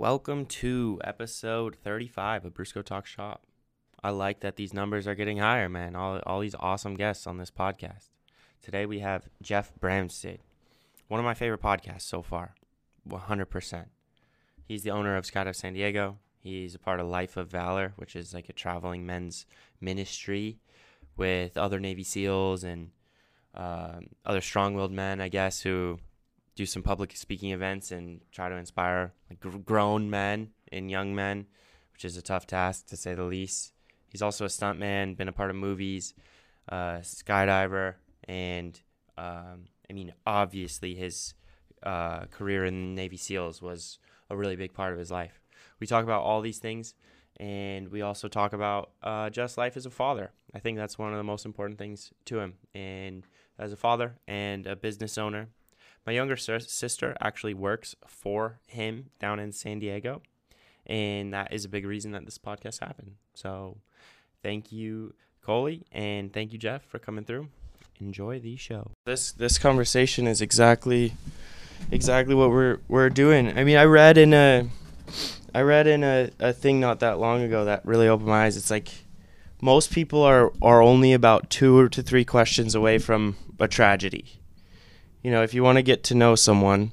Welcome to episode 35 of Brusco Talk Shop. I like that these numbers are getting higher, man. All, all these awesome guests on this podcast. Today we have Jeff Bramstead, one of my favorite podcasts so far, 100%. He's the owner of Skydive San Diego. He's a part of Life of Valor, which is like a traveling men's ministry with other Navy SEALs and um, other strong willed men, I guess, who do some public speaking events and try to inspire like grown men and young men, which is a tough task to say the least. He's also a stuntman, been a part of movies, uh, skydiver, and um, I mean, obviously his uh, career in Navy SEALs was a really big part of his life. We talk about all these things, and we also talk about uh, just life as a father. I think that's one of the most important things to him. And as a father and a business owner, my younger sister actually works for him down in San Diego, and that is a big reason that this podcast happened. So, thank you, Coley, and thank you, Jeff, for coming through. Enjoy the show. This this conversation is exactly exactly what we're we're doing. I mean, I read in a I read in a, a thing not that long ago that really opened my eyes. It's like most people are are only about two to three questions away from a tragedy. You know, if you want to get to know someone,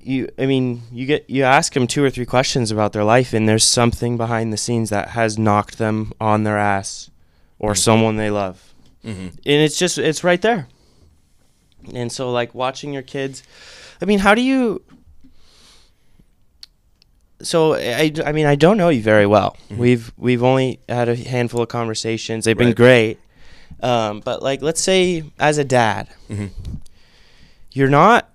you I mean, you get you ask them two or three questions about their life and there's something behind the scenes that has knocked them on their ass or mm-hmm. someone they love. Mm-hmm. And it's just it's right there. And so like watching your kids I mean, how do you so I, I mean I don't know you very well. Mm-hmm. We've we've only had a handful of conversations. They've right. been great. Um, but like let's say as a dad, mm-hmm. You're not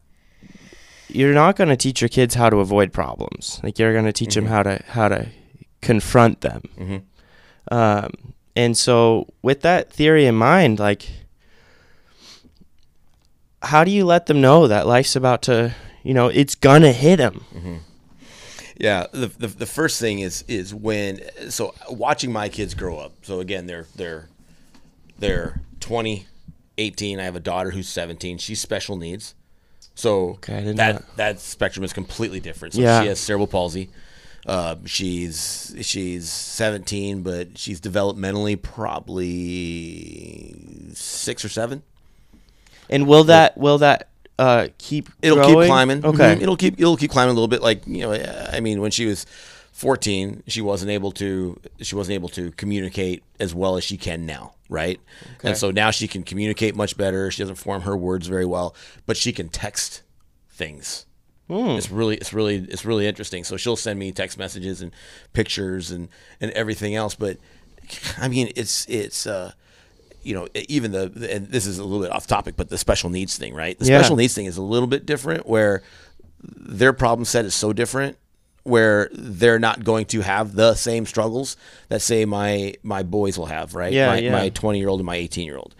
you're not going to teach your kids how to avoid problems. Like you're going to teach mm-hmm. them how to how to confront them. Mm-hmm. Um, and so with that theory in mind, like how do you let them know that life's about to, you know, it's gonna hit them? Mm-hmm. Yeah, the, the, the first thing is is when so watching my kids grow up. So again, they're they're they're 20, 18. I have a daughter who's 17. She's special needs. So okay, that that spectrum is completely different. So yeah. she has cerebral palsy. Uh, she's she's 17, but she's developmentally probably six or seven. And will that will that uh, keep it'll growing? keep climbing. Okay, mm-hmm. it'll keep it'll keep climbing a little bit. Like you know, I mean, when she was 14, she wasn't able to she wasn't able to communicate as well as she can now, right? Okay. And so now she can communicate much better. She doesn't form her words very well, but she can text things. Mm. It's really it's really it's really interesting. So she'll send me text messages and pictures and and everything else, but I mean, it's it's uh you know, even the and this is a little bit off topic, but the special needs thing, right? The yeah. special needs thing is a little bit different where their problem set is so different where they're not going to have the same struggles that say my my boys will have, right? Yeah, my, yeah. my 20 year old and my 18 year old.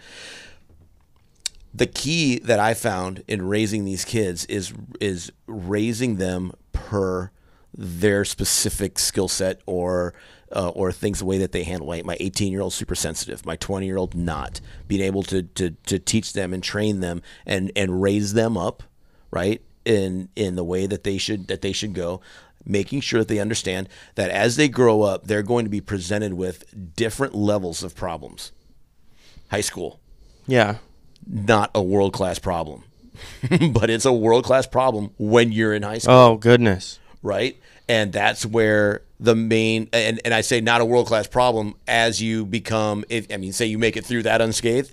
The key that I found in raising these kids is is raising them per their specific skill set or uh, or things the way that they handle it. My 18 year old super sensitive, my 20 year old not. Being able to, to to teach them and train them and and raise them up, right? In in the way that they should that they should go. Making sure that they understand that as they grow up, they're going to be presented with different levels of problems. High school, yeah, not a world class problem, but it's a world class problem when you're in high school. Oh goodness, right? And that's where the main and, and I say not a world class problem as you become if I mean say you make it through that unscathed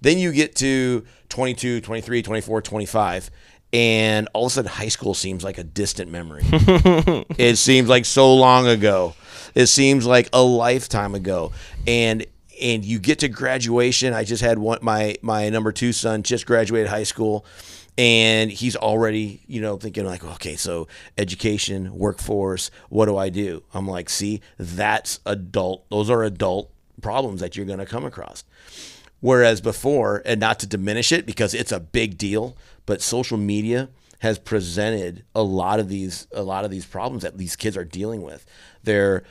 then you get to 22 23 24 25 and all of a sudden high school seems like a distant memory. It seems like so long ago. It seems like a lifetime ago. And and you get to graduation. I just had one my my number 2 son just graduated high school and he's already you know thinking like okay so education workforce what do i do? I'm like see that's adult those are adult problems that you're going to come across. Whereas before and not to diminish it because it's a big deal but social media has presented a lot of these a lot of these problems that these kids are dealing with. Their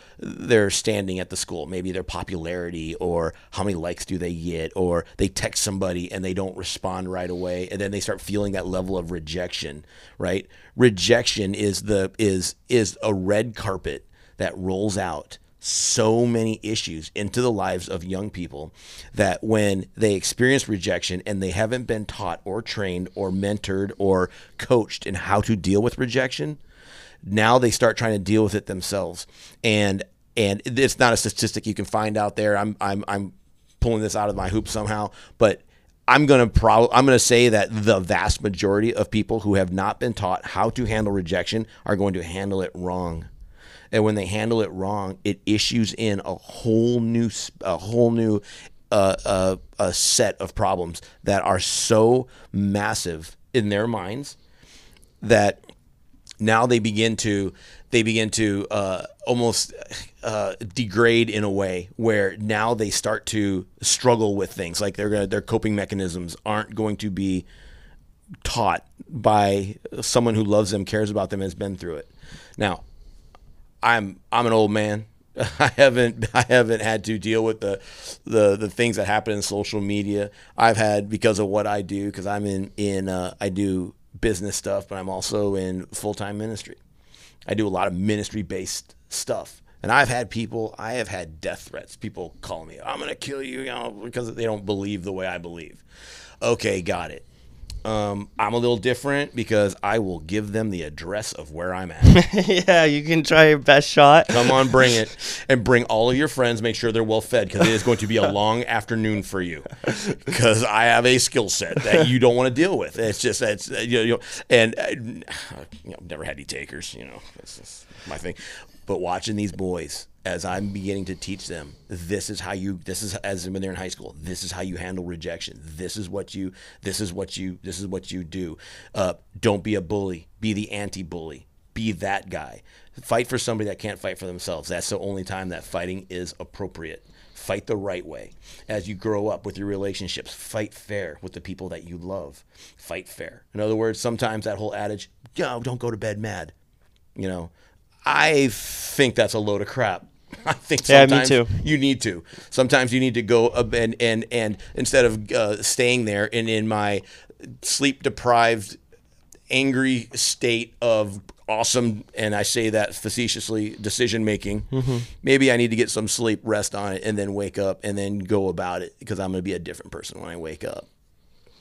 standing at the school, maybe their popularity or how many likes do they get, or they text somebody and they don't respond right away, and then they start feeling that level of rejection. Right? Rejection is the is is a red carpet that rolls out so many issues into the lives of young people that when they experience rejection and they haven't been taught or trained or mentored or coached in how to deal with rejection, now they start trying to deal with it themselves. And and it's not a statistic you can find out there. I'm I'm I'm pulling this out of my hoop somehow, but I'm gonna pro- I'm gonna say that the vast majority of people who have not been taught how to handle rejection are going to handle it wrong and when they handle it wrong, it issues in a whole new a whole new uh, uh, a set of problems that are so massive in their minds that now they begin to they begin to uh, almost uh, degrade in a way where now they start to struggle with things like their their coping mechanisms aren't going to be taught by someone who loves them, cares about them, has been through it. Now, I'm I'm an old man. I haven't I haven't had to deal with the the the things that happen in social media. I've had because of what I do because I'm in in uh, I do business stuff, but I'm also in full time ministry. I do a lot of ministry based stuff. And I've had people, I have had death threats. People call me, I'm to kill you, you know, because they don't believe the way I believe. Okay, got it. Um, I'm a little different because I will give them the address of where I'm at. yeah, you can try your best shot. Come on, bring it, and bring all of your friends. Make sure they're well fed because it is going to be a long afternoon for you. Because I have a skill set that you don't want to deal with. It's just it's you know, and uh, you know, never had any takers. You know, that's just my thing. But watching these boys as I'm beginning to teach them, this is how you, this is as when they're in high school, this is how you handle rejection. This is what you, this is what you, this is what you do. Uh, don't be a bully. Be the anti-bully. Be that guy. Fight for somebody that can't fight for themselves. That's the only time that fighting is appropriate. Fight the right way. As you grow up with your relationships, fight fair with the people that you love. Fight fair. In other words, sometimes that whole adage, "Yo, don't go to bed mad," you know, I think that's a load of crap I think sometimes yeah, you need to. Sometimes you need to go and and and instead of uh, staying there and in my sleep deprived, angry state of awesome, and I say that facetiously, decision making. Mm-hmm. Maybe I need to get some sleep, rest on it, and then wake up and then go about it because I'm going to be a different person when I wake up.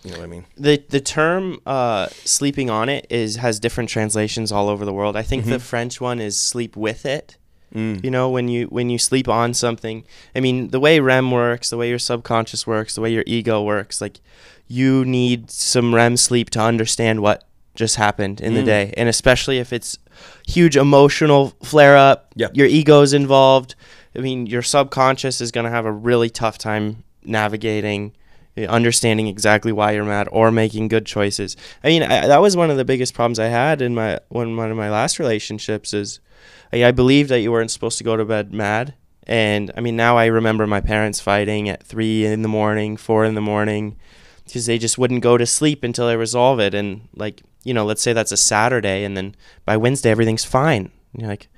You know what I mean? The the term uh, sleeping on it is has different translations all over the world. I think mm-hmm. the French one is sleep with it. Mm. You know, when you when you sleep on something, I mean, the way REM works, the way your subconscious works, the way your ego works, like you need some REM sleep to understand what just happened in mm. the day, and especially if it's huge emotional flare up, yep. your ego's involved. I mean, your subconscious is going to have a really tough time navigating Eh, understanding exactly why you're mad or making good choices. I mean, I, that was one of the biggest problems I had in my one one of my last relationships is I, I believed that you weren't supposed to go to bed mad. And I mean, now I remember my parents fighting at three in the morning, four in the morning, because they just wouldn't go to sleep until they resolve it. And like, you know, let's say that's a Saturday, and then by Wednesday everything's fine. And you're like,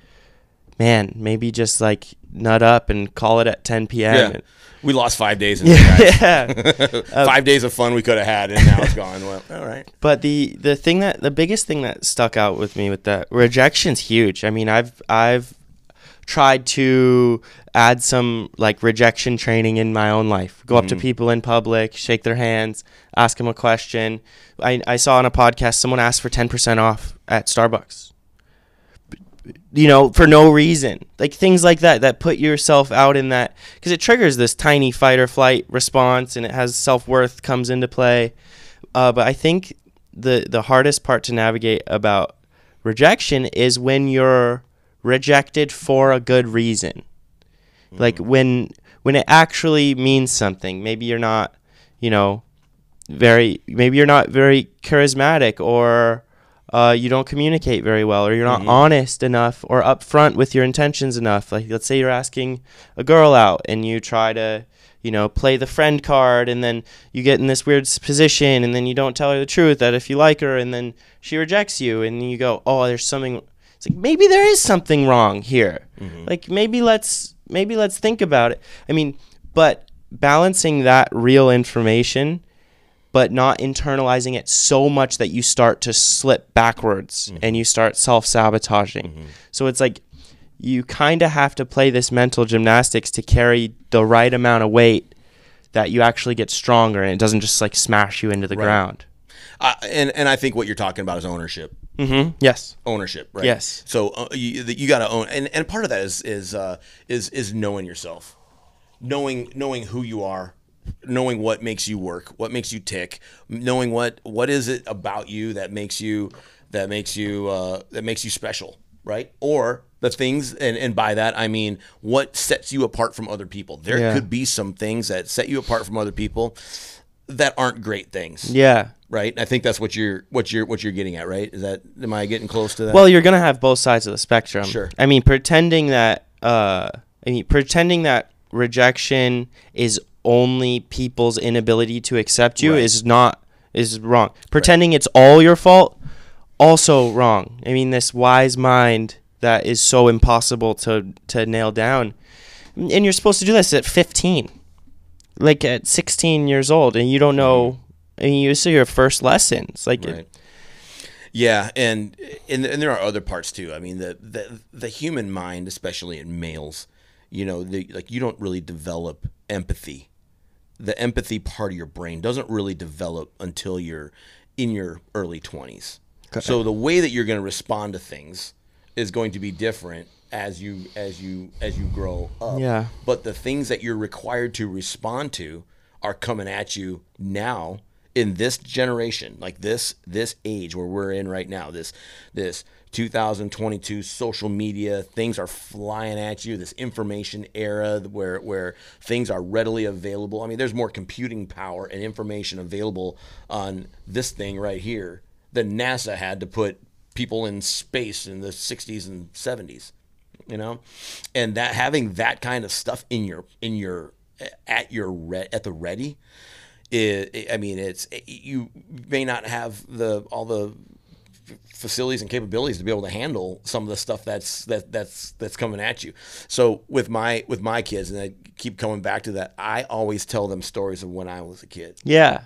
man, maybe just like nut up and call it at 10 p.m. Yeah. We lost five days. In yeah, five days of fun we could have had, and now it's gone. Well, all right. But the the thing that the biggest thing that stuck out with me with that rejection's huge. I mean, I've I've tried to add some like rejection training in my own life. Go up mm-hmm. to people in public, shake their hands, ask them a question. I, I saw on a podcast someone asked for 10% off at Starbucks you know, for no reason. Like things like that that put yourself out in that because it triggers this tiny fight or flight response and it has self worth comes into play. Uh, but I think the the hardest part to navigate about rejection is when you're rejected for a good reason. Mm-hmm. Like when when it actually means something. Maybe you're not, you know, very maybe you're not very charismatic or uh, you don't communicate very well or you're not mm-hmm. honest enough or upfront with your intentions enough. Like, let's say you're asking a girl out and you try to, you know, play the friend card and then you get in this weird position and then you don't tell her the truth that if you like her and then she rejects you and you go, "Oh, there's something it's like maybe there is something wrong here. Like maybe let's maybe let's think about it." I mean, but balancing that real information but not internalizing it so much that you start to slip backwards and you start self-sabotaging. So it's like you kind of have to play this mental gymnastics to carry the right amount of weight that you actually get stronger and it doesn't just like smash you into the ground. Uh, and and I think what you're talking about is ownership. Mhm. Yes. ownership, right? Yes. So uh, you you got to own, and, and part of that is is uh, is is knowing yourself, knowing knowing who you are, knowing what makes you work, what makes you tick, knowing what what is it about you that makes you that makes you uh, that makes you special, right? Or the things, and and by that I mean what sets you apart from other people. There Yeah. could be some things that set you apart from other people that aren't great things Yeah. right? I think that's what you're what you're what you're getting at, right? Is that am I getting close to that? Well, you're gonna have both sides of the spectrum. Sure. I mean, pretending that uh, I mean, pretending that rejection is only people's inability to accept you Right. is not is wrong. Pretending it's all your fault, also wrong. I mean, this wise mind that is so impossible to to nail down, and you're supposed to do this at 15, like at 16 years old, and you don't know. I mean, you see your first lessons, like it- Mm-hmm. Yeah, and, and and there are other parts too. I mean, the the the human mind, especially in males, you know, the, like you don't really develop empathy. The empathy part of your brain doesn't really develop until you're in your early 20s. So the way that you're going to respond to things is going to be different as you as you as you grow up. Yeah. But the things that you're required to respond to are coming at you now in this generation, like this this age where we're in right now. This this 2022 social media things are flying at you. This information era where where things are readily available. I mean, there's more computing power and information available on this thing right here than NASA had to put people in space in the 60s and 70s you know and that having that kind of stuff in your in your at your re- at the ready it, i mean it's you may not have the all the facilities and capabilities to be able to handle some of the stuff that's that that's that's coming at you. So with my with my kids, and I keep coming back to that, I always tell them stories of when I was a kid yeah,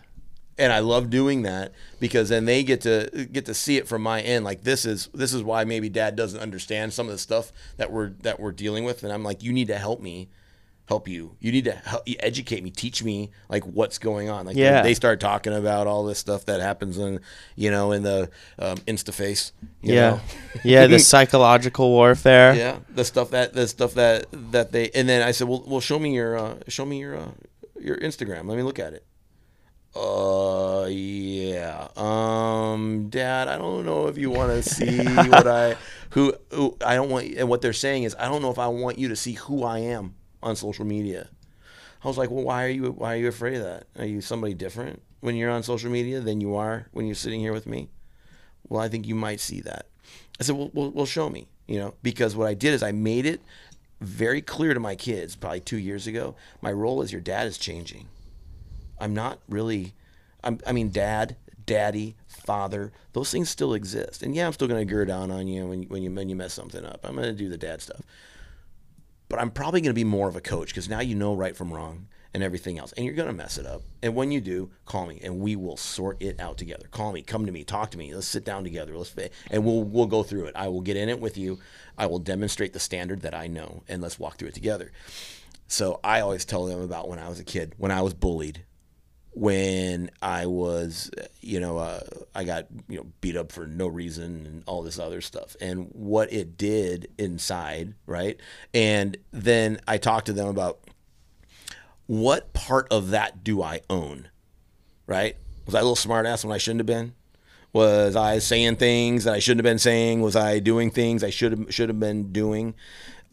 and I love doing that because then they get to get to see it from my end. Like this is this is why maybe Dad doesn't understand some of the stuff that we're that we're dealing with, and I'm like, you need to help me, help you. You need to help you educate me, teach me like what's going on. Like Yeah. they start talking about all this stuff that happens in you know in the um, InstaFace. Yeah, know? yeah. The psychological warfare. yeah, the stuff that the stuff that that they and then I said, well, well, show me your uh, show me your uh, your Instagram. Let me look at it. Uh, yeah. Um, Dad, I don't know if you want to see what I who, who I don't want. And what they're saying is, I don't know if I want you to see who I am on social media. I was like, well, why are you why are you afraid of that? Are you somebody different when you're on social media than you are when you're sitting here with me? Well, I think you might see that. I said, well, well, well, show me, you know, because what I did is I made it very clear to my kids probably two years ago. My role as your dad is changing. I'm not really, I'm, I mean, dad, daddy, father, those things still exist. And yeah, I'm still going to gird down on you when, when you when you mess something up. I'm going to do the dad stuff. But I'm probably going to be more of a coach because now you know right from wrong and everything else. And you're going to mess it up. And when you do, call me and we will sort it out together. Call me, come to me, talk to me. Let's sit down together. Let's and we'll we'll go through it. I will get in it with you. I will demonstrate the standard that I know and let's walk through it together. So I always tell them about when I was a kid, when I was bullied, when I was, you know, uh, I got you know beat up for no reason and all this other stuff, and what it did inside, right? And then I talked to them about what part of that do I own, right? Was I a little smart ass when I shouldn't have been? Was I saying things that I shouldn't have been saying? Was I doing things I should have should have been doing?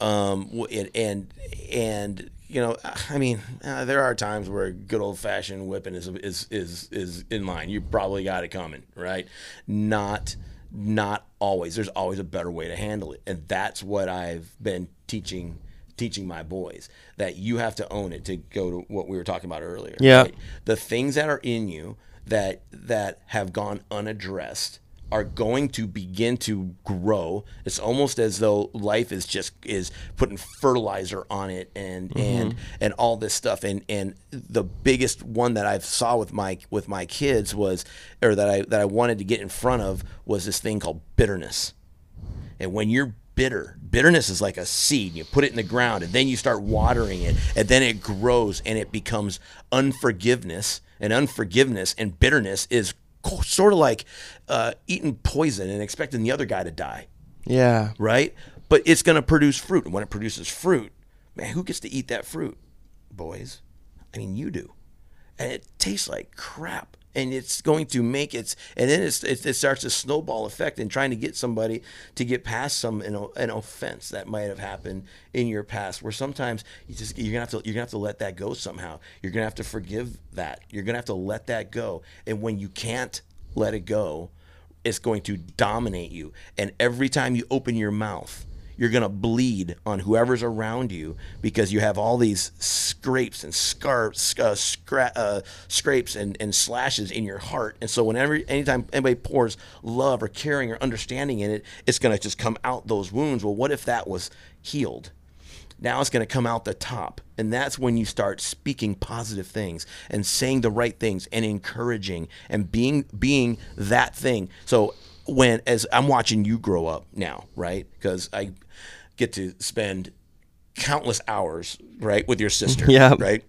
Um, and and, and you know, I mean, uh, there are times where a good old fashioned whipping is is is is in line. You probably got it coming, right? Not not always. There's always a better way to handle it, and that's what I've been teaching teaching my boys that you have to own it to go to what we were talking about earlier. Yeah. The things that are in you that that have gone unaddressed are going to begin to grow. It's almost as though life is just is putting fertilizer on it and mm-hmm. and and all this stuff. And and the biggest one that I saw with my with my kids was or that I that I wanted to get in front of was this thing called bitterness. And when you're bitter, bitterness is like a seed. You put it in the ground and then you start watering it and then it grows and it becomes unforgiveness. And unforgiveness and bitterness is sort of like uh, eating poison and expecting the other guy to die, Yeah. right? But it's going to produce fruit. And when it produces fruit, man, who gets to eat that fruit? Boys. I mean, you do. And it tastes like crap. And it's going to make it, and then it's, it, it starts a snowball effect and trying to get somebody to get past some an, an offense that might have happened in your past. Where sometimes you just you're gonna have to you're gonna have to let that go somehow. You're gonna have to forgive that. You're gonna have to let that go. And when you can't let it go, it's going to dominate you. And every time you open your mouth, you're going to bleed on whoever's around you because you have all these scrapes and scars, uh, scra- uh, scrapes and, and slashes in your heart. And so whenever, anytime anybody pours love or caring or understanding in it, it's going to just come out those wounds. Well, what if that was healed? Now it's going to come out the top. And that's when you start speaking positive things and saying the right things and encouraging and being being that thing. So when as I'm watching you grow up now, right? Because I get to spend countless hours, right, with your sister, Yeah. right?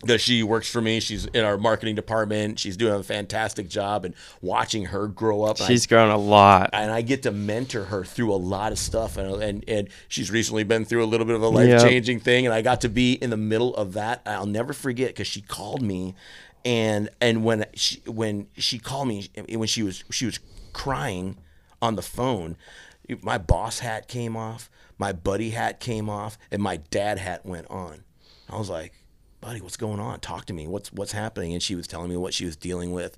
Because she works for me, she's in our marketing department. She's doing a fantastic job, and watching her grow up, and I She's grown a lot. and I get to mentor her through a lot of stuff, and and, and she's recently been through a little bit of a life changing thing, and I got to be in the middle of that. I'll never forget because she called me, and and when she when she called me when she was she was crying on the phone, my boss hat came off, my buddy hat came off, and my dad hat went on. I was like, buddy, what's going on? Talk to me. What's what's happening? And she was telling me what she was dealing with,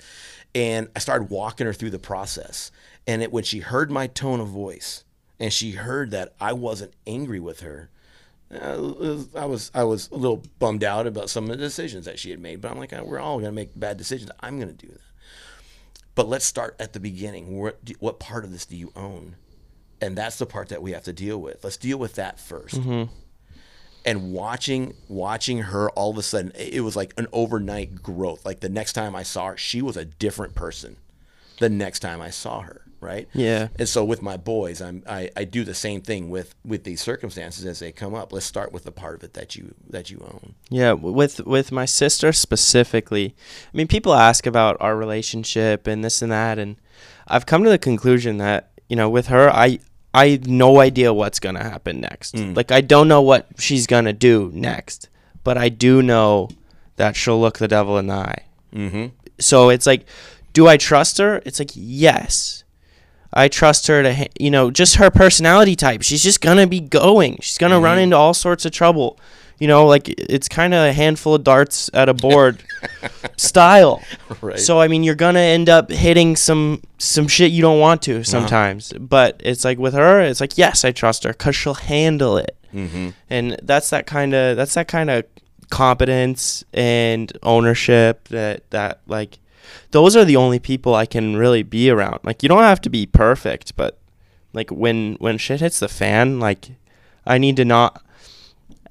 and I started walking her through the process. And it, when she heard my tone of voice, and she heard that I wasn't angry with her, uh, I was I was a little bummed out about some of the decisions that she had made. But I'm like, we're all gonna make bad decisions. I'm gonna do that. But let's start at the beginning. What, do- what part of this do you own? And that's the part that we have to deal with. Let's deal with that 1st mm-hmm. and watching watching her all of a sudden it was like an overnight growth like the next time i saw her she was a different person the next time i saw her right Yeah. and so with my boys i'm i, I do the same thing with with these circumstances as they come up let's start with the part of it that you that you own Yeah, with with my sister specifically. I mean, people ask about our relationship and this and that, and I've come to the conclusion that you know, with her, I I have no idea what's gonna happen next. Like, I don't know what she's gonna do next, but I do know that she'll look the devil in the eye. mm-hmm So it's like, do I trust her? It's like yes. I trust her to, you know, just her personality type. She's just gonna be going. She's gonna run into all sorts of trouble. You know, like it's kind of a handful of darts at a board style. right So I mean, you're gonna end up hitting some some shit you don't want to sometimes. But it's like with her, it's like yes, I trust her because she'll handle it. mm-hmm And that's that kind of that's that kind of competence and ownership that that like those are the only people I can really be around. Like you don't have to be perfect, but like when when shit hits the fan, like I need to not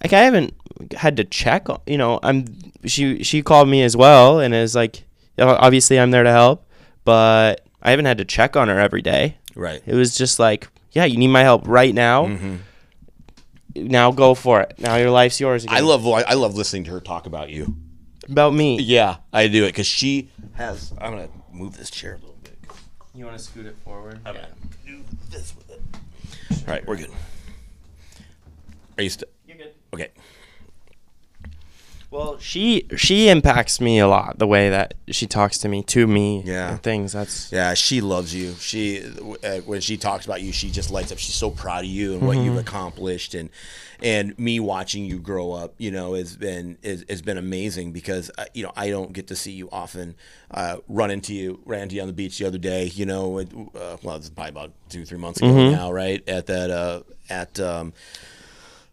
like I haven't had to check you know, I'm she she called me as well and is like obviously I'm there to help, but I haven't had to check on her every day. right It was just like, yeah, you need my help right now. mm-hmm. Now go for it. Now your life's yours again. i love i love listening to her talk about you about me. yeah i do it because she has i'm gonna move this chair a little bit You want to scoot it forward? I'm gonna do this with it all right we're good are you still You're good. okay Well, she she impacts me a lot the way that she talks to me, to me, Yeah. and things. That's Yeah, she loves you. She uh, when she talks about you, she just lights up. She's so proud of you and what you've accomplished, and and me watching you grow up, you know, has been is, has been amazing because uh, you know I don't get to see you often. Uh, run into you, ran into you on the beach the other day. You know, uh, well, it's probably about two three months ago now, right? At that uh, at um,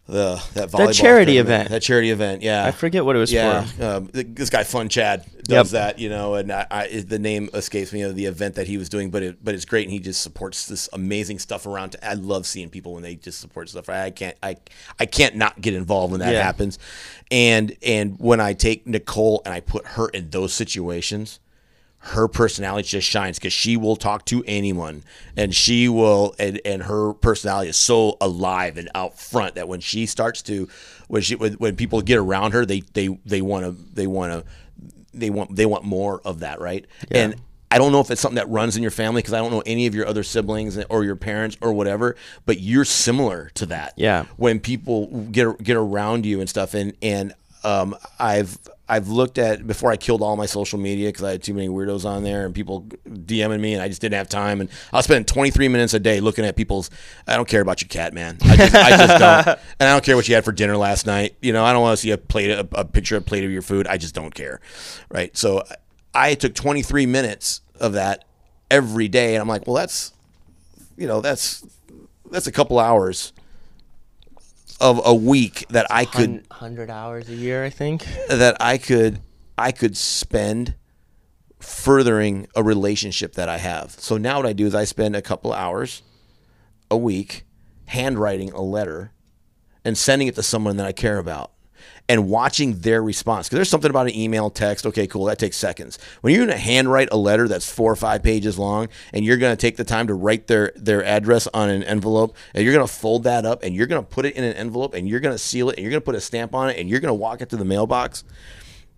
the that volleyball charity event. That charity event, yeah. I forget what it was yeah, for. um, this guy Fun Chad does Yep. that, you know, and I, I, the name escapes me of the event that he was doing, but it, but it's great, and he just supports this amazing stuff around. I love seeing people when they just support stuff. I can't, I, I can't not get involved when that Yeah. happens, and and when I take Nicole and I put her in those situations, her personality just shines because she will talk to anyone and she will and, and her personality is so alive and out front that when she starts to when she when, when people get around her they they they want to they want to they want they want more of that right and I don't know if it's something that runs in your family because I don't know any of your other siblings or your parents or whatever, but you're similar to that. Yeah. When people get get around you and stuff, and and um, I've I've looked at before I killed all my social media because I had too many weirdos on there and people DMing me and I just didn't have time and I'll spend 23 minutes a day looking at people's. I don't care about your cat, man. I just, I just don't, and I don't care what you had for dinner last night. You know, I don't want to see a plate, a, a picture, a plate of your food. I just don't care, right? So I took 23 minutes of that every day, and I'm like, well, that's, you know, that's that's a couple hours of a week that I could hundred hours a year, I think. that I could I could spend furthering a relationship that I have. So now what I do is I spend a couple hours a week handwriting a letter and sending it to someone that I care about and watching their response. Because there's something about an email, text, okay, cool, that takes seconds. When you're going to handwrite a letter that's four or five pages long and you're going to take the time to write their, their address on an envelope and you're going to fold that up and you're going to put it in an envelope and you're going to seal it and you're going to put a stamp on it and you're going to walk it to the mailbox,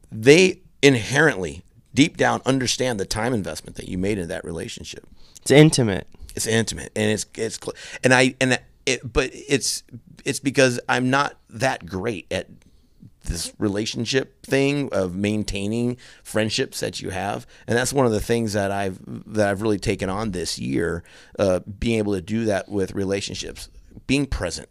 they inherently, deep down, understand the time investment that you made in that relationship It's intimate. it's intimate and it's it's and I and it but it's it's because I'm not that great at this relationship thing of maintaining friendships that you have. And that's one of the things that I've that I've really taken on this year uh, being able to do that with relationships being present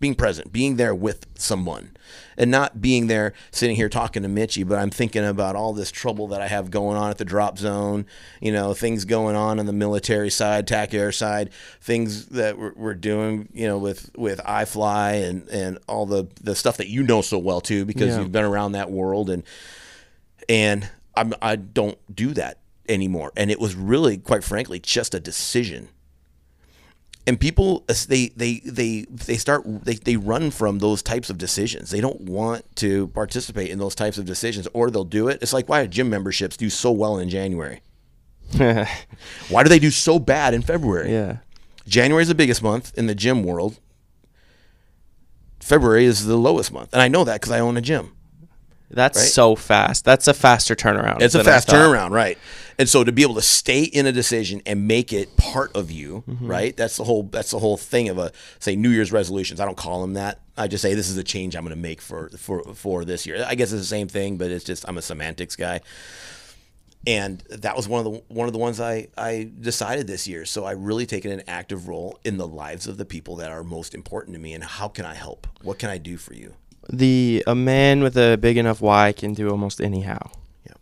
being present, being there with someone, and not being there sitting here talking to Mitchy, but I'm thinking about all this trouble that I have going on at the drop zone, you know, things going on on the military side, TAC air side, things that we're, we're doing, you know, with with iFly and and all the the stuff that you know so well too because Yeah. you've been around that world and and I'm I don't do that anymore, and it was really, quite frankly, just a decision and people uh, they they they they start they, they run from those types of decisions. They don't want to participate in those types of decisions or they'll do it. It's like why do gym memberships do so well in january? Why do they do so bad in february? Yeah. January is the biggest month in the gym world. February is the lowest month. And i know that because i own a gym That's Right? so fast. That's a faster turnaround. It's a fast turnaround, right? And so to be able to stay in a decision and make it part of you, Mm-hmm. right? That's the whole that's the whole thing of a say New Year's resolutions. I don't call them that. I just say this is a change I'm going to make for for for this year. I guess it's the same thing, but it's just I'm a semantics guy. And that was one of the one of the ones I I decided this year. So I really taken an active role in the lives of the people that are most important to me and how can I help? What can I do for you? The a man with a big enough why can do almost anyhow. Yeah.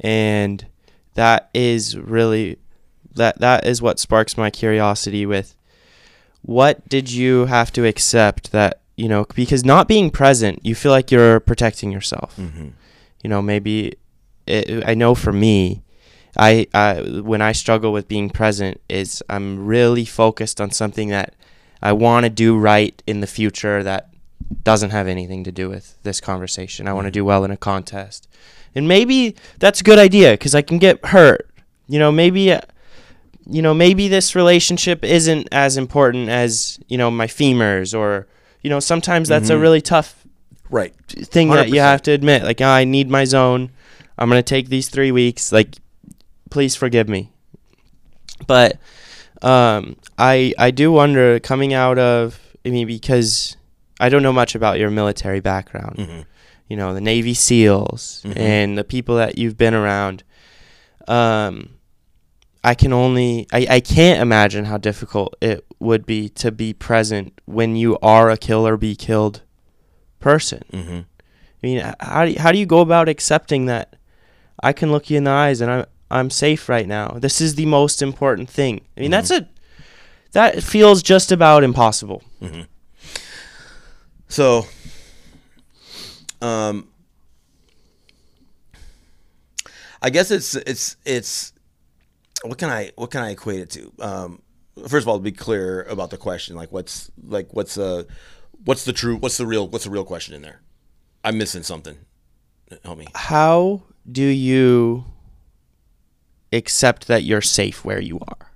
And that is really that that is what sparks my curiosity with what did you have to accept that you know because not being present you feel like you're protecting yourself Mm-hmm. you know maybe it, i know for me I, I when i struggle with being present is i'm really focused on something that i want to do right in the future that doesn't have anything to do with this conversation. I want to do well in a contest. And maybe that's a good idea because i can get hurt. You know maybe uh, you know maybe this relationship isn't as important as you know my femurs or you know sometimes that's a Mhm. really tough Right. thing that you have to admit. Like "Ah, i need my zone. I'm going to take these 3 weeks. Like please forgive me. But um i i do wonder coming out of i mean because i don't know much about your military background Mhm. you know the navy seals Mhm. and the people that you've been around um i can only I, I can't imagine how difficult it would be to be present when you are a kill or be killed person Mm-hmm. I mean, how do you, how do you go about accepting that I can look you in the eyes and I'm I'm safe right now? This is the most important thing. I mean, that's a that feels just about impossible. So, um, I guess it's it's it's what can I what can I equate it to? Um, first of all, to be clear about the question, like what's like what's uh what's the true what's the real what's the real question in there? I'm missing something. Help me. How do you accept that you're safe where you are?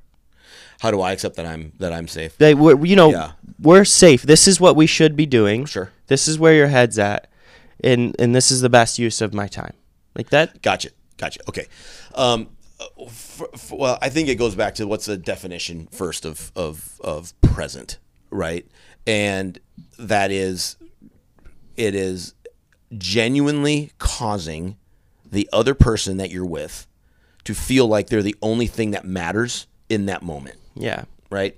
How do I accept that I'm that I'm safe? Like, we're, you know, Yeah. we're safe. This is what we should be doing. Sure. This is where your head's at, and and this is the best use of my time. Like that. Gotcha. Gotcha. Okay. Um, f f well, I think it goes back to what's the definition first of, of, of present, right? And that is, it is genuinely causing the other person that you're with to feel like they're the only thing that matters in that moment Yeah. right?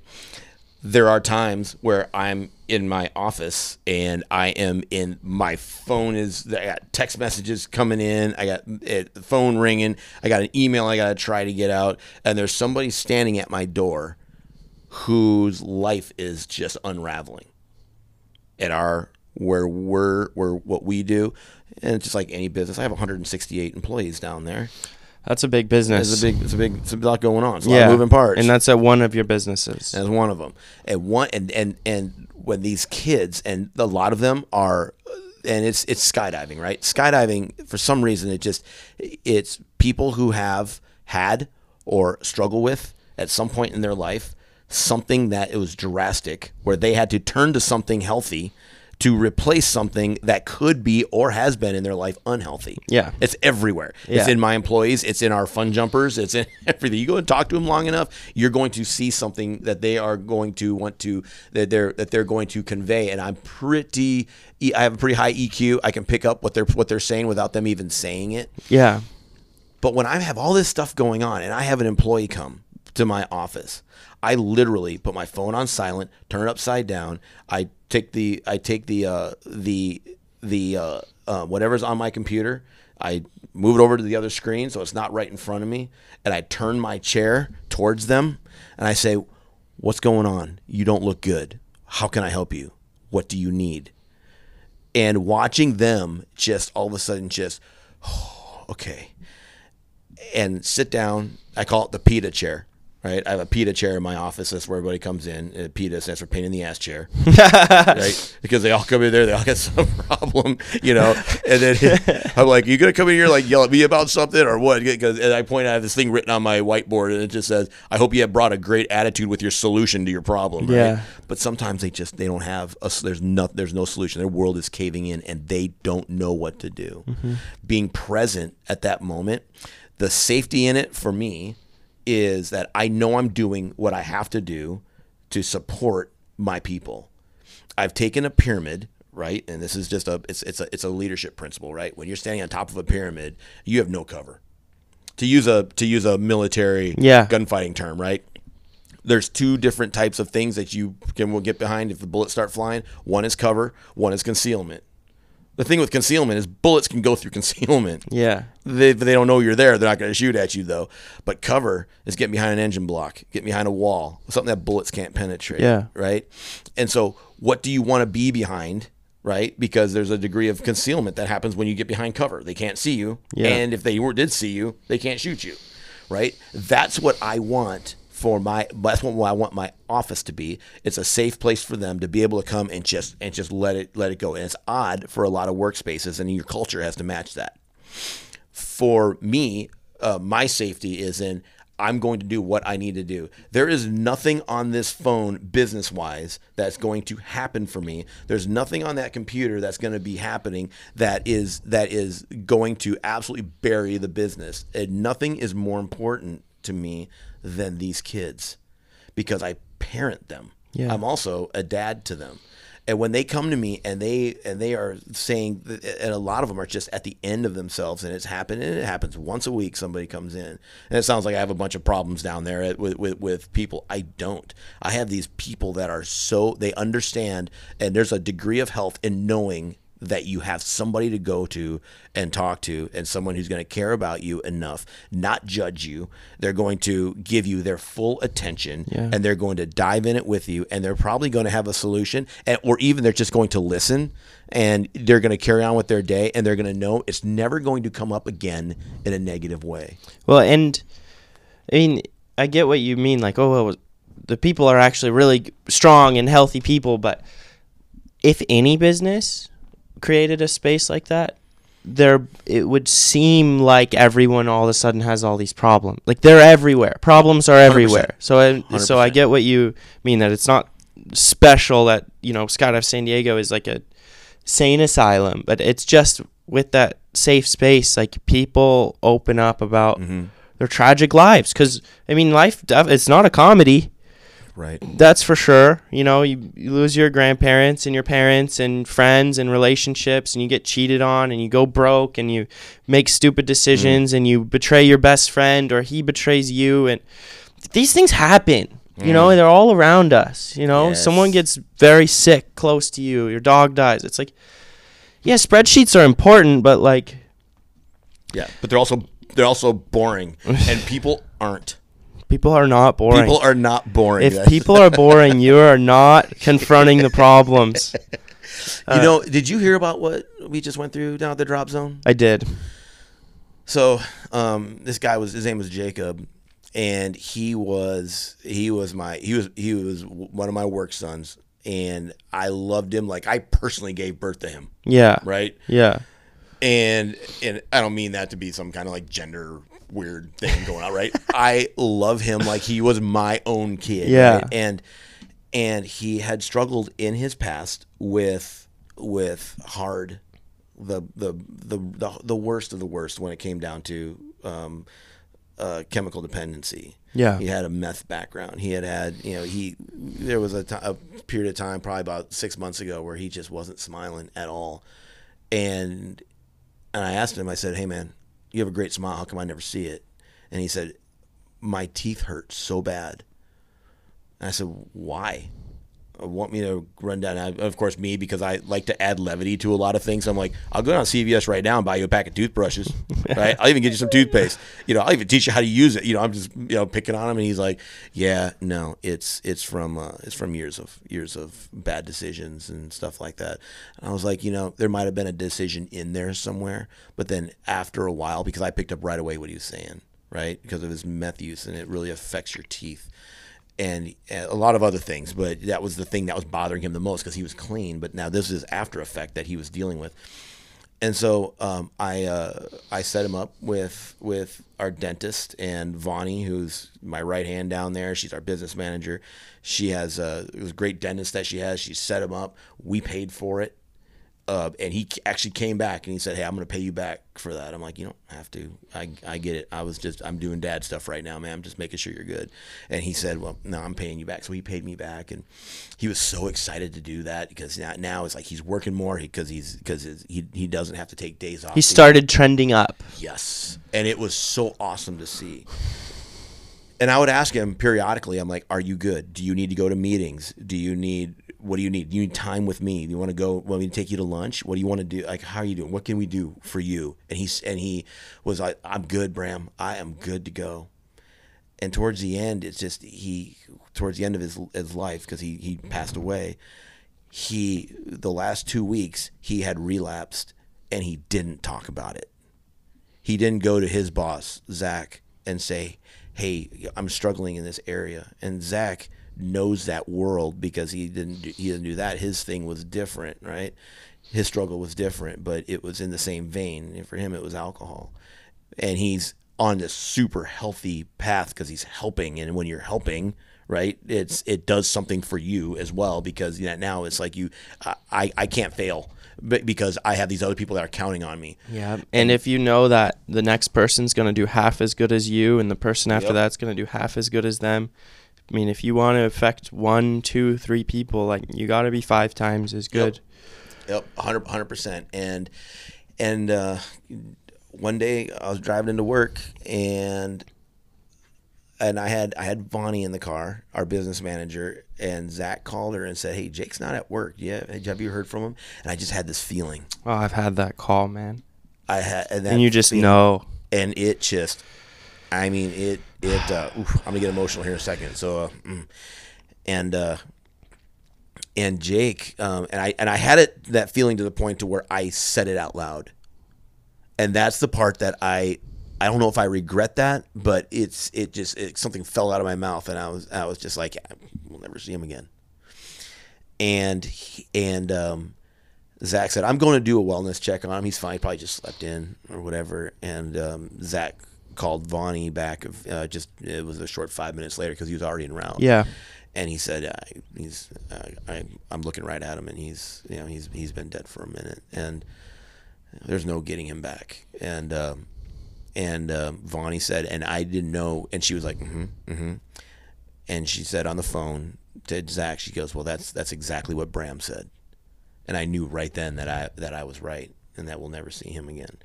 There are times where I'm in my office and I am in my phone is I got text messages coming in, I got it, the phone ringing, I got an email I got to try to get out, and there's somebody standing at my door whose life is just unraveling. At our where we're where what we do, and it's just like any business. I have 168 employees down there. That's a big business. It's a big, it's a big, it's a lot going on. It's a lot of moving parts and that's at one of your businesses. as one of them. And one and and and when these kids and a lot of them are and it's it's skydiving, right? Skydiving for some reason it just it's people who have had or struggle with at some point in their life something that it was drastic where they had to turn to something healthy to replace something that could be or has been in their life unhealthy. Yeah. It's everywhere. Yeah. It's in my employees. It's in our fun jumpers. It's in everything. You go and talk to them long enough, you're going to see something that they are going to want to that they're that they're going to convey. And I'm pretty. I have a pretty high EQ. I can pick up what they're what they're saying without them even saying it. yeah. But when I have all this stuff going on and I have an employee come to my office, I literally put my phone on silent, turn it upside down. I take the I take the uh, the the uh, uh, whatever's on my computer. I move it over to the other screen so it's not right in front of me, and I turn my chair towards them, and I say, "What's going on? You don't look good. How can I help you? What do you need?" And watching them just all of a sudden just, oh, okay, and sit down. I call it the pita chair. Right, I have a PETA chair in my office. That's where everybody comes in. Uh, and PETA stands for pain in the ass chair, right? Because they all come in there, they all got some problem, you know. And then I'm like, "You gonna come in here like yell at me about something or what?" Because and I point, I have this thing written on my whiteboard, and it just says, "I hope you have brought a great attitude with your solution to your problem." Right? Yeah. But sometimes they just they don't have a, there's no there's no solution. Their world is caving in, and they don't know what to do. Mm-hmm. Being present at that moment, the safety in it for me is that I know I'm doing what I have to do to support my people. I've taken a pyramid, right? And this is just a it's it's a it's a leadership principle, right? When you're standing on top of a pyramid, you have no cover. To use a to use a military Yeah. gunfighting term, right? There's two different types of things that you can will get behind if the bullets start flying. One is cover, one is concealment. The thing with concealment is bullets can go through concealment. Yeah. They, they don't know you're there. They're not going to shoot at you though. But cover is getting behind an engine block, get behind a wall, something that bullets can't penetrate. Yeah. Right. And so, what do you want to be behind? Right, because there's a degree of concealment that happens when you get behind cover. They can't see you, Yeah. and if they were, did see you, they can't shoot you. Right. That's what I want for my. That's what I want my office to be. It's a safe place for them to be able to come and just and just let it let it go. And it's odd for a lot of workspaces, and your culture has to match that for me, uh, my safety is in I'm going to do what I need to do. There is nothing on this phone business wise that's going to happen for me. There's nothing on that computer that's going to be happening that is that is going to absolutely bury the business. And nothing is more important to me than these kids because I parent them. Yeah. I'm also a dad to them. And when they come to me and they and they are saying, and a lot of them are just at the end of themselves, and it's happened, and it happens once a week. Somebody comes in, and it sounds like I have a bunch of problems down there with with, with people. I don't. I have these people that are so they understand, and there's a degree of health in knowing that you have somebody to go to and talk to and someone who's going to care about you enough not judge you they're going to give you their full attention Yeah. and they're going to dive in it with you and they're probably going to have a solution and, or even they're just going to listen and they're going to carry on with their day and they're going to know it's never going to come up again in a negative way Well, and I mean, I get what you mean. Like, oh, well, the people are actually really strong and healthy people. But if any business created a space like that, there it would seem like everyone all of a sudden has all these problems. Like they're everywhere. Problems are everywhere. So, I, so I 100%. get what you mean that it's not special that you know Skydive San Diego is like a sane asylum, but it's just with that safe space, like people open up about their tragic lives. Because I mean, life def- it's not a comedy. Right That's for sure. You know, you, you lose your grandparents and your parents and friends and relationships, and you get cheated on, and you go broke, and you make stupid mm. decisions, and you betray your best friend, or he betrays you, and these things happen. You know, mm. they're all around us. You know, someone gets very sick close to you, your dog dies. It's like, yeah, spreadsheets are important, but like, yeah but they're also they're also boring and people aren't people are not boring. people are not boring if people are boring, you are not confronting the problems. you know did you hear about what we just went through down at the drop zone I did. So um, this guy was his name was Jacob, and he was he was my he was he was one of my work sons, and I loved him like I personally gave birth to him, Yeah. right? Yeah. And and I don't mean that to be some kind of like gender weird thing going on, right? I love him like he was my own kid, Yeah. right? and and he had struggled in his past with with hard the the the the, the worst of the worst when it came down to um, uh, chemical dependency. Yeah. he had a meth background. He had had you know he there was a ti- a period of time probably about six months ago where he just wasn't smiling at all, and and I asked him. I said, "Hey man, you have a great smile. How come I never see it?" And he said, "My teeth hurt so bad." And I said, "Why?" Uh, Want me to run down? Of course, me because I like to add levity to a lot of things. I'm like, I'll go down to CVS right now and buy you a pack of toothbrushes. Right? I'll even get you some toothpaste. You know, I'll even teach you how to use it. You know, I'm just you know picking on him, and he's like, Yeah, no, it's it's from uh, it's from years of years of bad decisions and stuff like that. And I was like, you know, there might have been a decision in there somewhere, but then after a while, because I picked up right away what he was saying, right, because of his meth use, and it really affects your teeth and a lot of other things. But that was the thing that was bothering him the most because he was clean. But now this is after effect that he was dealing with. And so um, I uh, I set him up with with our dentist and Vonnie, who's my right hand down there. She's our business manager. She has a, it was a great dentist that she has. She set him up. We paid for it. Uh, and he actually came back and he said, "Hey, I'm going to pay you back for that." I'm like, "You don't have to. I, I get it. I was just I'm doing dad stuff right now, man. I'm just making sure you're good." And he said, "Well, no, I'm paying you back." So he paid me back, and he was so excited to do that because now, now it's like he's working more because he's because he he doesn't have to take days off. He started trending up. Yes. And it was so awesome to see. And I would ask him periodically, I'm like, Are you good? Do you need to go to meetings? Do you need what do you need? You need time with me? Do you want to go want me to take you to lunch? What do you want to do? Like how are you doing? What can we do for you? And he's and he was like, I'm good, Bram. I am good to go. And towards the end, it's just he towards the end of his his life, because he, he passed away, he the last two weeks he had relapsed and he didn't talk about it he didn't go to his boss Zach and say, "Hey, I'm struggling in this area." And Zach knows that world because he didn't do, he didn't do that. His thing was different, right? His struggle was different, but it was in the same vein. And for him, it was alcohol, and he's on this super healthy path because he's helping. And when you're helping, right, it's it does something for you as well because you know, now it's like you, I I, I can't fail. Because I have these other people that are counting on me, Yeah. And if you know that the next person's going to do half as good as you and the person after Yep. that's going to do half as good as them, I mean, if you want to affect one, two, three people, like you got to be five times as good. Yep, 100 percent. And and uh, one day I was driving into work and and I had I had Vonnie in the car, our business manager, and Zach called her and said, "Hey, Jake's not at work. Yeah, have you heard from him?" And I just had this feeling. Oh, I've had that call, man. I had, and, And you just feeling- know. and it just, I mean, it it. Uh, oof, I'm gonna get emotional here in a second. So, uh, mm. and uh, and Jake, um, and I and I had it that feeling to the point to where I said it out loud, and that's the part that I. I don't know if I regret that, but it's it just it, something fell out of my mouth, and I was I was just like, we'll never see him again. And and um, Zach said, I'm going to do a wellness check on him. He's fine. He probably just slept in or whatever. And um, Zach called Vonnie back. Uh, just it was a short five minutes later because he was already in route. Yeah. And he said, uh, "He's uh, I, I'm looking right at him, and he's you know he's he's been dead for a minute, and there's no getting him back." And um, and um, Vonnie said, and I didn't know, and she was like, "Mm-hmm, mm-hmm," and she said on the phone to Zach, she goes, "Well, that's that's exactly what Bram said." and I knew right then that I that I was right and that we'll never see him again.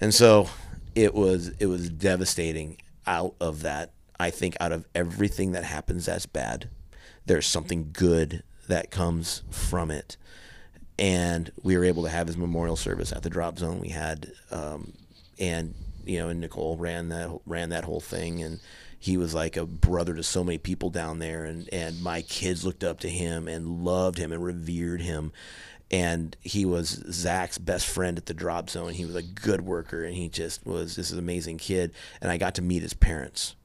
And so it was it was devastating out of that. I think out of everything that happens that's bad, there's something good that comes from it. And we were able to have his memorial service at the drop zone. We had um, and you know, and Nicole ran that ran that whole thing and he was like a brother to so many people down there and and my kids looked up to him and loved him and revered him and he was Zach's best friend at the drop zone. He was a good worker and he just was this amazing kid and I got to meet his parents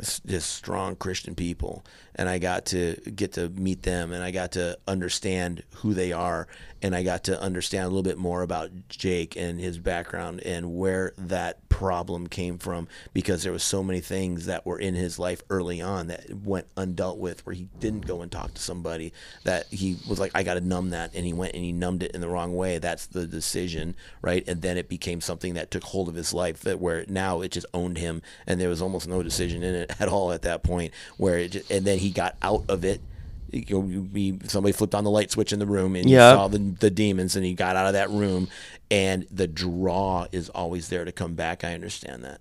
just strong Christian people, and I got to get to meet them, and I got to understand who they are, and I got to understand a little bit more about Jake and his background and where that problem came from, because there was so many things that were in his life early on that went undealt with, where he didn't go and talk to somebody, that he was like, I got to numb that, and he went and he numbed it in the wrong way. That's the decision, right? And then it became something that took hold of his life, that where now it just owned him, and there was almost no decision in it at all at that point. Where it just, and then he got out of it. You know, he, somebody flipped on the light switch in the room, and Yeah. you saw the the demons, and he got out of that room. And the draw is always there to come back. I understand that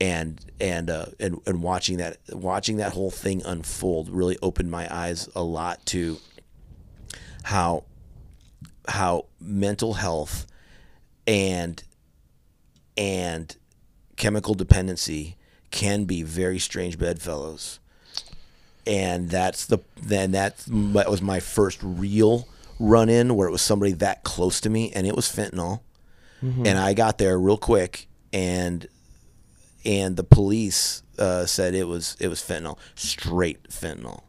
and and uh, and and watching that watching that whole thing unfold really opened my eyes a lot to how how mental health and and chemical dependency can be very strange bedfellows. And that's the then that's that was my first real run in where it was somebody that close to me and it was fentanyl. And I got there real quick and and the police uh, said it was it was fentanyl, straight fentanyl,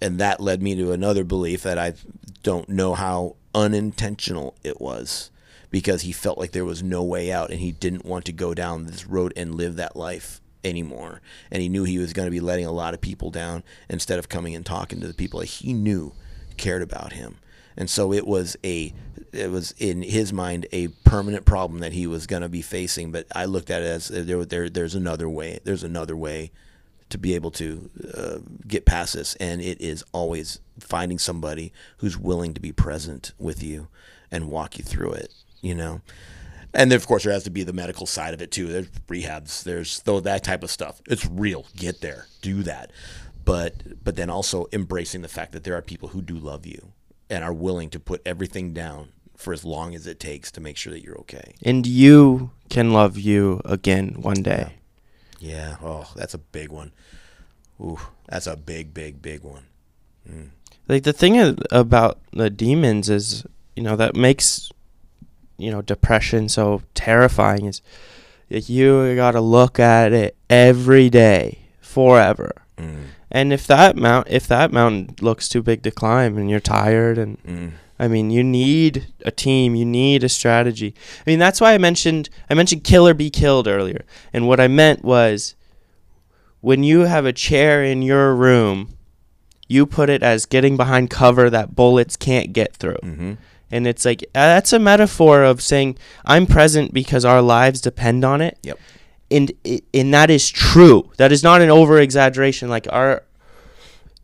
and that led me to another belief that I don't know how unintentional it was, because he felt like there was no way out, and he didn't want to go down this road and live that life anymore, and he knew he was going to be letting a lot of people down instead of coming and talking to the people that he knew cared about him. And so it was a it was in his mind a permanent problem that he was going to be facing but i looked at it as uh, there, there there's another way there's another way to be able to uh, get past this. And it is always finding somebody who's willing to be present with you and walk you through it you know and then, of course there has to be the medical side of it too there's rehabs there's though that type of stuff it's real get there do that but but then also embracing the fact that there are people who do love you and are willing to put everything down for as long as it takes to make sure that you're okay. And you can love you again one day. Yeah. Oh, that's a big one. Ooh, that's a big, big, big one. Mm. Like the thing about the demons is, you know, that makes, you know, depression so terrifying is that you got to look at it every day forever. Mm, And if that mount if that mountain looks too big to climb and you're tired and mm, I mean, you need a team, you need a strategy. I mean, that's why I mentioned I mentioned kill or be killed earlier. And what I meant was when you have a chair in your room, you put it as getting behind cover that bullets can't get through. mm-hmm. And it's like uh, that's a metaphor of saying I'm present because our lives depend on it. Yep. And and that is true. That is not an over exaggeration. Like our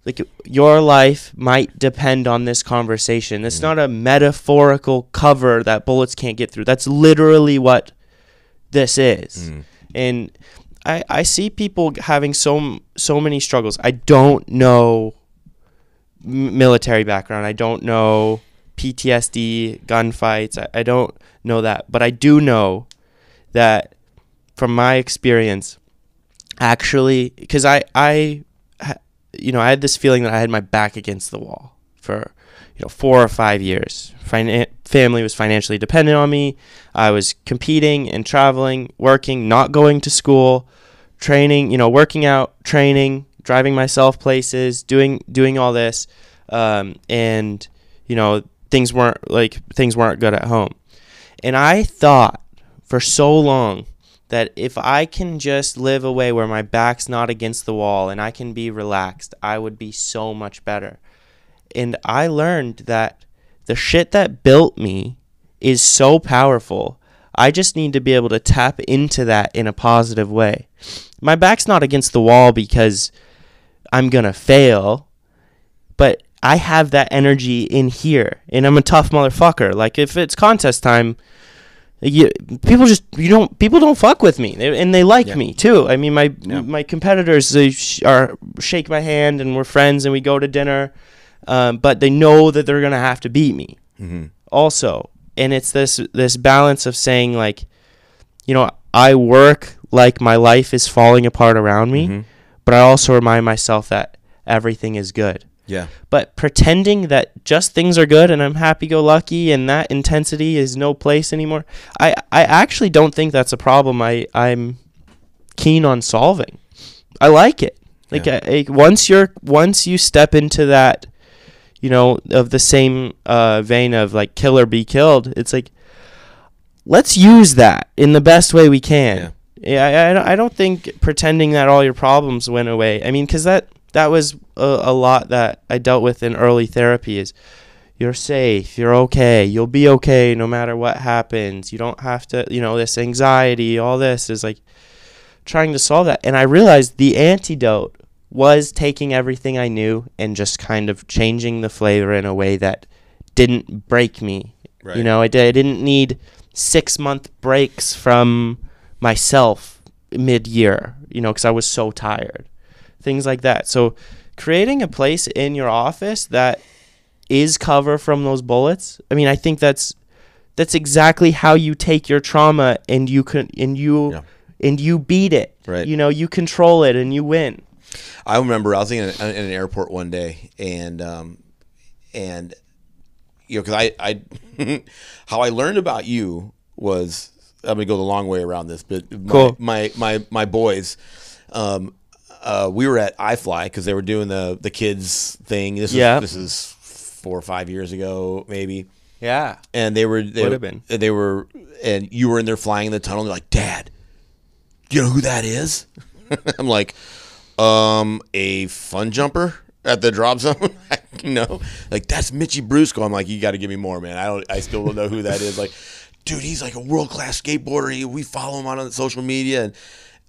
like your life might depend on this conversation. It's not a metaphorical cover that bullets can't get through. That's literally what this is. Mm. And I, I see people having so so many struggles. I don't know military background. I don't know PTSD, gunfights. I, I don't know that, but I do know that from my experience, actually, because I I you know I had this feeling that I had my back against the wall for you know four or five years. Finan- family was financially dependent on me. I was competing and traveling, working, not going to school, training. You know, working out, training, driving myself places, doing doing all this, um, and you know things weren't like things weren't good at home. And I thought for so long that if I can just live a way where my back's not against the wall and I can be relaxed, I would be so much better. And I learned that the shit that built me is so powerful. I just need to be able to tap into that in a positive way. My back's not against the wall because I'm going to fail, but I have that energy in here and I'm a tough motherfucker. Like if it's contest time, you, people just you don't people don't fuck with me they, and they like Yeah. me too. I mean my Yeah. my competitors they sh- are shake my hand and we're friends and we go to dinner, um, but they know that they're gonna have to beat me Mhm. also. And it's this this balance of saying like, you know, I work like my life is falling apart around me, Mhm. but I also remind myself that everything is good Yeah. but pretending that just things are good and I'm happy go lucky and that intensity is no place anymore. I, I actually don't think that's a problem I, I'm keen on solving. I like it. Like Yeah. I, I- once you're once you step into that, you know, of the same uh, vein of like kill or be killed, it's like let's use that in the best way we can. Yeah, I, I, don't- I don't think pretending that all your problems went away. I mean, because that that was a, a lot that I dealt with in early therapy. Is you're safe, you're okay, you'll be okay no matter what happens. You don't have to, you know, this anxiety, all this is like trying to solve that. And I realized the antidote was taking everything I knew and just kind of changing the flavor in a way that didn't break me. Right. You know, I, did, I didn't need six month breaks from myself mid year, you know, because I was so tired. Things like that. So, creating a place in your office that is cover from those bullets. I mean, I think that's that's exactly how you take your trauma and you can and you Yeah. and you beat it. Right. You know, you control it and you win. I remember I was in, in an airport one day, and um, and you know, because I, I how I learned about you was I'm gonna go the long way around this, but my Cool. my, my my boys, um, uh, we were at iFly because they were doing the the kids thing. This Yeah. is, this is four or five years ago, maybe. Yeah. And they were they Would have been. they were and you were in there flying in the tunnel. And they're like, Dad, you know who that is? I'm like, um, a fun jumper at the drop zone. no, like that's Mitchie Brusco. I'm like, you got to give me more, man. I don't. I still don't know who that is. Like, dude, he's like a world class skateboarder. He, we follow him on social media, and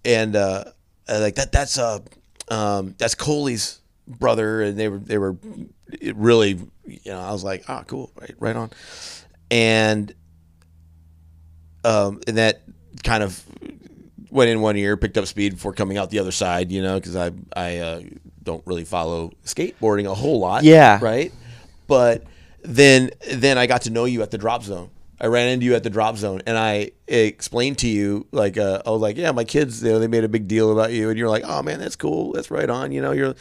and uh, uh, like that. That's uh, um, that's Coley's brother, and they were they were it really. You know, I was like, ah, cool, right, right on, and um, and that kind of went in one ear, picked up speed before coming out the other side, you know, because I I uh, don't really follow skateboarding a whole lot. Yeah. Right. But then then I got to know you at the drop zone. I ran into you at the drop zone, and I explained to you like uh, I was like, yeah, my kids, you know, they made a big deal about you, and you're like, oh man, that's cool, that's right on, you know, you're,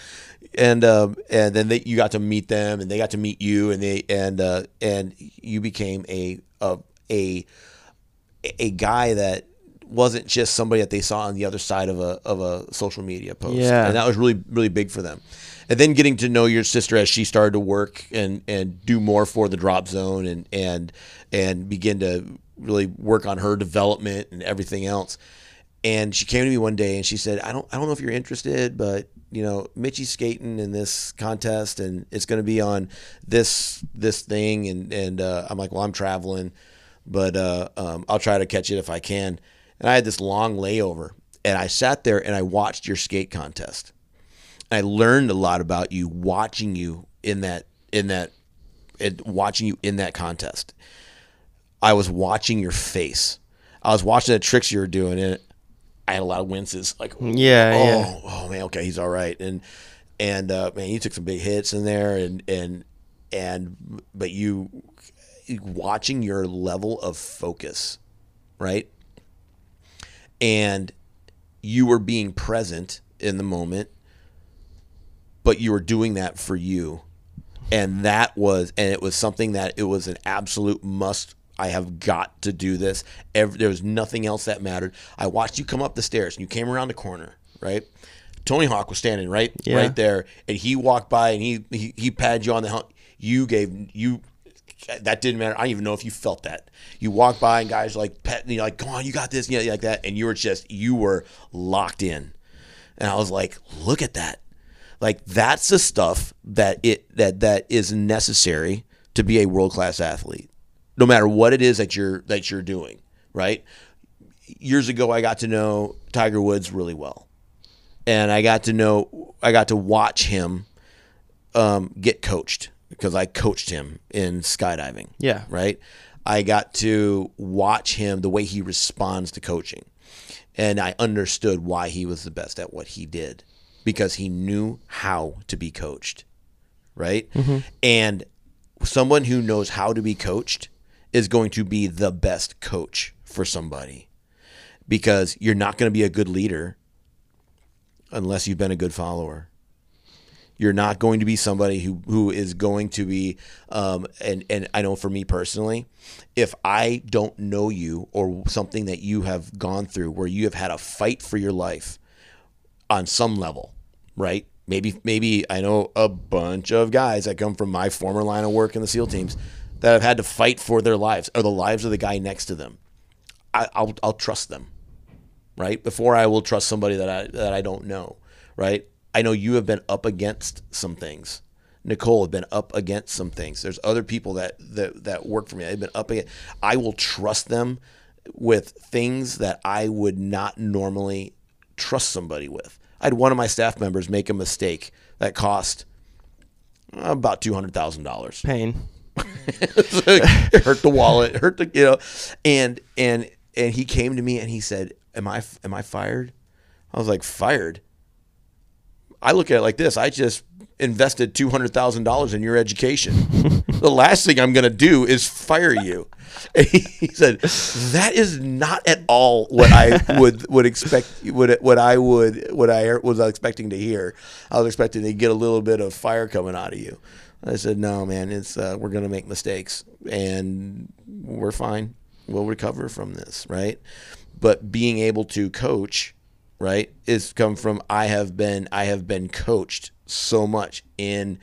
and um, and then they, you got to meet them, and they got to meet you, and they and uh, and you became a a a a guy that wasn't just somebody that they saw on the other side of a of a social media post. Yeah. And that was really really big for them. And then getting to know your sister as she started to work and and do more for the drop zone and and and begin to really work on her development and everything else. And she came to me one day and she said, "I don't I don't know if you're interested, but you know, Mitchie's skating in this contest and it's going to be on this this thing and and uh, I'm like, "Well, I'm traveling." but uh, um, I'll try to catch it if I can. And I had this long layover, and I sat there and I watched your skate contest. I learned a lot about you watching you in that in that and watching you in that contest. I was watching your face. I was watching the tricks you were doing, and I had a lot of winces. Like, Yeah, oh, yeah. oh man, okay, he's all right. And and uh, man, you took some big hits in there, and and and but you watching your level of focus, right? And you were being present in the moment, but you were doing that for you. And that was, and it was something that it was an absolute must. I have got to do this. Every, there was nothing else that mattered. I watched you come up the stairs and you came around the corner, right? Tony Hawk was standing right, Yeah. right there, and he walked by and he he, he patted you on the helmet. You gave you that didn't matter. I don't even know if you felt that. You walked by and guys were like petting you, like, "Come on, you got this," yeah, like that, and you were just you were locked in. And I was like, "Look at that!" Like that's the stuff that it that that is necessary to be a world class athlete, no matter what it is that you're that you're doing. Right? Years ago, I got to know Tiger Woods really well, and I got to know I got to watch him um, get coached because I coached him in skydiving. Yeah. Right. I got to watch him the way he responds to coaching, and I understood why he was the best at what he did because he knew how to be coached. Right. And someone who knows how to be coached is going to be the best coach for somebody because you're not going to be a good leader unless you've been a good follower. You're not going to be somebody who, who is going to be, um, and, and I know for me personally, if I don't know you or something that you have gone through where you have had a fight for your life on some level, right? Maybe, maybe I know a bunch of guys that come from my former line of work in the SEAL teams that have had to fight for their lives or the lives of the guy next to them. I, I'll, I'll trust them right? Before I will trust somebody that I that I don't know, right? I know you have been up against some things. Nicole have been up against some things. There's other people that that, that work for me. I've been up against. I will trust them with things that I would not normally trust somebody with. I had one of my staff members make a mistake that cost uh, about two hundred thousand dollars Pain. it hurt the wallet, hurt the you know, and and and he came to me and he said, "Am I am I fired?" I was like, "Fired." I look at it like this: I just invested two hundred thousand dollars in your education. the last thing I'm going to do is fire you. And he said, "That is not at all what I would would expect. What what I would what I was expecting to hear. I was expecting to get a little bit of fire coming out of you." I said, "No, man. It's uh, we're going to make mistakes, and we're fine. We'll recover from this, right?" But being able to coach right is come from i have been i have been coached so much in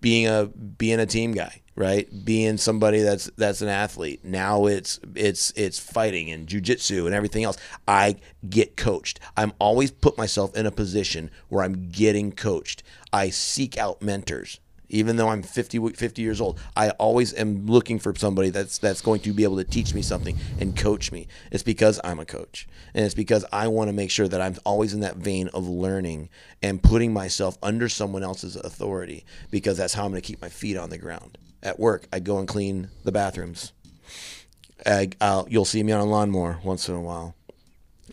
being a being a team guy right? Being somebody that's that's an athlete. Now it's it's it's fighting and jujitsu and everything else. I get coached. I'm always put myself in a position where i'm getting coached. I seek out mentors even though I'm 50, 50 years old, I always am looking for somebody that's that's going to be able to teach me something and coach me. It's because I'm a coach, and it's because I want to make sure that I'm always in that vein of learning and putting myself under someone else's authority because that's how I'm going to keep my feet on the ground. At work, I go and clean the bathrooms. I, I'll, you'll see me on a lawnmower once in a while.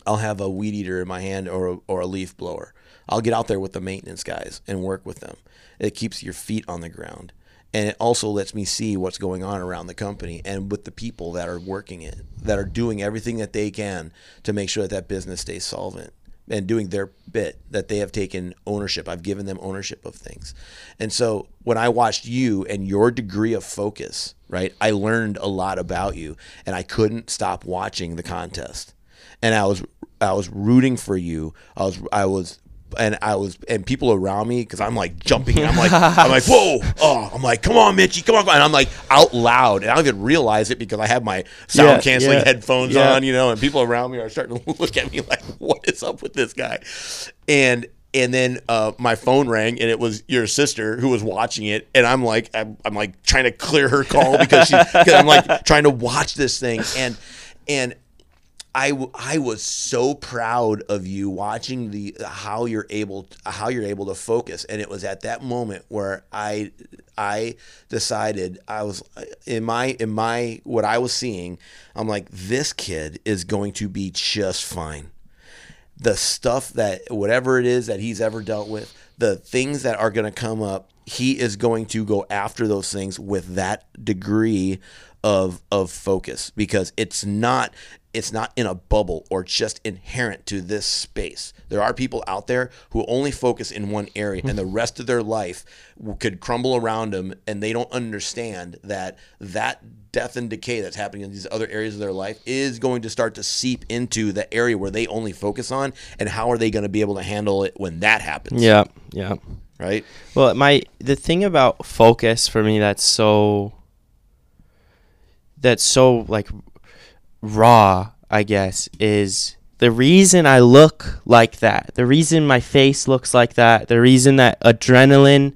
I'll have a weed eater in my hand or a, or a leaf blower. I'll get out there with the maintenance guys and work with them. It keeps your feet on the ground. And it also lets me see what's going on around the company and with the people that are working it, that are doing everything that they can to make sure that that business stays solvent and doing their bit, that they have taken ownership. I've given them ownership of things. And so when I watched you and your degree of focus, right, I learned a lot about you and I couldn't stop watching the contest and I was I was rooting for you. I was I was and I was and people around me because I'm like jumping. I'm like I'm like whoa oh I'm like come on Mitchie come on and I'm like out loud and I don't even realize it because I have my sound Yeah, canceling yeah, headphones yeah. on you know and people around me are starting to look at me like what is up with this guy and and then uh, my phone rang and it was your sister who was watching it and I'm like I'm, I'm like trying to clear her call because she because I'm like trying to watch this thing and and I, was so proud of you watching the how you're able how you're able to focus. And it was at that moment where I I decided I was in my in my what I was seeing I'm like this kid is going to be just fine. The stuff that whatever it is that he's ever dealt with, the things that are going to come up, he is going to go after those things with that degree of of focus. Because it's not it's not in a bubble or just inherent to this space. There are people out there who only focus in one area and the rest of their life could crumble around them and they don't understand that that death and decay that's happening in these other areas of their life is going to start to seep into the area where they only focus on and how are they going to be able to handle it when that happens. Yeah, yeah. Right? Well, my the thing about focus for me that's so that's so like raw, I guess, is the reason I look like that. The reason my face looks like that. The reason that adrenaline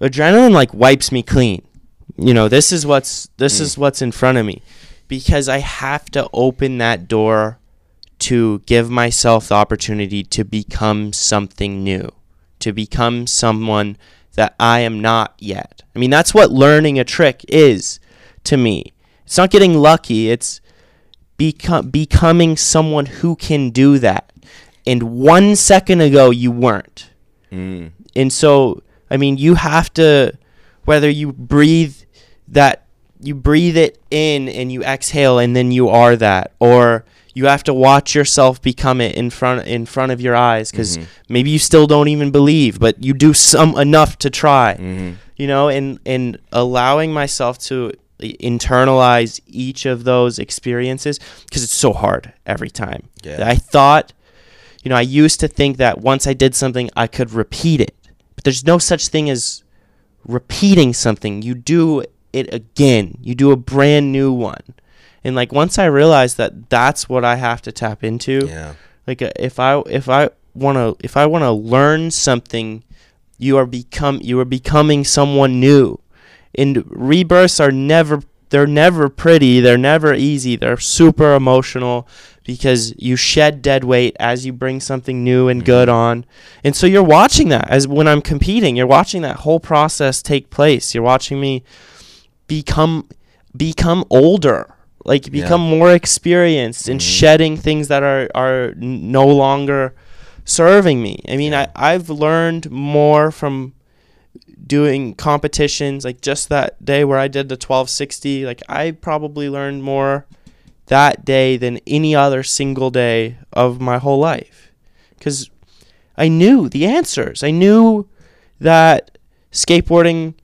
adrenaline like wipes me clean. You know, this is what's this is mm. what's in front of me because I have to open that door to give myself the opportunity to become something new, to become someone that I am not yet. I mean, that's what learning a trick is to me. It's not getting lucky, it's become becoming someone who can do that. And 1 second ago you weren't. Mm. And so, I mean, you have to whether you breathe that you breathe it in and you exhale and then you are that or you have to watch yourself become it in front in front of your eyes because Mhm. maybe you still don't even believe but you do some enough to try Mhm. you know and and allowing myself to internalize each of those experiences because it's so hard every time. Yeah. i thought you know i used to think that once i did something i could repeat it. But there's no such thing as repeating something. You do it again. You do a brand new one. And like once i realized that that's what i have to tap into Yeah. like uh, if i if i want to if i want to learn something you are become you are becoming someone new and rebirths are never they're never pretty they're never easy they're super emotional because you shed dead weight as you bring something new and good on and so you're watching that as when i'm competing you're watching that whole process take place you're watching me become become older like Yeah. become more experienced and Mhm. shedding things that are are no longer serving me i mean Yeah. I, i've learned more from doing competitions like just that day where i did the 1260 like i probably learned more that day than any other single day of my whole life. Because i knew the answers. I knew that skateboarding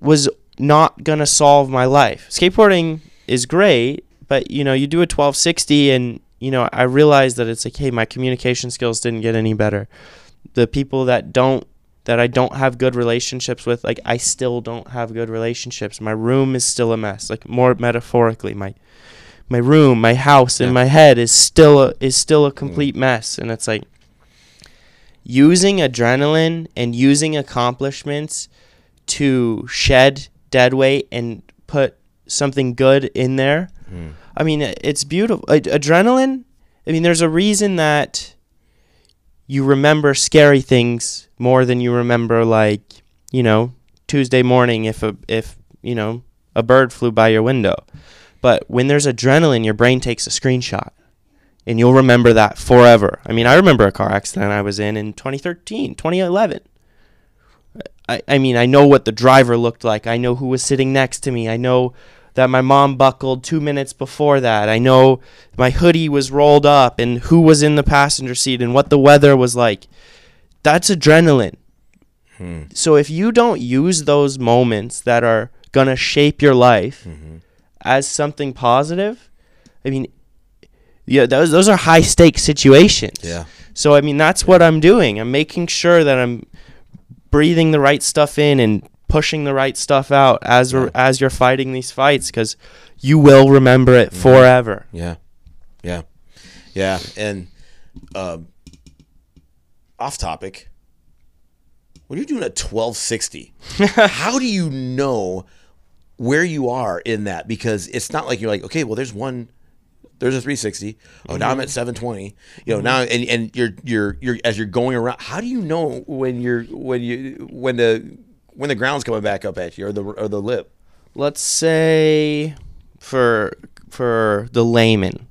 was not going to solve my life. Skateboarding is great but you know you do a 1260 and you know i realized that it's like hey my communication skills didn't get any better. The people that don't that i don't have good relationships with like i still don't have good relationships my room is still a mess like more metaphorically my my room my house Yeah. my head is still a, is still a complete mess and it's like using adrenaline and using accomplishments to shed dead weight and put something good in there Mm. I mean, it's beautiful. Ad- Adrenaline. I mean, there's a reason that you remember scary things more than you remember, like you know, Tuesday morning if a if you know a bird flew by your window. But when there's adrenaline, your brain takes a screenshot, and you'll remember that forever. I mean, I remember a car accident I was in in 2013, 2011. I, I mean, I know what the driver looked like. I know who was sitting next to me. I know that my mom buckled two minutes before that. I know my hoodie was rolled up and who was in the passenger seat and what the weather was like. That's adrenaline. Hmm. So if you don't use those moments that are going to shape your life Mhm. as something positive, I mean, yeah, those, those are high stakes situations. Yeah. So I mean that's what I'm doing. I'm making sure that I'm breathing the right stuff in and pushing the right stuff out as Yeah. as you're fighting these fights because you will remember it Mm-hmm. forever. Yeah, yeah, yeah. And um, off topic, when you're doing a 1260, how do you know where you are in that? Because it's not like you're like, okay, well, there's one. There's a 360. Oh, now I'm at 720. You know now, and, and you're you're you're as you're going around. How do you know when you're when you when the when the ground's coming back up at you or the or the lip? Let's say for for the layman,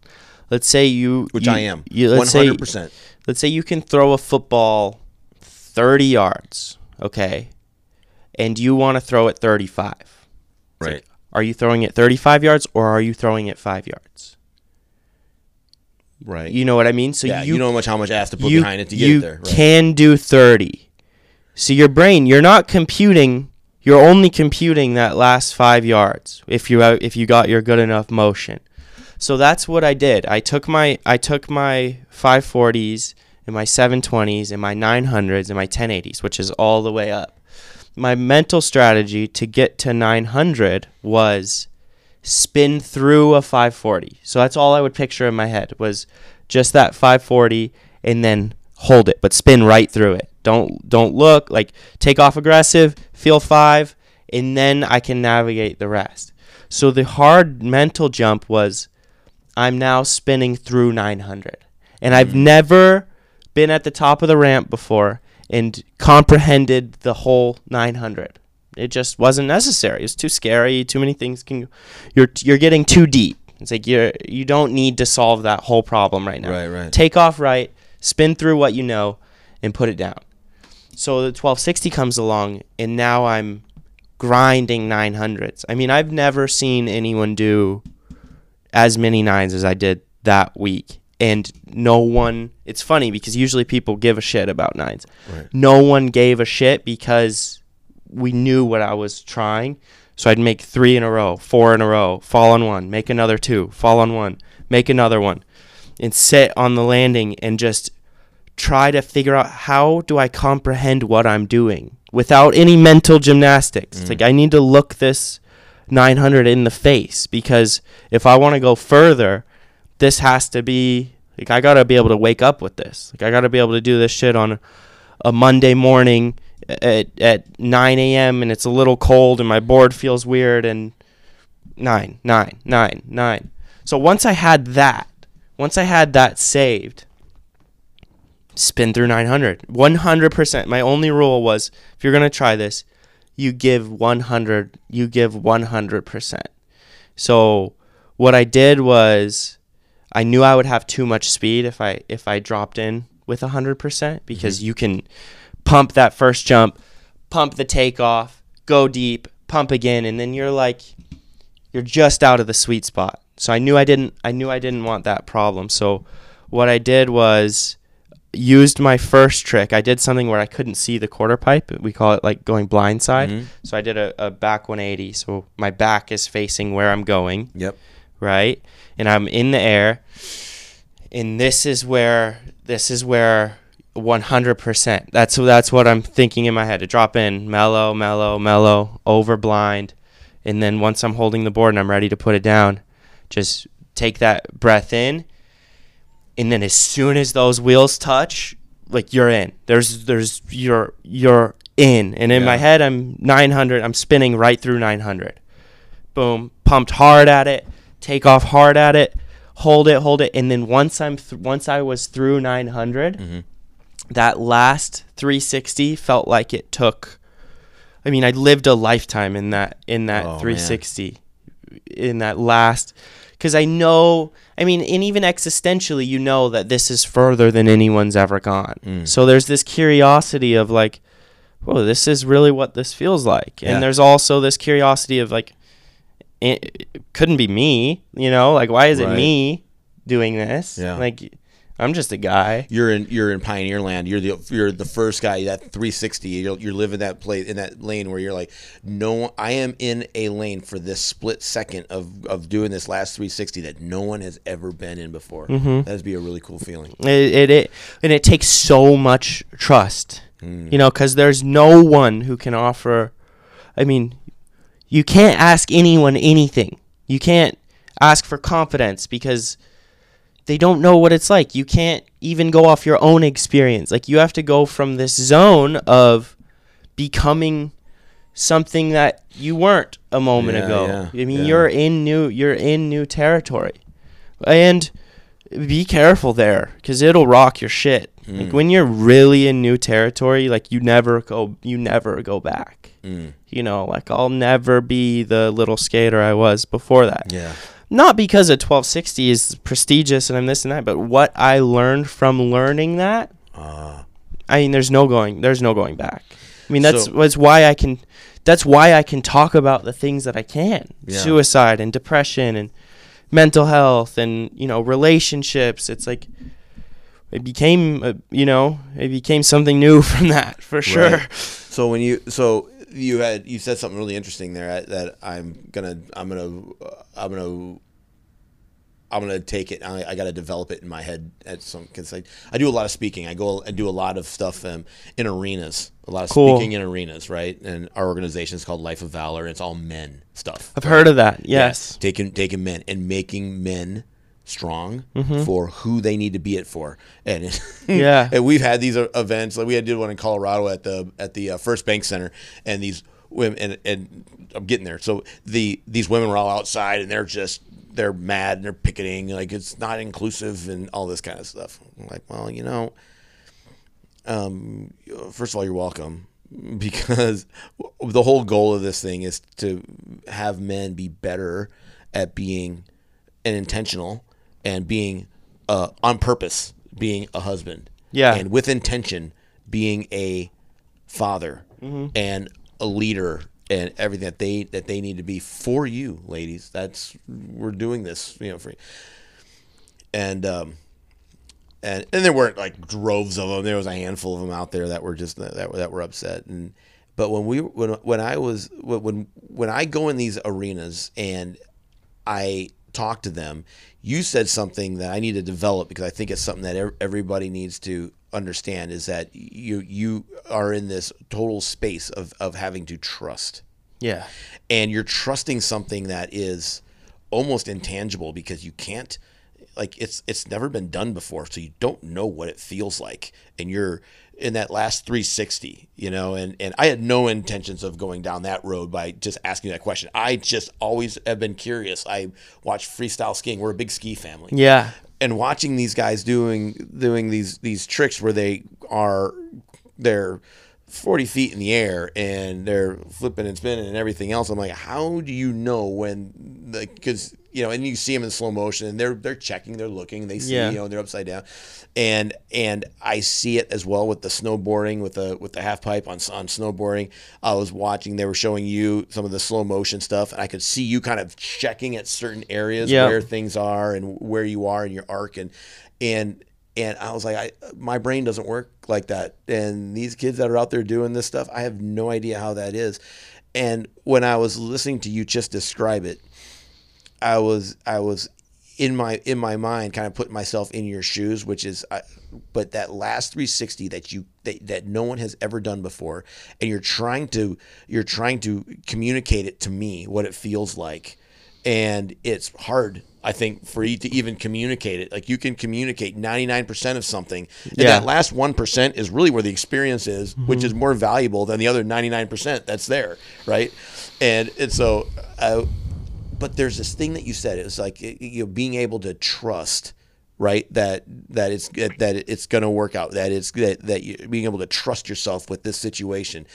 let's say you which you- I am. You, let's say hundred percent. let's say you can throw a football 30 yards, okay? And you want to throw it 35. It's Right. like, are you throwing it 35 yards or are you throwing it 5 yards? Right. You know what I mean? So yeah. you You, know how much how much have to put you, behind it to get you there. Right. can do 30. So your brain, you're not computing, you're only computing that last 5 yards if you uh, if you got your good enough motion. So that's what I did. I took my I took my 540s and my 720s and my 900s and my 1080s, which is all the way up. My mental strategy to get to 900 was spin through a 540. So that's all I would picture in my head was just that 540 and then hold it, but spin right through it. Don't don't look like take off aggressive, feel 5 and then I can navigate the rest. So the hard mental jump was I'm now spinning through 900. And I've mm. never been at the top of the ramp before and comprehended the whole 900. It just wasn't necessary. It's too scary. Too many things can. You're you're getting too deep. It's like you're you don't need to solve that whole problem right now. Right, right. Take off right, spin through what you know, and put it down. So the 1260 comes along, and now I'm grinding 900s. I mean, I've never seen anyone do as many nines as I did that week. And no one, it's funny because usually people give a shit about nines. Right. No one gave a shit because we knew what I was trying. So I'd make three in a row, four in a row, fall on one, make another two, fall on one, make another one, and sit on the landing and just try to figure out how do I comprehend what I'm doing without any mental gymnastics. It's like mm. I need to look this 900 in the face because if I want to go further, this has to be like I got to be able to wake up with this. Like I got to be able to do this shit on a Monday morning at at 9 a.m. and it's a little cold and my board feels weird and nine, nine, nine, nine. So once I had that, once I had that saved, spin through 900. 100%. My only rule was if you're going to try this, you give 100, you give 100%. So what I did was I knew I would have too much speed if I if I dropped in with 100% because mm-hmm. you can pump that first jump, pump the takeoff, go deep, pump again and then you're like you're just out of the sweet spot. So I knew I didn't I knew I didn't want that problem. So what I did was used my first trick. I did something where I couldn't see the quarter pipe. We call it like going blindside. Mhm. So I did a, a back 180. So my back is facing where I'm going, Yep. right? And I'm in the air. And this is where this is where 100%. That's that's what I'm thinking in my head. To drop in mellow, mellow, mellow, over blind. And then once I'm holding the board and I'm ready to put it down, just take that breath in and then as soon as those wheels touch, like you're in. There's there's you're you're in. And in my head I'm 900, I'm spinning right through 900. Boom, pumped hard at it, take off hard at it, hold it, hold it, and then once I'm th- once I was through 900, Mhm. that last 360 felt like it took I mean, I lived a lifetime in that in that Oh, man. 360 in that last because I know I mean and even existentially you know that this is further than anyone's ever gone. Mm. So there's this curiosity of like whoa, this is really what this feels like. Yeah. And there's also this curiosity of like it, it couldn't be me, you know? Like why is it me doing this? Yeah. Like I'm just a guy. You're in you're in pioneer land. You're the you're the first guy that 360. You're, you're living that place in that lane where you're like, no, I am in a lane for this split second of of doing this last 360 that no one has ever been in before. Mhm. That'd be a really cool feeling. It, it, it and it takes so much trust, Mm. you know, because there's no one who can offer. I mean, you can't ask anyone anything. You can't ask for confidence because they don't know what it's like. You can't even go off your own experience. Like you have to go from this zone of becoming something that you weren't a moment Yeah, ago. yeah, I mean, yeah. you're in new you're in new territory. And be careful there cuz it'll rock your shit. Like Mm. when you're really in new territory, like you never go you never go back. Mm. You know, like I'll never be the little skater I was before that Yeah. Not because a 1260 is prestigious and I'm this and that, but what I learned from learning that. Uh, I mean, there's no going. There's no going back. I mean, that's So- that's why I can. That's why I can talk about the things that I can. Yeah. Suicide and depression and mental health and you know relationships. It's like it became a, you know it became something new from that for sure. Right. So when you so you had you said something really interesting there uh, that I'm gonna I'm gonna uh, I'm gonna I'm gonna take it. I, I got to develop it in my head at some because I, I do a lot of speaking. I go I do a lot of stuff um, in arenas, a lot of Cool. speaking in arenas, right? And our organization is called Life of Valor. And it's all men stuff. I've heard of that. Yes. taking taking men and making men strong for who they need to be it for. And it- Yeah. and we've had these uh, events. Like we had did one in Colorado at the at the uh, First Bank Center, and these women and, and I'm getting there. So the these women were all outside, and they're just they're mad and they're picketing like it's not inclusive and all this kind of stuff. I'm like, well, you know, um, first of all, you're welcome because the whole goal of this thing is to have men be better at being an intentional and being uh, on purpose, being a husband. Yeah. And with intention, being a father and a leader and everything that they that they need to be for you, ladies. That's we're doing this, you know, for and um and and there weren't like droves of them. There was a handful of them out there that were just that were, that were upset. And but when we when when I was when when I go in these arenas and I talk to them, you said something that I need to develop because I think it's something that everybody needs to understand is that you you are in this total space of of having to trust Yeah. and you're trusting something that is almost intangible because you can't like it's it's never been done before so you don't know what it feels like and you're in that last 360 you know and and I had no intentions of going down that road by just asking that question. I just always have been curious. I watch freestyle skiing. We're a big ski family. Yeah. and watching these guys doing doing these these tricks where they are they're 40 feet in the air and they're flipping and spinning and everything else i'm like how do you know when because you know and you see them in slow motion and they're they're checking they're looking they see Yeah. you know they're upside down and and i see it as well with the snowboarding with the with the half pipe on on snowboarding i was watching they were showing you some of the slow motion stuff and i could see you kind of checking at certain areas Yeah. where things are and where you are in your arc and and and I was like, I my brain doesn't work like that. And these kids that are out there doing this stuff, I have no idea how that is. And when I was listening to you just describe it, I was I was in my in my mind kind of putting myself in your shoes, which is, I, but that last 360 that you that, that no one has ever done before, and you're trying to you're trying to communicate it to me what it feels like, and it's hard. I think for you to even communicate it, like you can communicate 99% of something, and Yeah. that last 1% is really where the experience is, which is more valuable than the other 99% that's there, right? And and so. Uh, but there's this thing that you said. It's like you know, being able to trust, right? That that it's that it's going to work out. That it's that that you being able to trust yourself with this situation,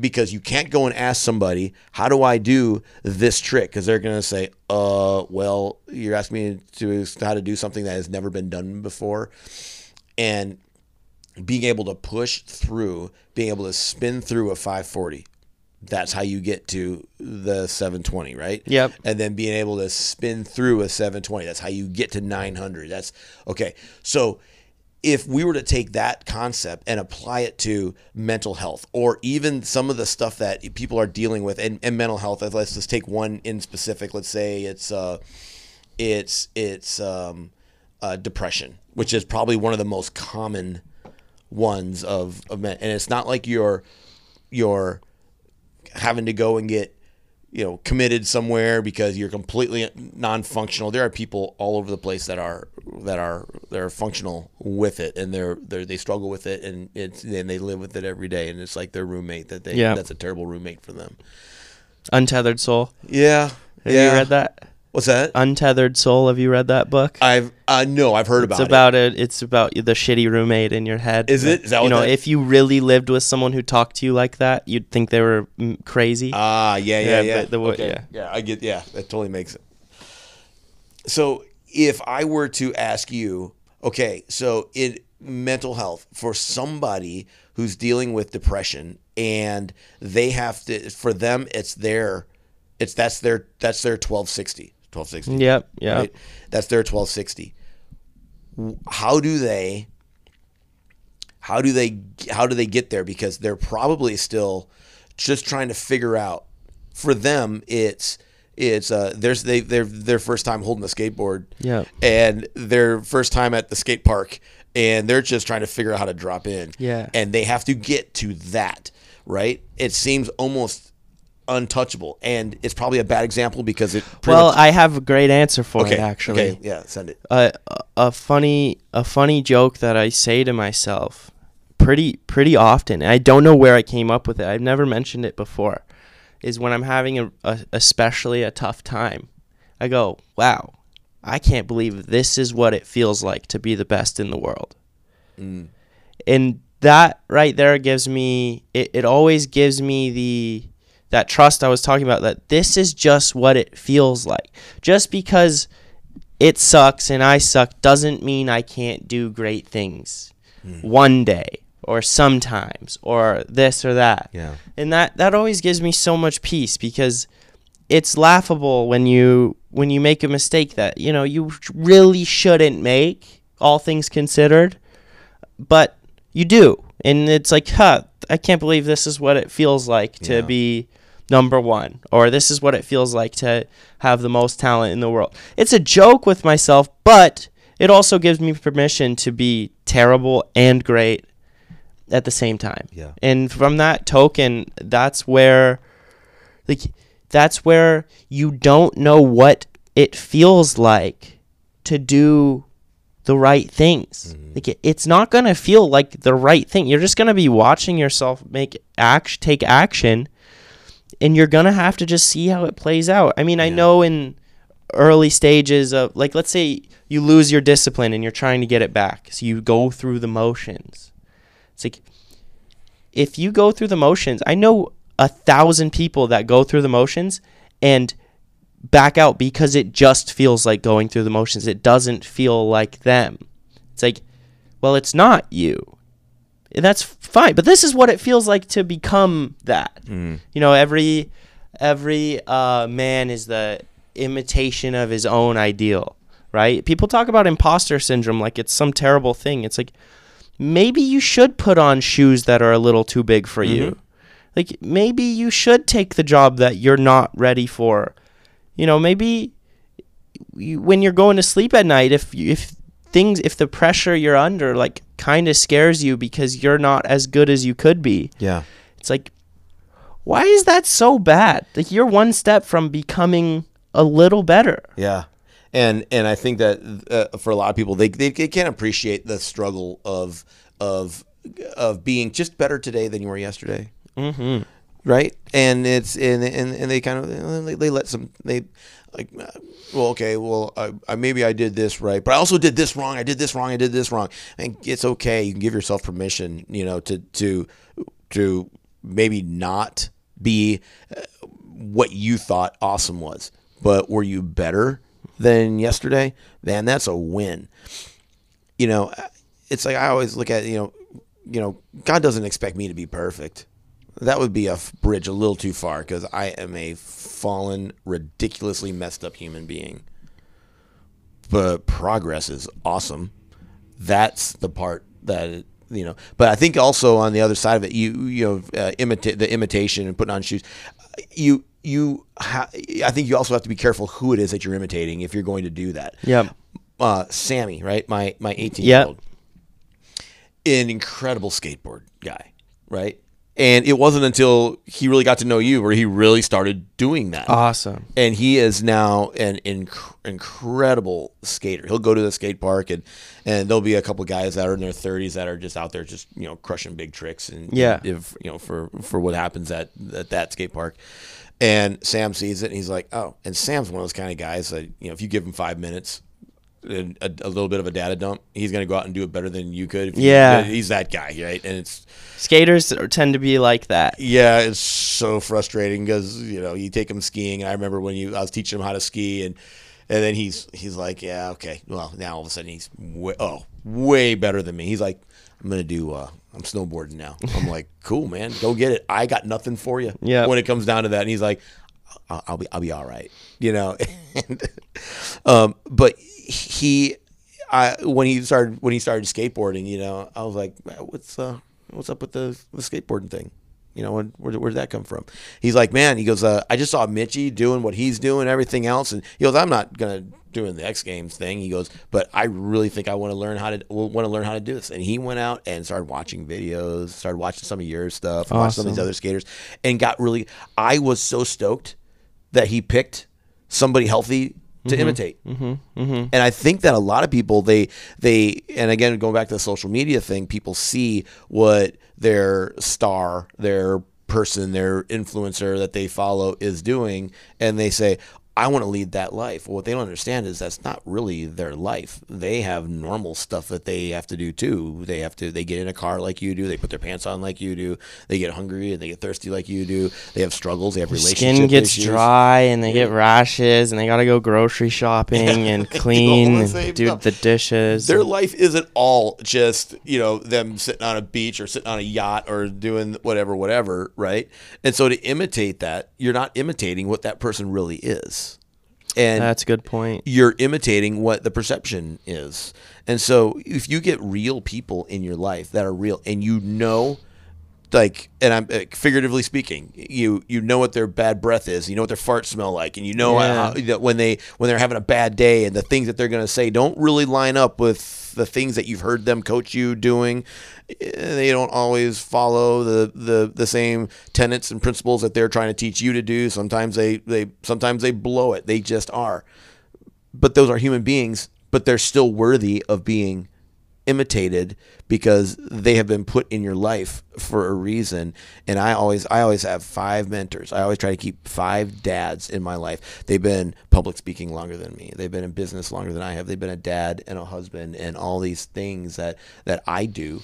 because you can't go and ask somebody, "How do I do this trick?" Because they're going to say, "Uh, well, you're asking me to how to do something that has never been done before," and being able to push through, being able to spin through a 540. That's how you get to the 720, right? Yep. And then being able to spin through a 720. That's how you get to 900. That's okay. So if we were to take that concept and apply it to mental health or even some of the stuff that people are dealing with and, and mental health, let's just take one in specific. Let's say it's uh, it's it's um, uh, depression, which is probably one of the most common ones of, of men. And it's not like you're you're having to go and get you know committed somewhere because you're completely non-functional there are people all over the place that are that are that are functional with it and they're, they're they struggle with it and it's and they live with it every day and it's like their roommate that they Yeah. that's a terrible roommate for them Untethered Soul. yeah Have you read that? What's that Untethered Soul. Have you read that book? i've uh no i've heard about It's about, about it. It's about the shitty roommate in your head. Is it? Is that what you know? that- If you really lived with someone who talked to you like that, you'd think they were mm, crazy. it ah yeah yeah Yeah, yeah, but the okay. yeah. yeah i get yeah that totally makes it so if I were to ask you, okay, so in mental health for somebody who's dealing with depression and they have to for them it's their it's that's their that's their 1260 1260 Yep. Yep. right? That's their 1260. How do they how do they how do they get there because they're probably still just trying to figure out for them it's it's uh there's they they're their first time holding a skateboard Yeah. and their first time at the skate park and they're just trying to figure out how to drop in Yeah. and they have to get to that right it seems almost untouchable and it's probably a bad example because it Well, I have a great answer for okay it actually. okay yeah send it a a funny a funny joke that I say to myself pretty pretty often. and I don't know where I came up with it. I've never mentioned it before. Is when I'm having a, a especially a tough time. I go, "Wow, I can't believe this is what it feels like to be the best in the world." Mm. And that right there gives me it, it always gives me the that trust I was talking about that this is just what it feels like. Just because it sucks and I suck doesn't mean I can't do great things hmm. one day or sometimes or this or that. Yeah. And that that always gives me so much peace because it's laughable when you when you make a mistake that, you know, you really shouldn't make all things considered, but you do. And it's like, huh, I can't believe this is what it feels like to Yeah. be number one, or this is what it feels like to have the most talent in the world. It's a joke with myself, but it also gives me permission to be terrible and great at the same time. Yeah. And from that token, that's where like that's where you don't know what it feels like to do the right things. Mm-hmm. Like it, it's not going to feel like the right thing. You're just going to be watching yourself make act take action and you're going to have to just see how it plays out. I mean, I know in early stages of like let's say you lose your discipline and you're trying to get it back. So you go through the motions. It's like if you go through the motions, I know a thousand people that go through the motions and back out because it just feels like going through the motions. It doesn't feel like them. It's like, well, it's not you. And that's fine, but this is what it feels like to become that. You know, every every uh, man is the imitation of his own ideal, right? People talk about imposter syndrome like it's some terrible thing. It's like maybe you should put on shoes that are a little too big for you. Like maybe you should take the job that you're not ready for. You know, maybe you, when you're going to sleep at night, if you, if things, if the pressure you're under like kind of scares you because you're not as good as you could be, Yeah. it's like, why is that so bad? Like you're one step from becoming a little better. Yeah. And and I think that uh, for a lot of people, they, they they can't appreciate the struggle of of of being just better today than you were yesterday. Mm-hmm. right? And it's and and, and they kind of they, they let some they like uh, well okay well I, I maybe I did this right, but I also did this wrong. I did this wrong. I did this wrong. And it's okay. You can give yourself permission, you know, to to to maybe not be uh, what you thought awesome was, but were you better than yesterday? Man, that's a win you know, it's like I always look at you know, you know, God doesn't expect me to be perfect. That would be a f- bridge a little too far because I am a fallen, ridiculously messed up human being. But progress is awesome. That's the part that it, you know. But I think also on the other side of it, you you know, uh, imitate the imitation and putting on shoes. You you ha- I think you also have to be careful who it is that you're imitating if you're going to do that Yeah. uh, Sammy, right? My my 18 year old, an incredible skateboard guy, right? And it wasn't until he really got to know you where he really started doing that. Awesome. and he is now an inc- incredible skater. He'll go to the skate park and and there'll be a couple guys that are in their 30s that are just out there just you know crushing big tricks and Yeah. if you know for for what happens at at that skate park. And Sam sees it and he's like, "Oh." And Sam's one of those kind of guys that you know if you give him 5 minutes, a, a, little bit of a data dump, he's going to go out and do it better than you could. If you- Yeah. he's that guy, right? And it's Skaters tend to be like that. yeah, it's so frustrating because you know you take him skiing. And I remember when you I was teaching him how to ski, and and then he's he's like, yeah, okay. Well, now all of a sudden he's way, oh way better than me. He's like, I'm gonna do. Uh, I'm snowboarding now. I'm like, cool, man, go get it. I got nothing for you. Yeah. When it comes down to that, and he's like, I'll, I'll be I'll be all right. You know. and, um, but he, I when he started when he started skateboarding, you know, I was like, what's uh what's up with the the skateboarding thing? You know, where, where did that come from? He's like, man, he goes, uh, I just saw Mitchie doing what he's doing, everything else, and he goes, I'm not gonna doing the X Games thing. He goes, but I really think I want to learn how to want to learn how to do this. And he went out and started watching videos, started watching some of your stuff, watched some of these other skaters, and got really. I was so stoked that he picked somebody healthy to imitate. Mm-hmm, mm-hmm. And I think that a lot of people they they and again going back to the social media thing, people see what their star, their person, their influencer that they follow is doing, and they say. I want to lead that life. Well, what they don't understand is that's not really their life. They have normal stuff that they have to do too. They have to. They get in a car like you do. They put their pants on like you do. They get hungry and they get thirsty like you do. They have struggles. They have relationship Skin gets issues. dry and they get rashes and they gotta go grocery shopping and clean and do stuff. the dishes. Their life isn't all just you know them sitting on a beach or sitting on a yacht or doing whatever, whatever, right? And so to imitate that, you're not imitating what that person really is, and That's a good point. you're imitating what the perception is. And so if you get real people in your life that are real and you know like and I'm uh, figuratively speaking, you you know what their bad breath is, you know what their farts smell like, and you know Yeah. how, that when they when they're having a bad day and the things that they're going to say don't really line up with the things that you've heard them coach you doing. Eh, They don't always follow the, the, the same tenets and principles that they're trying to teach you to do. Sometimes they, they sometimes they blow it. They just are but those are human beings, but they're still worthy of being imitated because they have been put in your life for a reason. And i always i always have five mentors. I always try to keep five dads in my life. They've been public speaking longer than me. They've been in business longer than i have. They've been a dad and a husband and all these things that that i do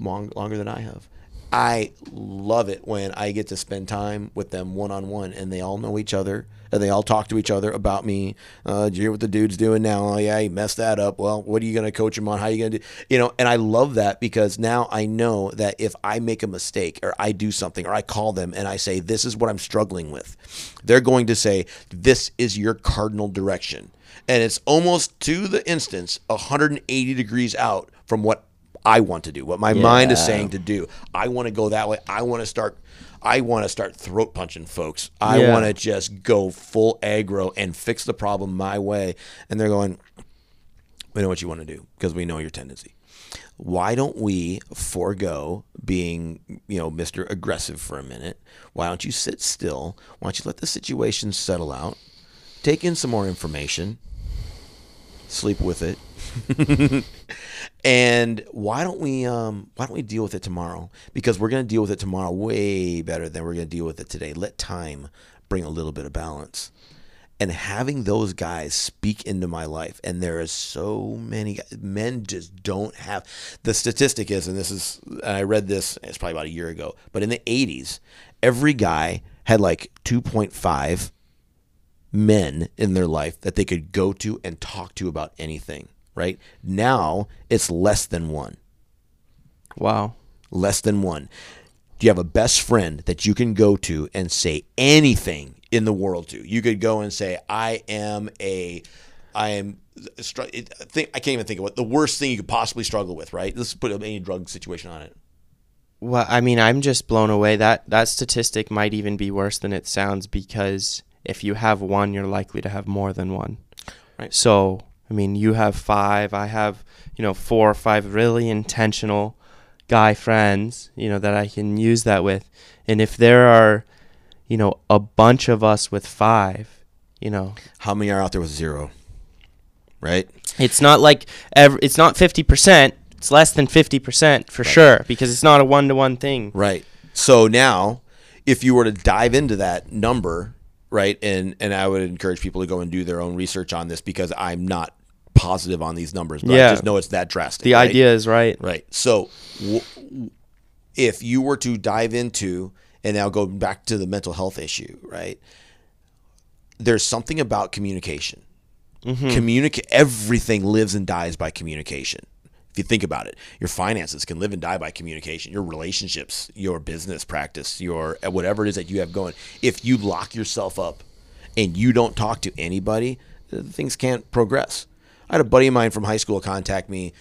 long, longer than I have. I love it when I get to spend time with them one on one, and they all know each other, and they all talk to each other about me. Uh, did you hear what the dude's doing now? Oh yeah, he messed that up. Well, what are you going to coach him on? How are you going to do? You know, and I love that because now I know that if I make a mistake or I do something or I call them and I say this is what I'm struggling with, they're going to say this is your cardinal direction, and it's almost to the instance 180 degrees out from what I want to do, what my mind is saying to do. I want to go that way. I want to start. I want to start throat punching folks. I Yeah. want to just go full aggro and fix the problem my way. And they're going, we know what you want to do because we know your tendency. Why don't we forego being, you know, Mr. Aggressive for a minute? Why don't you sit still? Why don't you let the situation settle out? Take in some more information. Sleep with it. and why don't we um why don't we deal with it tomorrow? Because we're gonna deal with it tomorrow way better than we're gonna deal with it today. Let time bring a little bit of balance. And having those guys speak into my life, and there is so many men just don't have the statistic is, and this is I read this it's probably about a year ago, but in the '80s, every guy had like 2.5 men in their life that they could go to and talk to about anything, right? Now it's less than one. Wow. Less than one. Do you have a best friend that you can go to and say anything in the world to? You could go and say, I am a, I am, I can't even think of what the worst thing you could possibly struggle with, right? Let's put any drug situation on it. Well, I mean, I'm just blown away. That that statistic might even be worse than it sounds because if you have one, you're likely to have more than one. Right. So, I mean, you have five. I have, you know, four or five really intentional guy friends, you know, that I can use that with. And if there are, you know, a bunch of us with five, you know, How many are out there with zero? Right? it's not like ev- it's not 50%. It's less than 50% for sure because it's not a one to one thing. Right. So now, if you were to dive into that number, right, and and I would encourage people to go and do their own research on this because I'm not positive on these numbers, but Yeah. I just know it's that drastic. The right? idea is right. Right. So, w- if you were to dive into, and now go back to the mental health issue, right? There's something about communication. Communicate. Everything lives and dies by communication. If you think about it, your finances can live and die by communication. Your relationships, your business practice, your whatever it is that you have going. If you lock yourself up and you don't talk to anybody, uh, things can't progress. I had a buddy of mine from high school contact me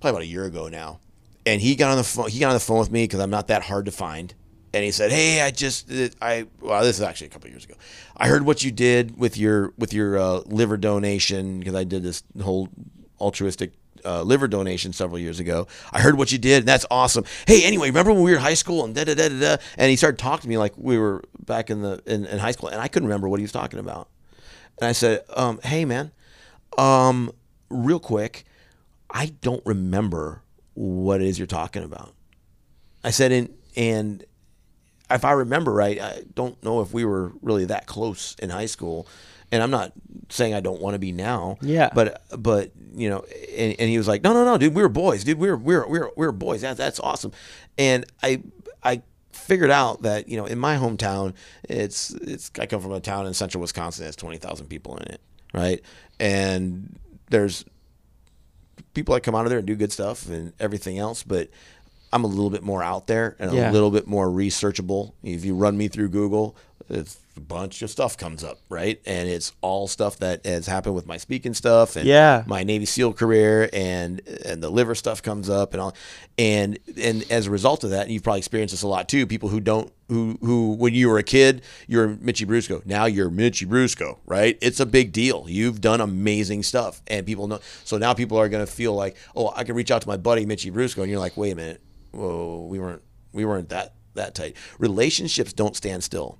probably about a year ago now, and he got on the phone. He got on the phone with me because I'm not that hard to find, and he said, "Hey, I just I well, this is actually a couple years ago. I heard what you did with your with your uh, liver donation because I did this whole altruistic." Uh, liver donation several years ago. I heard what you did, and that's awesome. Hey, anyway, remember when we were in high school and da da da da da? And he started talking to me like we were back in the in, in high school, and I couldn't remember what he was talking about. And I said, um, "Hey, man, um, real quick, I don't remember what it is you're talking about. I said, and and if I remember right, I don't know if we were really that close in high school. And I'm not saying I don't want to be now. Yeah. But but you know, and, and he was like, no no no, dude, we were boys, dude, we were we were we were, we were boys. That, that's awesome. And I I figured out that you know in my hometown, it's it's I come from a town in central Wisconsin that has twenty thousand people in it, right? And there's people that come out of there and do good stuff and everything else, but I'm a little bit more out there and a little bit more researchable. If you run me through Google, it's a bunch of stuff comes up, right? And it's all stuff that has happened with my speaking stuff and Yeah. my Navy SEAL career and and the liver stuff comes up and all and and as a result of that, and you've probably experienced this a lot too. People who don't who who when you were a kid, you're Mitchie Brusco. Now you're Mitchie Brusco, right? It's a big deal. You've done amazing stuff, and people know. So now people are going to feel like, oh, I can reach out to my buddy Mitchie Brusco, and you're like, wait a minute, whoa, we weren't we weren't that that tight. Relationships don't stand still.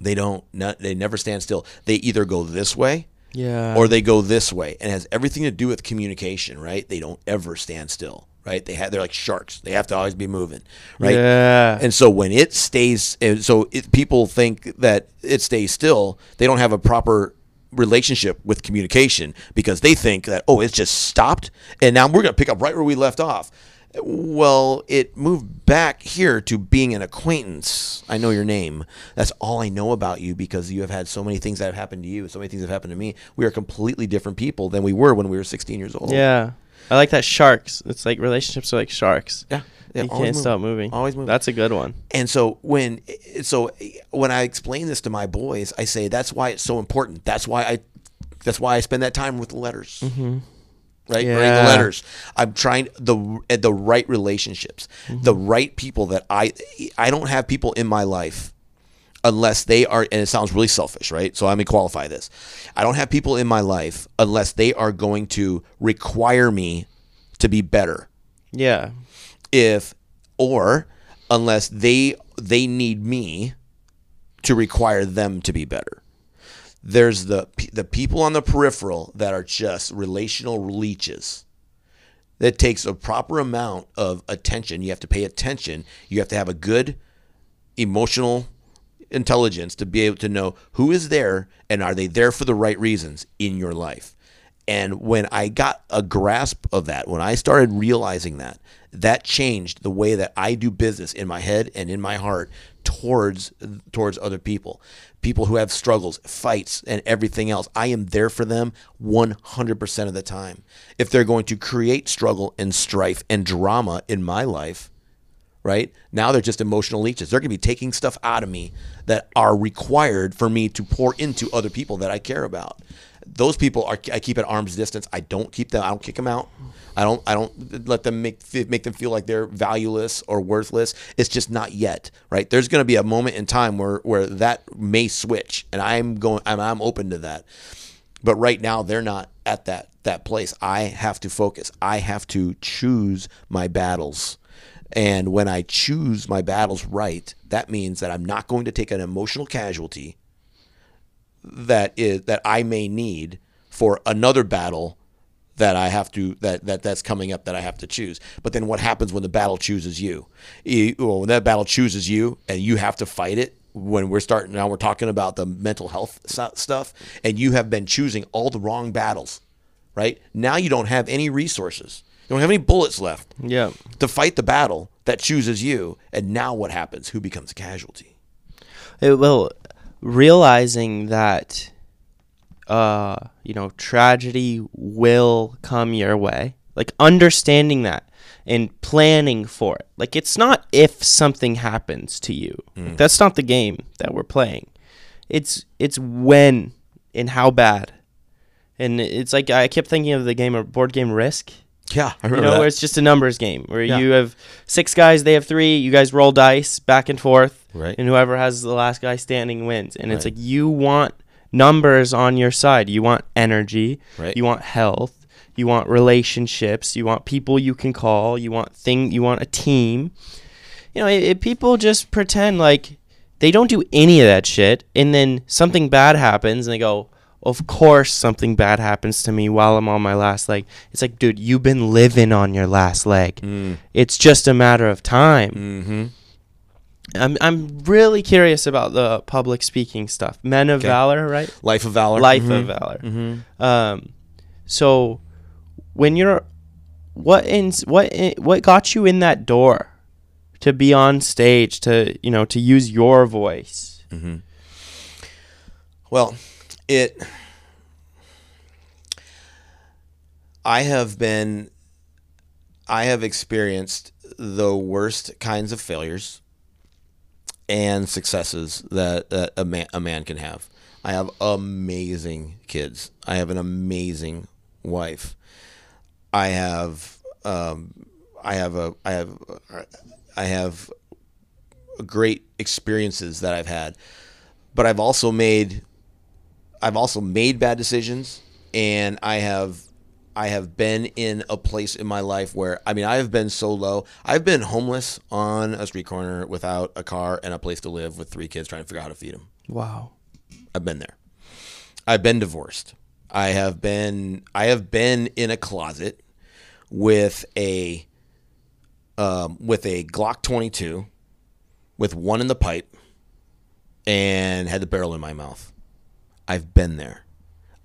They don't. Not, they never stand still. They either go this way Yeah. or they go this way and it has everything to do with communication right they don't ever stand still right they have they're like sharks they have to always be moving right Yeah. and so when it stays and so it, people think that it stays still they don't have a proper relationship with communication because they think that oh it's just stopped and now we're going to pick up right where we left off well it moved back here to being an acquaintance i know your name that's all i know about you because you have had so many things that have happened to you so many things have happened to me we are completely different people than we were when we were 16 years old yeah. I like that sharks. It's like relationships are like sharks. yeah, yeah you can't moving. stop moving. always moving That's a good one. And so when so when I explain this to my boys, I say that's why it's so important. That's why I that's why I spend that time with the letters. Mm-hmm. Right, Writing the letters. I'm trying the the right relationships, mm-hmm. the right people that I I don't have people in my life unless they are and it sounds really selfish, right? So let me qualify this. I don't have people in my life unless they are going to require me to be better Yeah. if or unless they they need me to require them to be better there's the the people on the peripheral that are just relational leeches that takes a proper amount of attention you have to pay attention you have to have a good emotional intelligence to be able to know who is there and are they there for the right reasons in your life. And when I got a grasp of that, when I started realizing that, that changed the way that I do business in my head and in my heart towards towards other people. People who have struggles, fights, and everything else. I am there for them 100% of the time. If they're going to create struggle and strife and drama in my life, right? Now they're just emotional leeches. They're going to be taking stuff out of me that are required for me to pour into other people that I care about. Those people are I keep at arm's distance. I don't keep them. I don't kick them out. I don't. I don't let them make make them feel like they're valueless or worthless. It's just not yet, right? There's going to be a moment in time where where that may switch, and I'm going. I'm, I'm open to that. But right now they're not at that that place. I have to focus. I have to choose my battles. And when I choose my battles right, that means that I'm not going to take an emotional casualty that is that I may need for another battle that I have to that, that that's coming up that I have to choose. But then what happens when the battle chooses you? you well, when that battle chooses you and you have to fight it, when we're starting now we're talking about the mental health stuff and you have been choosing all the wrong battles right? Now you don't have any resources. You don't have any bullets left yeah. to fight the battle that chooses you. And now what happens? Who becomes a casualty? It, well realizing that uh you know tragedy will come your way like understanding that and planning for it. Like it's not if something happens to you. Mm. That's not the game that we're playing. It's it's when and how bad. And it's like I kept thinking of the game of board game Risk. Yeah, I remember you know, that. where it's just a numbers game where yeah. you have six guys, they have three. You guys roll dice back and forth, right? And whoever has the last guy standing wins. And right. it's like you want numbers on your side. You want energy. Right. You want health you want relationships, you want people you can call, you want thing, you want a team. You know, if people just pretend like they don't do any of that shit, and then something bad happens, and they go, "Of course, something bad happens to me while I'm on my last leg." It's like, dude, you've been living on your last leg. Mm. It's just a matter of time. Mm-hmm. I'm I'm really curious about the public speaking stuff. Men of okay. Valor, right? Life of Valor. Life mm-hmm. of Valor. Mm-hmm. Um, so when you're what in what what got you in that door to be on stage to you know to use your voice mm-hmm. well it i have been i have experienced the worst kinds of failures and successes that, that a, man, a man can have. I have amazing kids. I have an amazing wife. I have um, I have a I have I have great experiences that I've had, but I've also made I've also made bad decisions, and I have I have been in a place in my life where I mean I have been so low. I've been homeless on a street corner without a car and a place to live with three kids trying to figure out how to feed them. Wow. I've been there. I've been divorced. I have been I have been in a closet with a um, with a Glock 22 with one in the pipe and had the barrel in my mouth. I've been there.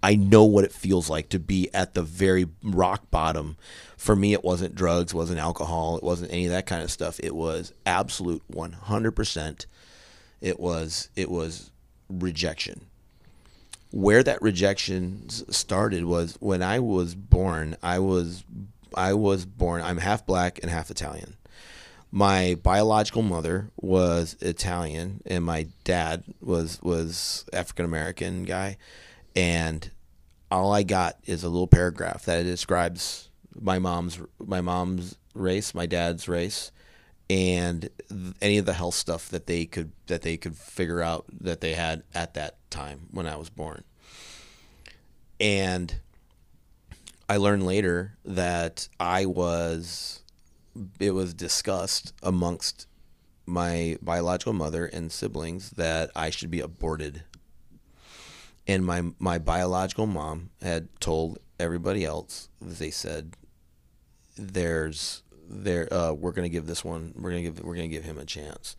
I know what it feels like to be at the very rock bottom. For me, it wasn't drugs, wasn't alcohol, it wasn't any of that kind of stuff. It was absolute 100%. It was it was rejection where that rejection started was when I was born. I was I was born. I'm half black and half Italian. My biological mother was Italian, and my dad was was African American guy, and all I got is a little paragraph that describes my mom's my mom's race, my dad's race, and any of the health stuff that they could that they could figure out that they had at that time when I was born. And I learned later that I was it was discussed amongst my biological mother and siblings that I should be aborted. And my my biological mom had told everybody else they said there's there uh, we're gonna give this one we're gonna give we're gonna give him a chance.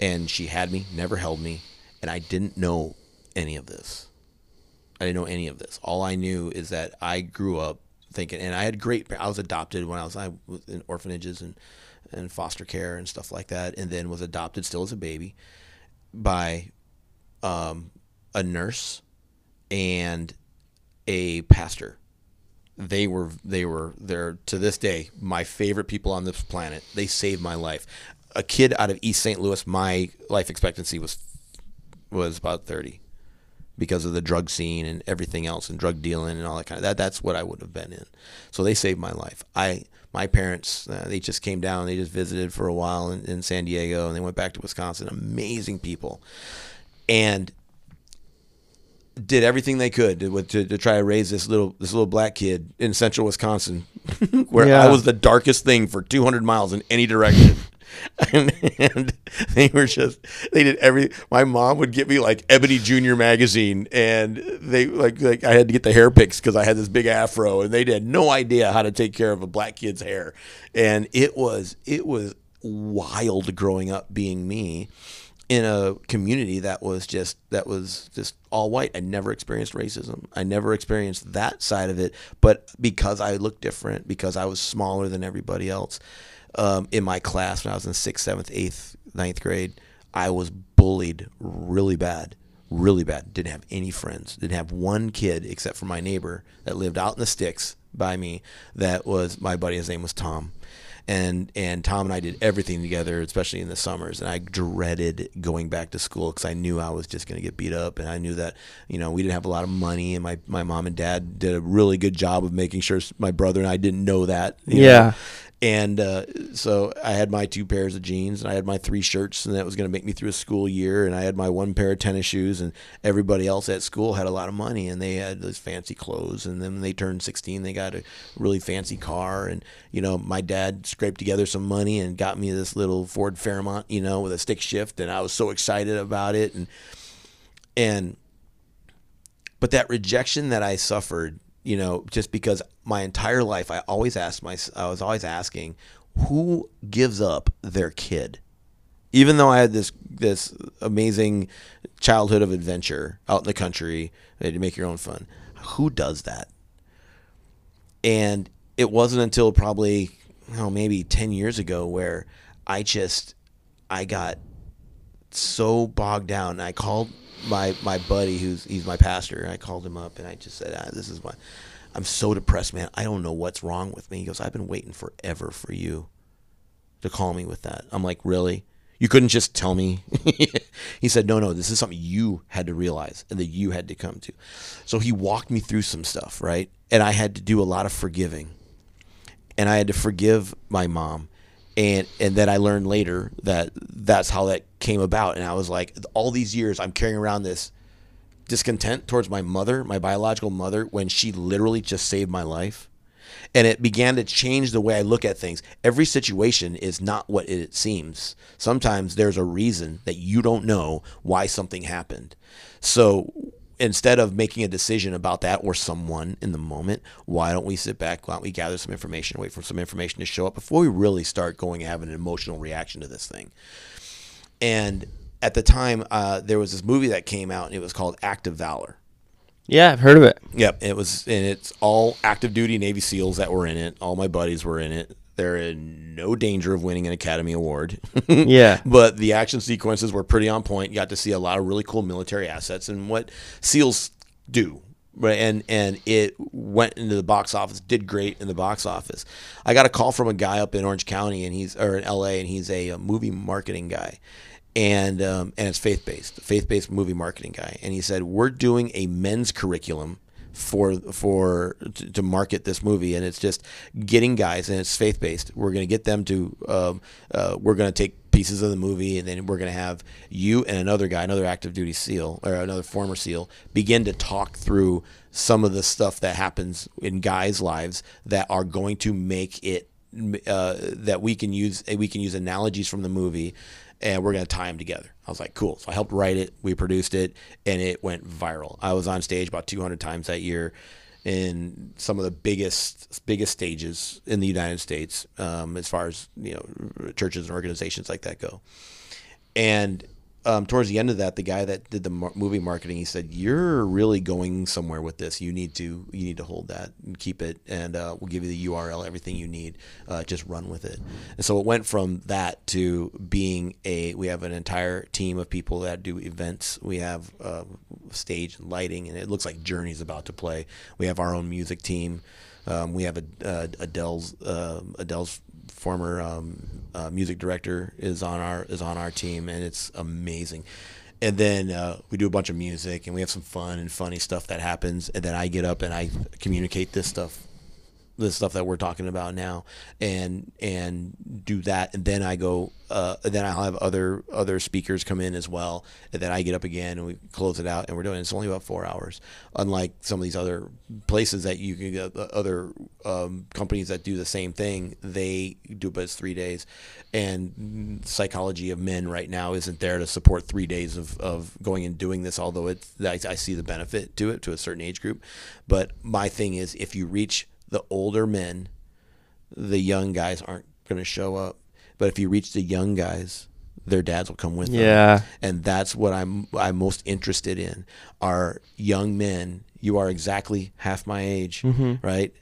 And she had me never held me and i didn't know any of this. I didn't know any of this. All i knew is that i grew up thinking and i had great i was adopted when i was I was in orphanages and and foster care and stuff like that and then was adopted still as a baby by um, a nurse and a pastor they were they were they're to this day my favorite people on this planet. They saved my life. A kid out of East St. Louis, my life expectancy was was about thirty because of the drug scene and everything else and drug dealing and all that kind of that. That's what I would have been in. So they saved my life. I my parents uh, they just came down. They just visited for a while in, in San Diego and they went back to Wisconsin. Amazing people, and did everything they could to, to, to, try to raise this little this little black kid in central Wisconsin, where yeah. I was the darkest thing for 200 miles in any direction. And, and, they were just they did every. My mom would get me like Ebony Junior magazine, and they like like I had to get the hair picks because I had this big afro, and they had no idea how to take care of a black kid's hair, and it was it was wild growing up being me in a community that was just that was just all white. I never experienced racism. I never experienced that side of it. But because I looked different, because I was smaller than everybody else um, in my class when I was in sixth, seventh, eighth, ninth grade, I was bullied really bad, really bad. Didn't have any friends. Didn't have one kid except for my neighbor that lived out in the sticks by me. That was my buddy. His name was Tom and and Tom and I did everything together, especially in the summers. And I dreaded going back to school because I knew I was just going to get beat up, and I knew that you know we didn't have a lot of money, and my my mom and dad did a really good job of making sure my brother and I didn't know that. yeah. Know? And uh, so I had my two pairs of jeans and I had my three shirts, and that was going to make me through a school year. And I had my one pair of tennis shoes, and everybody else at school had a lot of money and they had those fancy clothes. And then when they turned 16, they got a really fancy car. And, you know, my dad scraped together some money and got me this little Ford Fairmont, you know, with a stick shift. And I was so excited about it. And, and, but that rejection that I suffered you know, just because my entire life I always asked my I was always asking who gives up their kid. Even though I had this this amazing childhood of adventure out in the country, to make your own fun, who does that? And it wasn't until probably oh maybe 10 years ago where I just I got so bogged down. I called my my buddy who's he's my pastor. And I called him up and I just said, ah, "This is why I'm so depressed, man. I don't know what's wrong with me." He goes, "I've been waiting forever for you to call me with that." I'm like, "Really? You couldn't just tell me?" he said, "No, no. This is something you had to realize and that you had to come to." So he walked me through some stuff, right? And I had to do a lot of forgiving. And I had to forgive my mom and and then I learned later that that's how that came about. And I was like, all these years I'm carrying around this discontent towards my mother, my biological mother, when she literally just saved my life. And it began to change the way I look at things. Every situation is not what it seems. Sometimes there's a reason that you don't know why something happened. So instead of making a decision about that or someone in the moment, why don't we sit back? Why don't we gather some information, wait for some information to show up before we really start going and having an emotional reaction to this thing? And at the time, uh, there was this movie that came out, and it was called Act of Valor. Yeah, I've heard of it. Yep, it was, and it's all active duty Navy SEALs that were in it. All my buddies were in it. They're in no danger of winning an Academy Award. yeah. But the action sequences were pretty on point. You got to see a lot of really cool military assets and what SEALs do. Right, and and it went into the box office, did great in the box office. I got a call from a guy up in Orange County, and he's or in L.A., and he's a, a movie marketing guy, and um, and it's faith based, faith based movie marketing guy, and he said we're doing a men's curriculum for for to, to, market this movie, and it's just getting guys, and it's faith based. We're going to get them to. Um, uh, we're going to take pieces of the movie, and then we're going to have you and another guy, another active duty SEAL or another former SEAL, begin to talk through some of the stuff that happens in guys' lives that are going to make it uh, that we can use. We can use analogies from the movie and we're going to tie them together. I was like, cool. So I helped write it, we produced it, and it went viral. I was on stage about 200 times that year in some of the biggest biggest stages in the United States, um, as far as you know, churches and organizations like that go. And um, towards the end of that, the guy that did the mar- movie marketing, he said, "You're really going somewhere with this. You need to you need to hold that and keep it, and uh, we'll give you the URL, everything you need. Uh, just run with it." And so it went from that to being a. We have an entire team of people that do events. We have uh, stage and lighting, and it looks like Journey's about to play. We have our own music team. Um, we have a, uh, Adele's uh, Adele's former um, uh, music director is on our is on our team, and it's amazing. And then uh, we do a bunch of music, and we have some fun and funny stuff that happens. And then I get up and I communicate this stuff the stuff that we're talking about now and and do that. And then I go uh, then I'll have other other speakers come in as well and then I get up again and we close it out and we're doing it. it's only about four hours unlike some of these other places that you can get uh, other um, companies that do the same thing. They do but it's three days. And psychology of men right now isn't there to support three days of, of going and doing this although it's I, I see the benefit to it to a certain age group. But my thing is if you reach the older men, the young guys aren't going to show up. But if you reach the young guys, their dads will come with them. Yeah. And that's what I'm I'm most interested in are young men. You are exactly half my age, mm-hmm. right?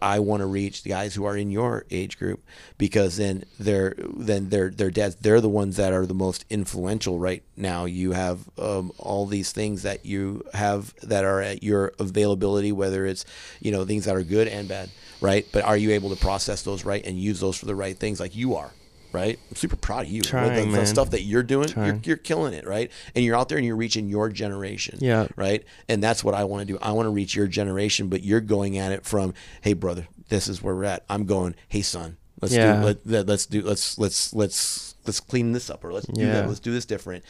I want to reach the guys who are in your age group because then they're then they're they're dads they're the ones that are the most influential right now. You have um, all these things that you have that are at your availability, whether it's you know things that are good and bad, right? But are you able to process those right and use those for the right things, like you are? Right, I'm super proud of you. Trying, the, the stuff that you're doing, you're, you're killing it, right? And you're out there and you're reaching your generation, Yeah. right? And that's what I want to do. I want to reach your generation, but you're going at it from, hey, brother, this is where we're at. I'm going, hey, son, let's Yeah. do let, let's do let's let's let's let's clean this up or let's do that. Let's do this different.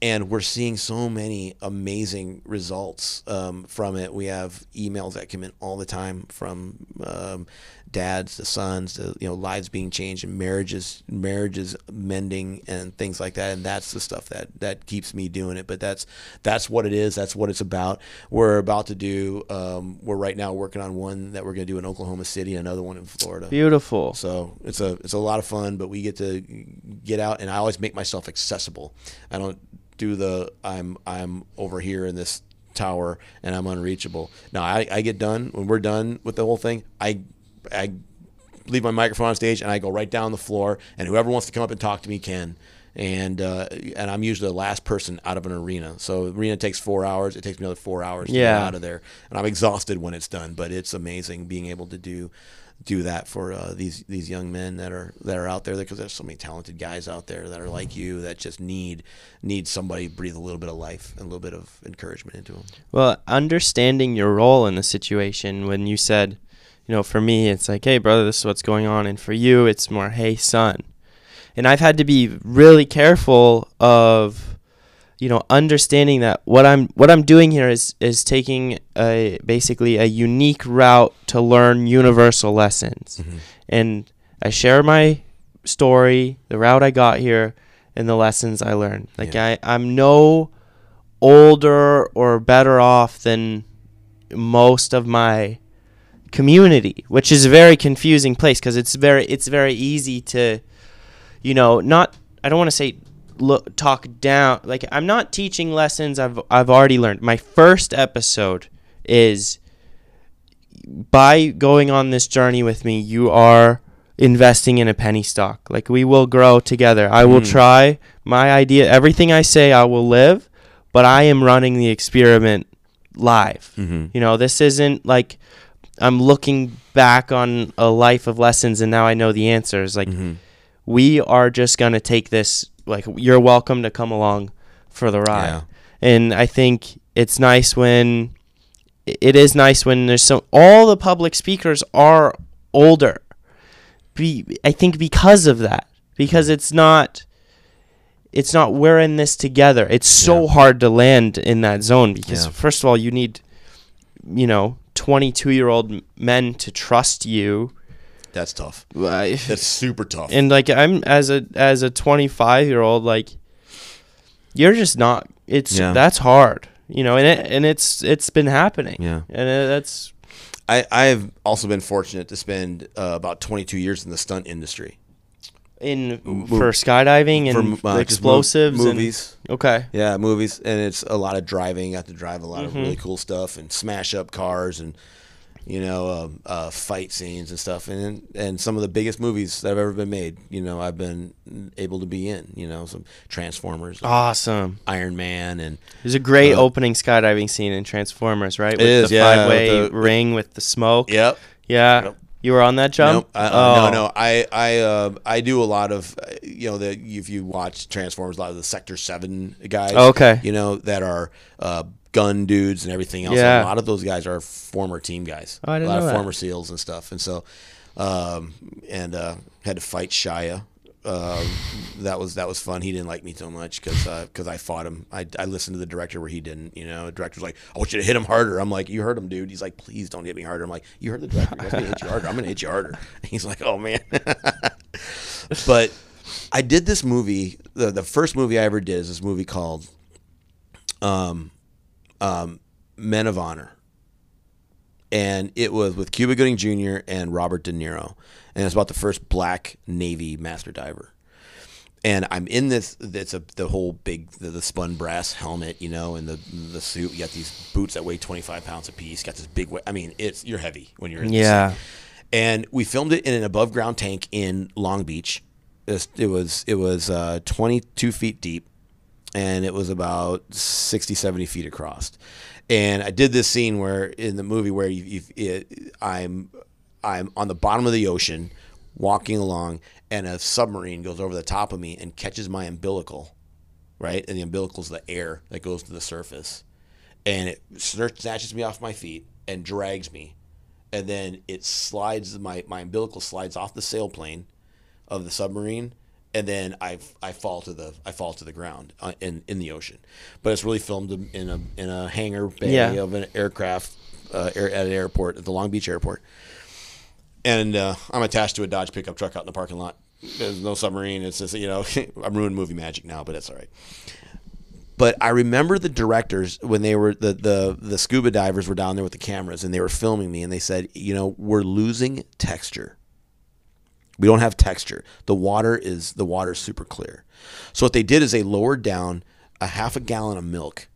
And we're seeing so many amazing results um, from it. We have emails that come in all the time from um, dads to sons to you know lives being changed and marriages marriages mending and things like that and that's the stuff that that keeps me doing it but that's that's what it is that's what it's about we're about to do um, we're right now working on one that we're going to do in oklahoma city and another one in florida Beautiful. so it's a it's a lot of fun, but we get to get out, and I always make myself accessible. I don't do the I'm I'm over here in this tower and I'm unreachable. Now I, I get done when we're done with the whole thing. I I leave my microphone on stage and I go right down the floor, and whoever wants to come up and talk to me can. And uh, and I'm usually the last person out of an arena. So arena takes four hours. It takes me another four hours to Yeah. get out of there, and I'm exhausted when it's done. But it's amazing being able to do do that for uh, these these young men that are that are out there because there's so many talented guys out there that are like you that just need need somebody to breathe a little bit of life and a little bit of encouragement into them. Well, understanding your role in the situation when you said, you know, for me, it's like, hey, brother, this is what's going on. And for you, it's more, hey, son. And I've had to be really careful of, you know, understanding that what I'm what I'm doing here is is taking a basically a unique route to learn universal lessons. Mm-hmm. And I share my story, the route I got here, and the lessons I learned. Like Yeah. I, I'm no older or better off than most of my community, which is a very confusing place because it's very it's very easy to, you know, not I don't want to say look talk down. Like I'm not teaching lessons I've I've already learned. My first episode is by going on this journey with me, you are investing in a penny stock. Like we will grow together. I will Mm. try my idea. Everything I say, I will live, but I am running the experiment live. Mm-hmm. You know, this isn't like I'm looking back on a life of lessons and now I know the answers. Like Mm-hmm. we are just going to take this like you're welcome to come along for the ride. Yeah. And I think it's nice when it is nice when there's so all the public speakers are older. Be I think because of that. Because it's not it's not we're in this together. It's so Yeah. hard to land in that zone because Yeah. first of all you need you know 22 year old men to trust you That's tough. and That's super tough. And like i'm as a as a 25 year old like you're just not it's Yeah. that's hard you know and it and it's it's been happening yeah. and it, that's I, I have also been fortunate to spend uh, about 22 years in the stunt industry. In Mo- for skydiving and For, uh, just mo- explosives and- movies. okay Yeah, movies, and it's a lot of driving. I have to drive a lot Mhm. of really cool stuff and smash up cars and you know um, uh, fight scenes and stuff. And and some of the biggest movies that have ever been made. You know, I've been able to be in. You know, some Transformers, awesome Iron Man, and there's a great Uh, opening skydiving scene in transformers right with is, the yeah, five way the- ring with the smoke yep. yeah Yep. You were on that jump Nope, I, oh. No, no. I I uh, I do a lot of uh, you know the if you watch Transformers, a lot of the Sector Seven guys. Okay. You know that are uh, gun dudes and everything else. Yeah. A lot of those guys are former team guys. Oh, I didn't a lot know of that. former SEALs and stuff. And so, um, and uh, had to fight Shia. Um, that was that was fun. He didn't like me so much because because I fought him. I, I listened to the director where he didn't. You know, the director's like, "I want you to hit him harder." I'm like, "You hurt him, dude." He's like, "Please don't hit me harder." I'm like, "You heard the director. Me to hit you harder. I'm gonna hit you harder." He's like, "Oh man." but I did this movie. The the first movie I ever did is this movie called um, um, Men of Honor. And it was with Cuba Gooding Jr. and Robert De Niro. And it's about the first black Navy master diver. and I'm in this. It's a the whole big the, the spun brass helmet, you know, and the the suit. You got these boots that weigh 25 pounds a piece. Got this big. weight. I mean, it's you're heavy when you're in. Yeah. This and we filmed it in an above ground tank in Long Beach. It was it was, it was uh, 22 feet deep, and it was about 60, 70 feet across. And I did this scene where in the movie where you, you it, I'm I'm on the bottom of the ocean, walking along, and a submarine goes over the top of me and catches my umbilical, right? And the umbilical is the air that goes to the surface, and it snatches me off my feet and drags me and then it slides my my umbilical slides off the sailplane of the submarine and then I, I fall to the I fall to the ground uh, in in the ocean, but it's really filmed in a in a hangar bay Yeah. of an aircraft uh, air, at an airport at the Long Beach airport, and uh, I'm attached to a Dodge pickup truck out in the parking lot. There's no submarine. It's just you know I'm ruining movie magic now, but that's all right. But I remember the directors when they were the, the the scuba divers were down there with the cameras and they were filming me and they said, you know, we're losing texture. We don't have texture. The water is the water's super clear. So what they did is they lowered down a half a gallon of milk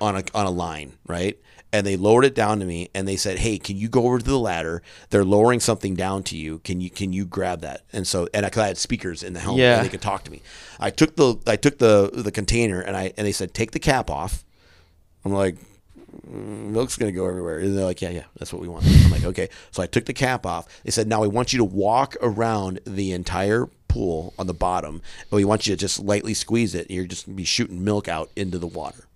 on a on a line, right? And they lowered it down to me and they said, "Hey, can you go over to the ladder? They're lowering something down to you. Can you can you grab that?" And so and I, 'cause I had speakers in the helmet Yeah. and they could talk to me. I took the I took the the container and I and they said, "Take the cap off." I'm like, "Mm, milk's gonna go everywhere. And they're like, yeah, yeah, that's what we want. I'm like, okay. So I took the cap off. They said, now we want you to walk around the entire pool on the bottom, and we want you to just lightly squeeze it. And you're just gonna be shooting milk out into the water.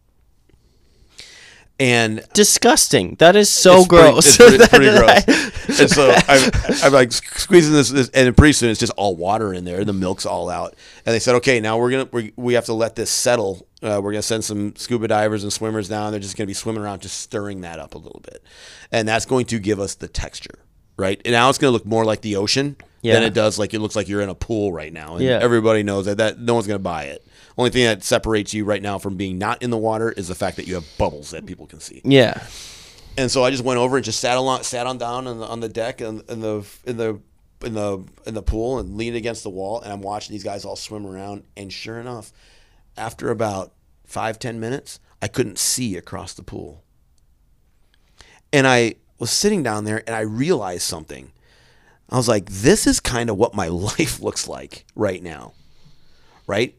And Disgusting. That is so it's pretty- gross. it's pretty, gross. and so I'm, I'm like squeezing this, this, and pretty soon it's just all water in there. The milk's all out. And they said, okay, now we're gonna we, we have to let this settle. Uh, we're gonna send some scuba divers and swimmers down. They're just gonna be swimming around, just stirring that up a little bit, and that's going to give us the texture, right? And now it's gonna look more like the ocean than it does like it looks like you're in a pool right now. And Yeah. everybody knows that that no one's gonna buy it. Only thing that separates you right now from being not in the water is the fact that you have bubbles that people can see. yeah. And so I just went over and just sat along, sat on down on the, on the deck and in the in the in the in the pool and leaned against the wall. And I'm watching these guys all swim around. And sure enough, after about five ten minutes, I couldn't see across the pool. And I was sitting down there and I realized something. I was like, this is kind of what my life looks like right now. Right?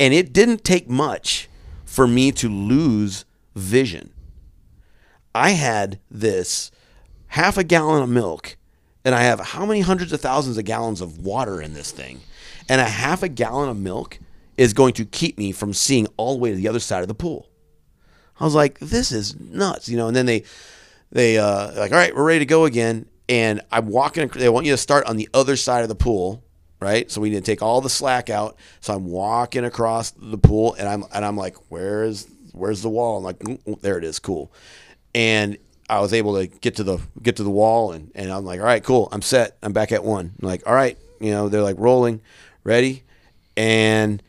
And it didn't take much for me to lose vision. I had this half a gallon of milk, and I have how many hundreds of thousands of gallons of water in this thing, and a half a gallon of milk is going to keep me from seeing all the way to the other side of the pool. I was like, this is nuts, you know. And then they, they uh, like, all right, we're ready to go again. And I'm walking. They want you to start on the other side of the pool, right? So we need to take all the slack out. So I'm walking across the pool, and I'm and I'm like, where's where's the wall? I'm like, "Mm, mm, there it is, cool. And I was able to get to the get to the wall, and and I'm like, all right, cool, I'm set. I'm back at one. I'm like, all right, you know, they're like rolling, ready, and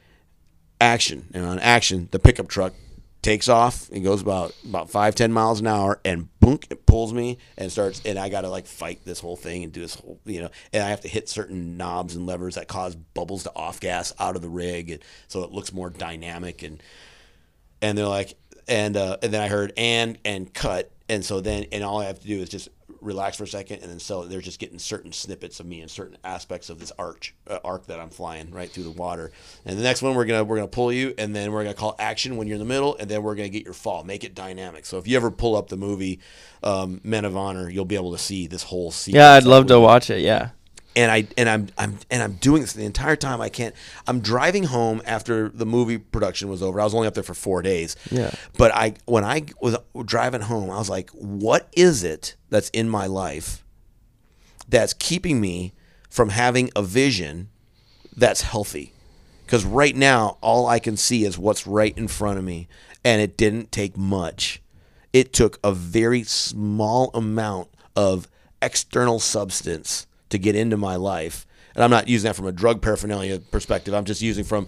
action. And on action, the pickup truck takes off and goes about about five ten miles an hour, and boom, it pulls me and starts. And I got to like fight this whole thing and do this whole, you know, and I have to hit certain knobs and levers that cause bubbles to off gas out of the rig, and so it looks more dynamic. And and they're like, and uh, and then I heard and and cut, and so then and all I have to do is just relax for a second, and then so they're just getting certain snippets of me and certain aspects of this arch uh, arc that I'm flying right through the water. And the next one we're gonna we're gonna pull you, and then we're gonna call action when you're in the middle, and then we're gonna get your fall, make it dynamic. So if you ever pull up the movie um, Men of Honor, you'll be able to see this whole scene. Yeah, I'd love to watch it. Yeah. And I and I'm I'm and I'm doing this the entire time. I can't. I'm driving home after the movie production was over. I was only up there for four days. Yeah. But I when I was driving home, I was like, what is it that's in my life that's keeping me from having a vision that's healthy? Because right now, all I can see is what's right in front of me, and it didn't take much. It took a very small amount of external substance to get into my life and I'm not using that from a drug paraphernalia perspective. I'm just using from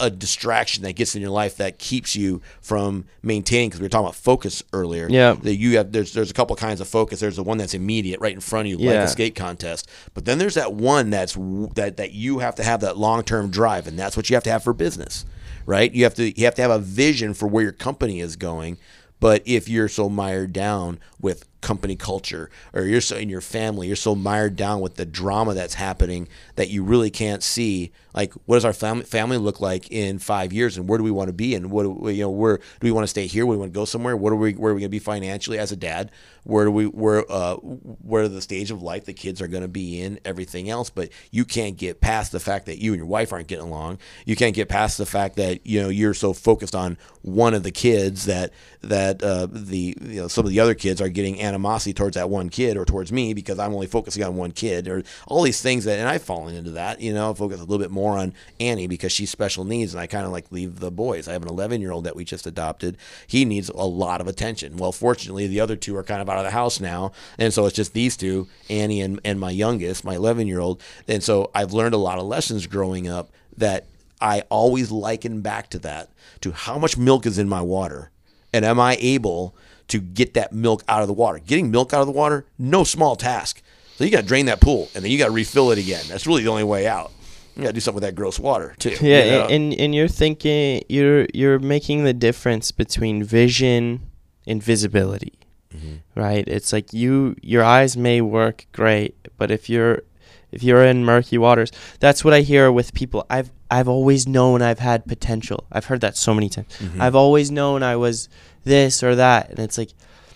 a, distraction that gets in your life that keeps you from maintaining. Because we were talking about focus earlier. Yeah. That you have there's there's a couple kinds of focus. There's the one that's immediate, right in front of you, like a skate contest. But then there's that one that's that that you have to have that long term drive, and that's what you have to have for business, right? You have to you have to have a vision for where your company is going. But if you're so mired down with company culture, or you're so in your family, you're so mired down with the drama that's happening that you really can't see like what does our family family look like in five years, and where do we want to be, and what do we, you know where do we want to stay here? We want to go somewhere? What are we where are we going to be financially as a dad? Where do we where uh where the stage of life the kids are going to be in? Everything else, but you can't get past the fact that you and your wife aren't getting along. You can't get past the fact that you know you're so focused on one of the kids that that uh, the you know some of the other kids are getting animosity towards that one kid or towards me because I'm only focusing on one kid or all these things that and I've fallen into that you know focus a little bit more on Annie because she's special needs and I kind of like leave the boys. I have an 11 year old that we just adopted. He needs a lot of attention. Well fortunately the other two are kind of out of the house now and so it's just these two Annie and, and my youngest my 11 year old and so I've learned a lot of lessons growing up that I always liken back to that to how much milk is in my water and am I able to get that milk out of the water? Getting milk out of the water, no small task. So you got to drain that pool and then you got to refill it again. That's really the only way out. You got to do something with that gross water too. Yeah, you know? and and you're thinking you're you're making the difference between vision and visibility, Mm-hmm. right? It's like you your eyes may work great, but if you're if you're in murky waters, that's what I hear with people. I've I've always known I've had potential. I've heard that so many times. Mm-hmm. I've always known I was this or that, and it's like,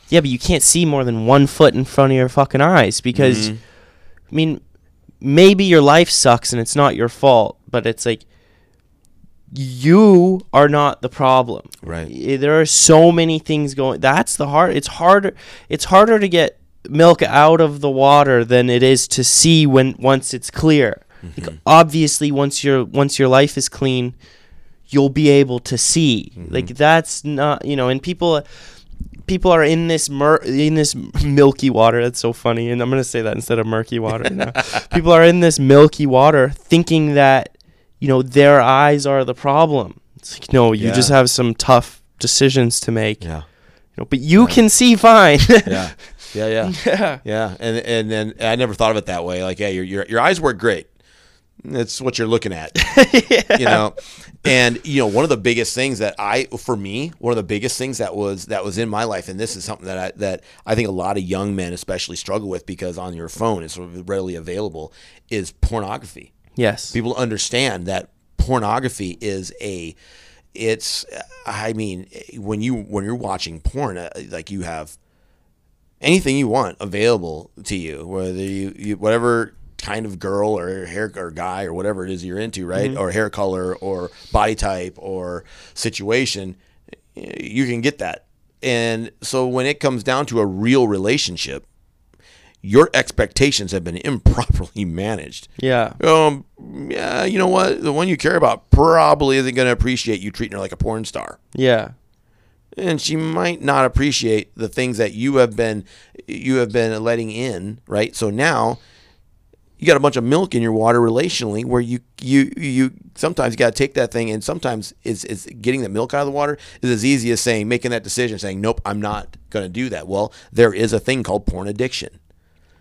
yeah, but you can't see more than one foot in front of your fucking eyes because, Mhm. I mean, maybe your life sucks and it's not your fault, but it's like you are not the problem. Right. There are so many things going. That's the hard. It's harder. It's harder to get milk out of the water than it is to see when once it's clear. Like, obviously, once your once your life is clean, you'll be able to see. Mm-hmm. Like that's not you know. And people people are in this mur- in this milky water. That's so funny. And I'm gonna say that instead of murky water. now. people are in this milky water thinking that you know their eyes are the problem. It's like no, you Yeah. just have some tough decisions to make. Yeah. You know, but you can see fine. Yeah. Yeah. Yeah. yeah. Yeah, and and then I never thought of it that way. Like, yeah, your your your eyes work great. That's what you're looking at, you know. And you know, one of the biggest things that I, for me, one of the biggest things that was that was in my life, and this is something that I that I think a lot of young men especially struggle with because on your phone it's readily available, is pornography Yes. people understand that pornography is a it's i mean when you when you're watching porn uh, like you have anything you want available to you whether you, you whatever kind of girl or hair or guy or whatever it is you're into right or hair color or body type or situation you can get that and so when it comes down to a real relationship your expectations have been improperly managed Yeah. um, yeah, you know what? The one you care about probably isn't going to appreciate you treating her like a porn star. Yeah. And she might not appreciate the things that you have been you have been letting in, right? So now you got a bunch of milk in your water relationally where you you you sometimes you got to take that thing and sometimes it's, is getting the milk out of the water is as easy as saying making that decision saying nope, I'm not going to do that. Well, there is a thing called porn addiction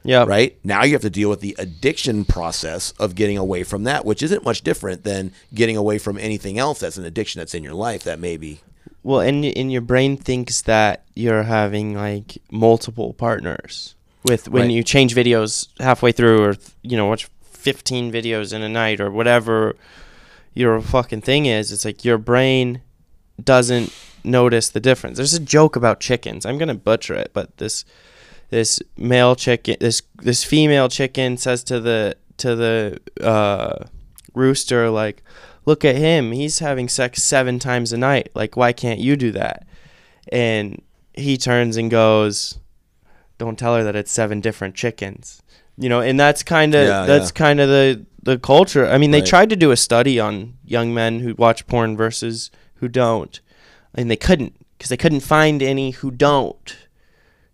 Yeah. right? Now you have to deal with the addiction process of getting away from that, which isn't much different than getting away from anything else that's an addiction that's in your life that maybe. Well, and and your brain thinks that you're having like multiple partners with when Right. you change videos halfway through, or you know, watch 15 videos in a night, or whatever your fucking thing is. It's like your brain doesn't notice the difference. There's a joke about chickens. I'm gonna butcher it, but this this male chicken, this this female chicken says to the to the uh, rooster like, "Look at him. He's having sex seven times a night. Like, why can't you do that?" And he turns and goes, "Don't tell her that it's seven different chickens." You know, and that's kind of Yeah, that's yeah. kind of the the culture. I mean, they Right. tried to do a study on young men who watch porn versus who don't, and they couldn't because they couldn't find any who don't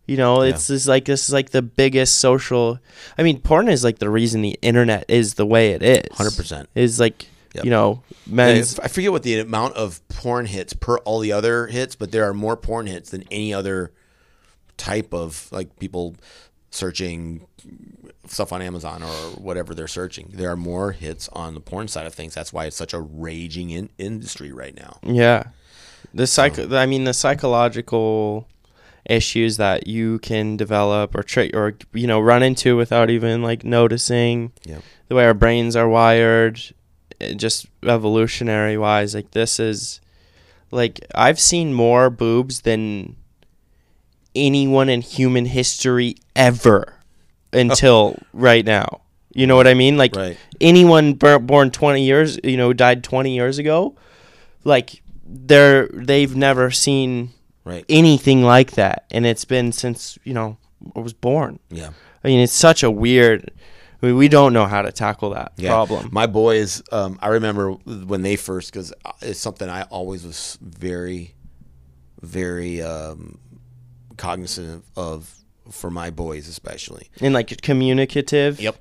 You know, it's just like this is like the biggest social. I mean, porn is like the reason the internet is the way it is. 100%. is like Yep. you know I men's. I forget what the amount of porn hits per all the other hits, but there are more porn hits than any other type of like people searching stuff on Amazon or whatever they're searching. There are more hits on the porn side of things. That's why it's such a raging in- industry right now. Yeah, the psych. I mean, the psychological issues that you can develop or trick or you know run into without even like noticing. Yeah. The way our brains are wired, eh, just evolutionary wise, like this is, like I've seen more boobs than anyone in human history ever until right now. You know what I mean? Like Right. anyone born 20 years, you know, died 20 years ago, like they're they've never seen Right. anything like that and it's been since, you know, I was born. Yeah. I mean, it's such a weird I mean, we don't know how to tackle that Yeah. problem. My boys, um, I remember when they first, because it's something I always was very, very um, cognizant of for my boys, especially. and like communicative. Yep.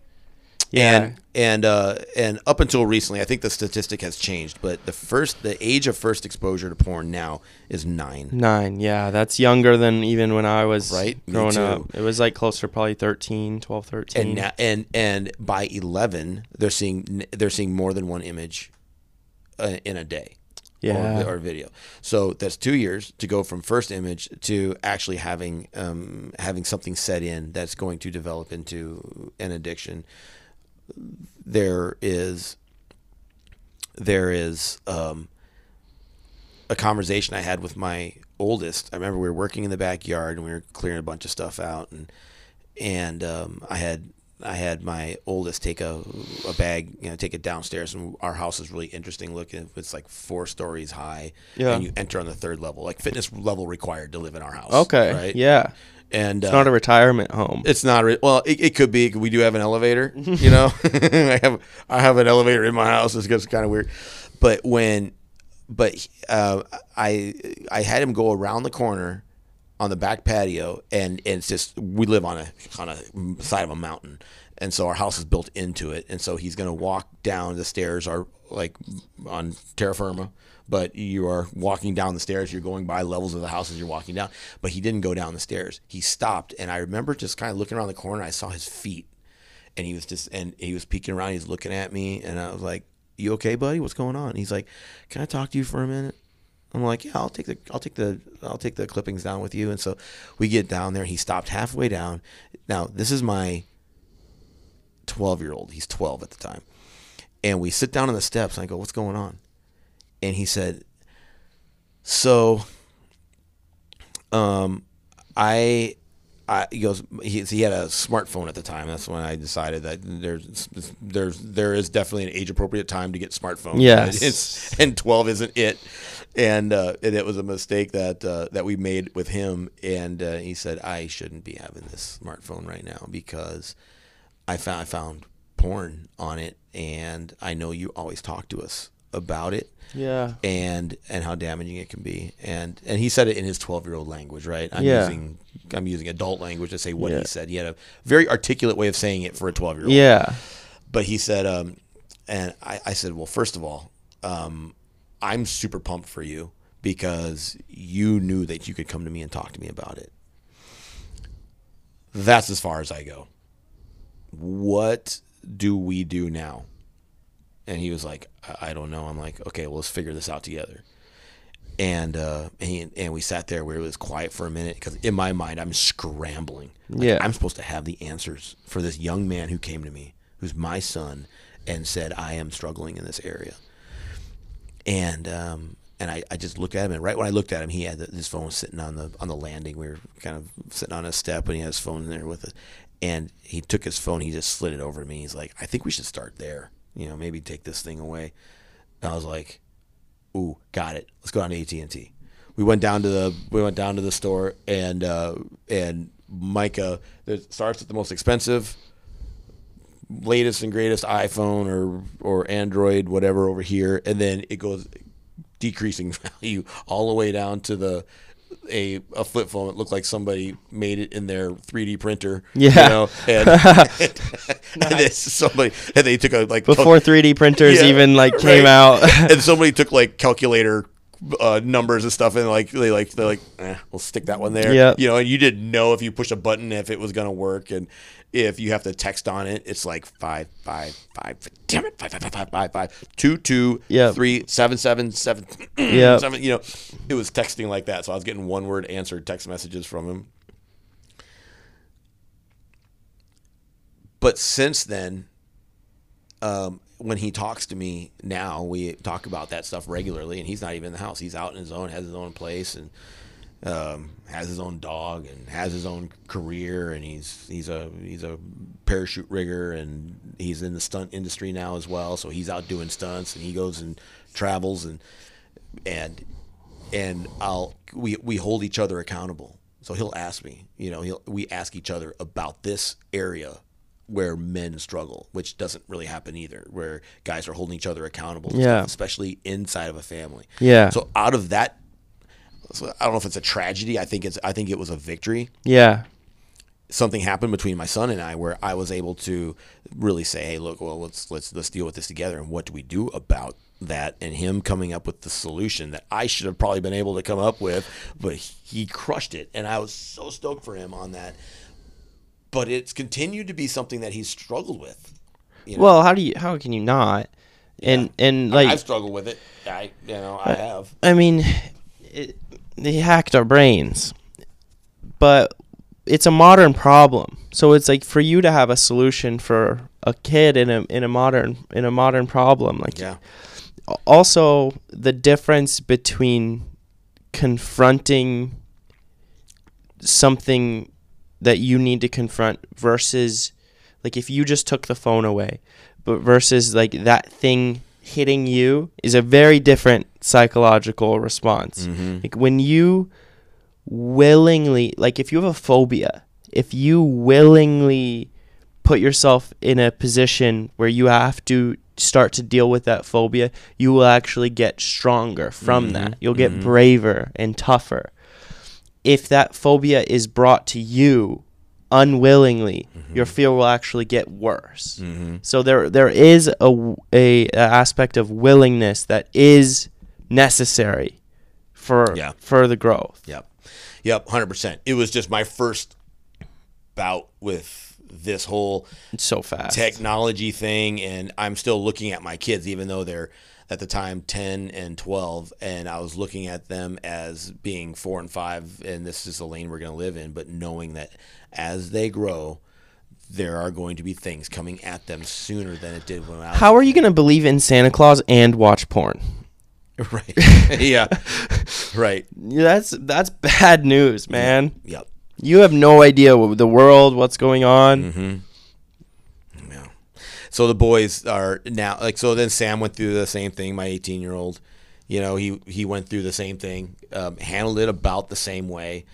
Yeah. And and uh, and up until recently, I think the statistic has changed, but the first, the age of first exposure to porn now is nine. 9. Yeah, that's younger than even when I was Right, growing up. It was like closer probably 13, 12, 13. And now, and and by eleven, they're seeing they're seeing more than one image uh, in a day. Yeah. or, or video. So that's two years to go from first image to actually having um, having something set in that's going to develop into an addiction. There is there is um, a conversation I had with my oldest. I remember we were working in the backyard and we were clearing a bunch of stuff out and and um, I had I had my oldest take a, a bag, you know, take it downstairs, and our house is really interesting looking. It's like four stories high, Yeah. and you enter on the third level, like fitness level required to live in our house. okay. right? Yeah. and It's uh, not a retirement home. it's not re- well. It, it could be. We do have an elevator. You know, I have I have an elevator in my house. It's just kind of weird. But when, but uh, I I had him go around the corner on the back patio, and, and it's just we live on a on a side of a mountain, and so our house is built into it, and so he's gonna walk down the stairs are like on terra firma. But you are walking down the stairs. You're going by levels of the house as you're walking down. But he didn't go down the stairs. He stopped, and I remember just kind of looking around the corner. I saw his feet, and he was just and he was peeking around. He's looking at me, and I was like, "You okay, buddy? What's going on?" he's like, "Can I talk to you for a minute?" I'm like, "Yeah, I'll take the I'll take the I'll take the clippings down with you." And so we get down there. He stopped halfway down. Now this is my 12 year old. He's 12 at the time, and we sit down on the steps. And I go, "What's going on?" And he said, "So, um, I." I, he goes. He, he had a smartphone at the time. That's when I decided that there's there's there is definitely an age appropriate time to get smartphones. Yes. It's, and twelve isn't it. And, uh, and it was a mistake that uh, that we made with him. And uh, he said I shouldn't be having this smartphone right now because I found I found porn on it, and I know you always talk to us about it yeah. and and how damaging it can be. And and he said it in his 12 year old language, right? I'm Yeah. using I'm using adult language to say what Yeah. he said. He had a very articulate way of saying it for a 12 year old. Yeah. But he said, um, and I, I said, well, first of all, um, I'm super pumped for you because you knew that you could come to me and talk to me about it. That's as far as I go. What do we do now? And he was like, I, I don't know. I'm like, okay, well, let's figure this out together. And uh, and, he, and we sat there where it was quiet for a minute because in my mind I'm scrambling. Like, Yeah. I'm supposed to have the answers for this young man who came to me, who's my son, and said I am struggling in this area. And um, and I, I just looked at him, and right when I looked at him, he had the, his phone sitting on the on the landing. We were kind of sitting on a step, and he had his phone there with it. And he took his phone, he just slid it over to me. He's like, I think we should start there. You know, maybe take this thing away. And I was like, Ooh, got it. Let's go down to AT and T. We went down to the we went down to the store, and uh, and Micah starts at the most expensive latest and greatest iPhone or or Android whatever over here, and then it goes decreasing value all the way down to the a, a flip phone that looked like somebody made it in their 3D printer. Yeah. You know, and, and it's somebody and they took a like Before 3D printers Yeah, even like came right. out. and somebody took like calculator uh, numbers and stuff and like they like they're like eh, we'll stick that one there Yeah. you know and you didn't know if you push a button if it was gonna work and if you have to text on it it's like five five five damn it five five five five five five two two Yep. three seven seven seven Yep. seven you know it was texting like that so I was getting one word answered text messages from him but since then um, when he talks to me now, we talk about that stuff regularly, and he's not even in the house. He's out in his own, has his own place, and um, has his own dog, and has his own career, and he's he's a he's a parachute rigger, and he's in the stunt industry now as well. So he's out doing stunts, and he goes and travels, and and and I'll we we hold each other accountable. So he'll ask me, you know, he'll we ask each other about this area where men struggle, which doesn't really happen either, where guys are holding each other accountable, Yeah. especially inside of a family. Yeah. So out of that, so I don't know if it's a tragedy. I think it's I think it was a victory. yeah. Something happened between my son and I where I was able to really say, "Hey, look, well, let's let's let's deal with this together, and what do we do about that?" And him coming up with the solution that I should have probably been able to come up with, but he crushed it, and I was so stoked for him on that. But it's continued to be something that he's struggled with. You know? Well, how do you how can you not? And and like I've struggled with it. I you know I uh, have. I mean, it, they hacked our brains, but it's a modern problem. So it's like for you to have a solution for a kid in a in a modern in a modern problem. Like Yeah. Also the difference between confronting something that you need to confront versus like if you just took the phone away but versus like that thing hitting you is a very different psychological response. Mm-hmm. Like when you willingly like if you have a phobia if you willingly put yourself in a position where you have to start to deal with that phobia you will actually get stronger from mm-hmm. that you'll get mm-hmm. braver and tougher if that phobia is brought to you unwillingly, mm-hmm. your fear will actually get worse. So there there is a a aspect of willingness that is necessary for Yeah. further growth. Yep. Yep, 100%. It was just my first bout with this whole It's so fast. technology thing and I'm still looking at my kids even though they're at the time 10 and 12 and I was looking at them as being 4 and 5 and this is the lane we're going to live in but knowing that as they grow there are going to be things coming at them sooner than it did when I was How are you going to believe in Santa Claus and watch porn? right yeah right That's that's bad news, man. yep You have no idea what the world, what's going on. Mm-hmm. Yeah. So the boys are now like so. Then Sam went through the same thing. My 18 year old, you know, he he went through the same thing, um, handled it about the same way.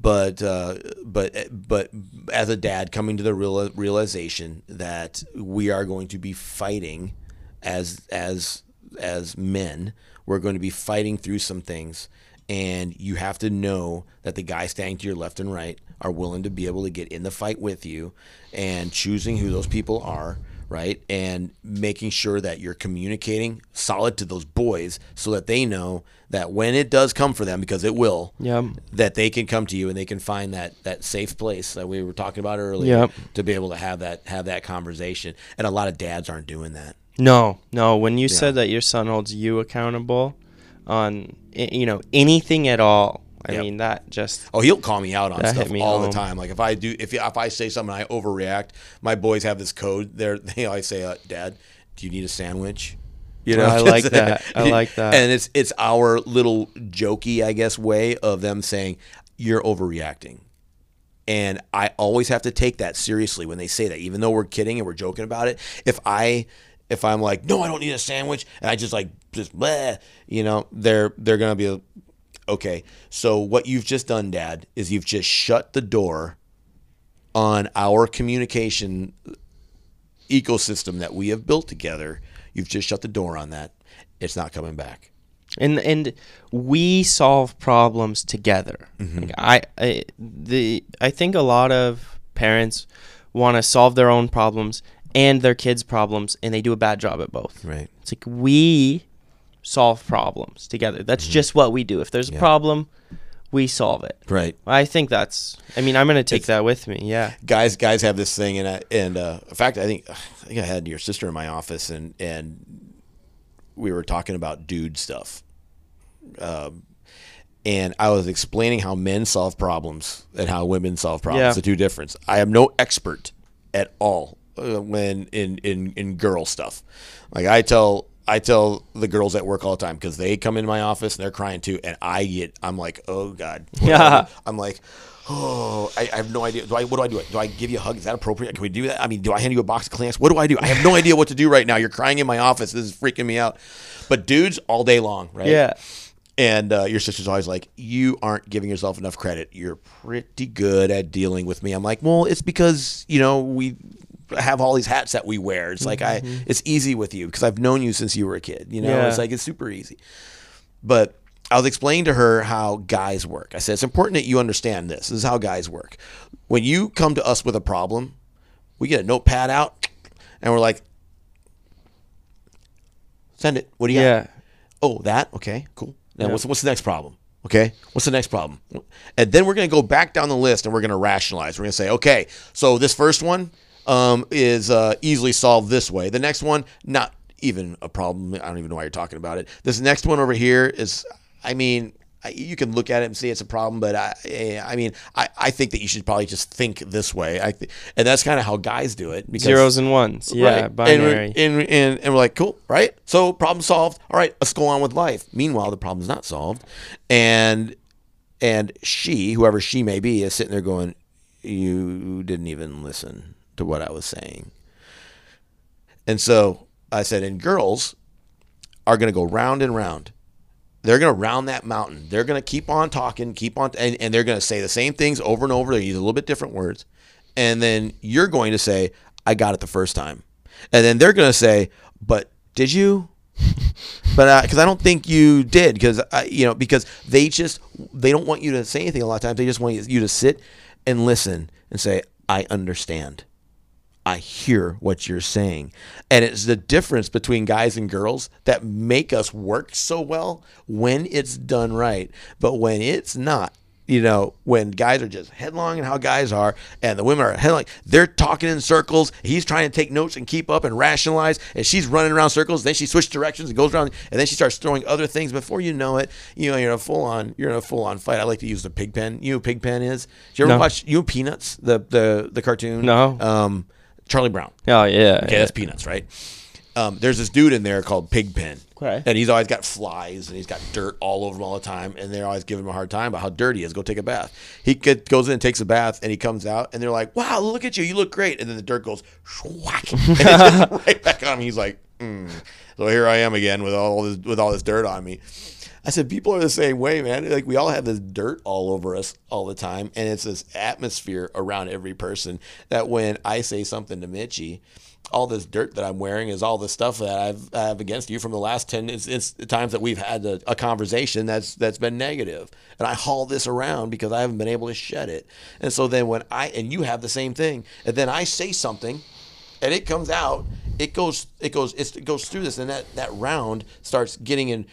But uh, but but as a dad, coming to the real, realization that we are going to be fighting as as as men, we're going to be fighting through some things, and you have to know that the guys standing to your left and right are willing to be able to get in the fight with you, and choosing who those people are, right, and making sure that you're communicating solid to those boys so that they know that when it does come for them, because it will, Yep. that they can come to you and they can find that that safe place that we were talking about earlier Yep. to be able to have that have that conversation. And a lot of dads aren't doing that. No, no. When you said that your son holds you accountable on you know anything at all, I Yep. mean that just Oh, he'll call me out on stuff all the time. Like if I do, if if I say something, I overreact. My boys have this code. They're, they always say, uh, "Dad, do you need a sandwich?" You know, I like that. I like that. And it's it's our little jokey, I guess, way of them saying you're overreacting. And I always have to take that seriously when they say that, even though we're kidding and we're joking about it. If I if I'm like, no, I don't need a sandwich, and I just like just bleh, you know, they're they're gonna be okay. So what you've just done, Dad, is you've just shut the door on our communication ecosystem that we have built together. You've just shut the door on that. It's not coming back. and and we solve problems together. Mm-hmm. Like I, I the I think a lot of parents want to solve their own problems and their kids' problems, and they do a bad job at both. Right. It's like we solve problems together. That's just what we do. If there's a Mm-hmm. Problem, we solve it. Right. I think that's. I mean, I'm gonna take It's- that with me. Yeah. guys guys have this thing and I, and uh, in fact I think I think I had your sister in my office and and we were talking about dude stuff um, and I was explaining how men solve problems and how women solve problems Yeah. the two difference I am no expert at all uh, when in in in girl stuff like I tell I tell the girls at work all the time because they come into my office and they're crying too, and I get I'm like, oh god, Yeah. I'm like, oh, I, I have no idea. Do I what do I do? Do I give you a hug? Is that appropriate? Can we do that? I mean, do I hand you a box of Kleenex? What do I do? I have no idea what to do right now. You're crying in my office. This is freaking me out. But dudes, all day long, right? Yeah. And uh, your sister's always like, you aren't giving yourself enough credit. You're pretty good at dealing with me. I'm like, well, it's because you know we have all these hats that we wear. It's like I, mm-hmm. it's easy with you because I've known you since you were a kid. You know, Yeah. it's like it's super easy. But I was explaining to her how guys work. I said it's important that you understand this. This is how guys work. When you come to us with a problem, we get a notepad out and we're like, send it. What do you got? Yeah. Oh, that? Okay, cool. Now Yeah. what's what's the next problem? Okay, what's the next problem? And then we're gonna go back down the list and we're gonna rationalize. We're gonna say, okay, so this first one um, is uh, easily solved this way. The next one, not even a problem. I don't even know why you're talking about it. This next one over here is, I mean. You can look at it and see it's a problem, but I, eh, I mean, I, I think that you should probably just think this way. I, th- and that's kind of how guys do it. Because, Zeros and ones. Yeah. Right. Binary. And, we're- and, and, and we're like, cool, right? So problem solved. All right, let's go on with life. Meanwhile, the problem's not solved. And and she, whoever she may be, is sitting there going, You didn't even listen to what I was saying. And so I said, and girls are gonna go round and round. They're gonna round that mountain. They're gonna keep on talking, keep on and, and they're gonna say the same things over and over. They use a little bit different words. And then you're going to say, I got it the first time. And then they're going to say, but did you? but uh, because I don't think you did, because you know, because they just they don't want you to say anything a lot of times. They just want you to sit and listen and say, "I understand." I hear what you're saying. And it's the difference between guys and girls that make us work so well when it's done right. But when it's not, you know, when guys are just headlong and how guys are, and the women are headlong, they're talking in circles. He's trying to take notes and keep up and rationalize, and she's running around circles. Then she switches directions and goes around, and then she starts throwing other things. Before you know it, you know, you're in a full on, you're in a full on fight. I like to use the pig pen. You know, pig pen is. Did you ever No. watch you know Peanuts, the the the cartoon? No. Um, Charlie Brown. Oh yeah. Okay, that's peanuts, right? Um, there's this dude in there called Pigpen. Okay. And he's always got flies and he's got dirt all over him all the time. And they're always giving him a hard time about how dirty he is. Go take a bath. He get, goes in and takes a bath and he comes out and they're like, wow, look at you. You look great. And then the dirt goes, whack. And it's just right back on him. He's like, mm. so here I am again with all this, with all this dirt on me. I said, people are the same way, man. Like we all have this dirt all over us all the time, and it's this atmosphere around every person that when I say something to Mitchie, all this dirt that I'm wearing is all the stuff that I've I have against you from the last ten it's, it's times that we've had a, a conversation that's that's been negative, and I haul this around because I haven't been able to shed it. And so then when I and you have the same thing, and then I say something, and it comes out, it goes it goes it goes through this, and that that round starts getting in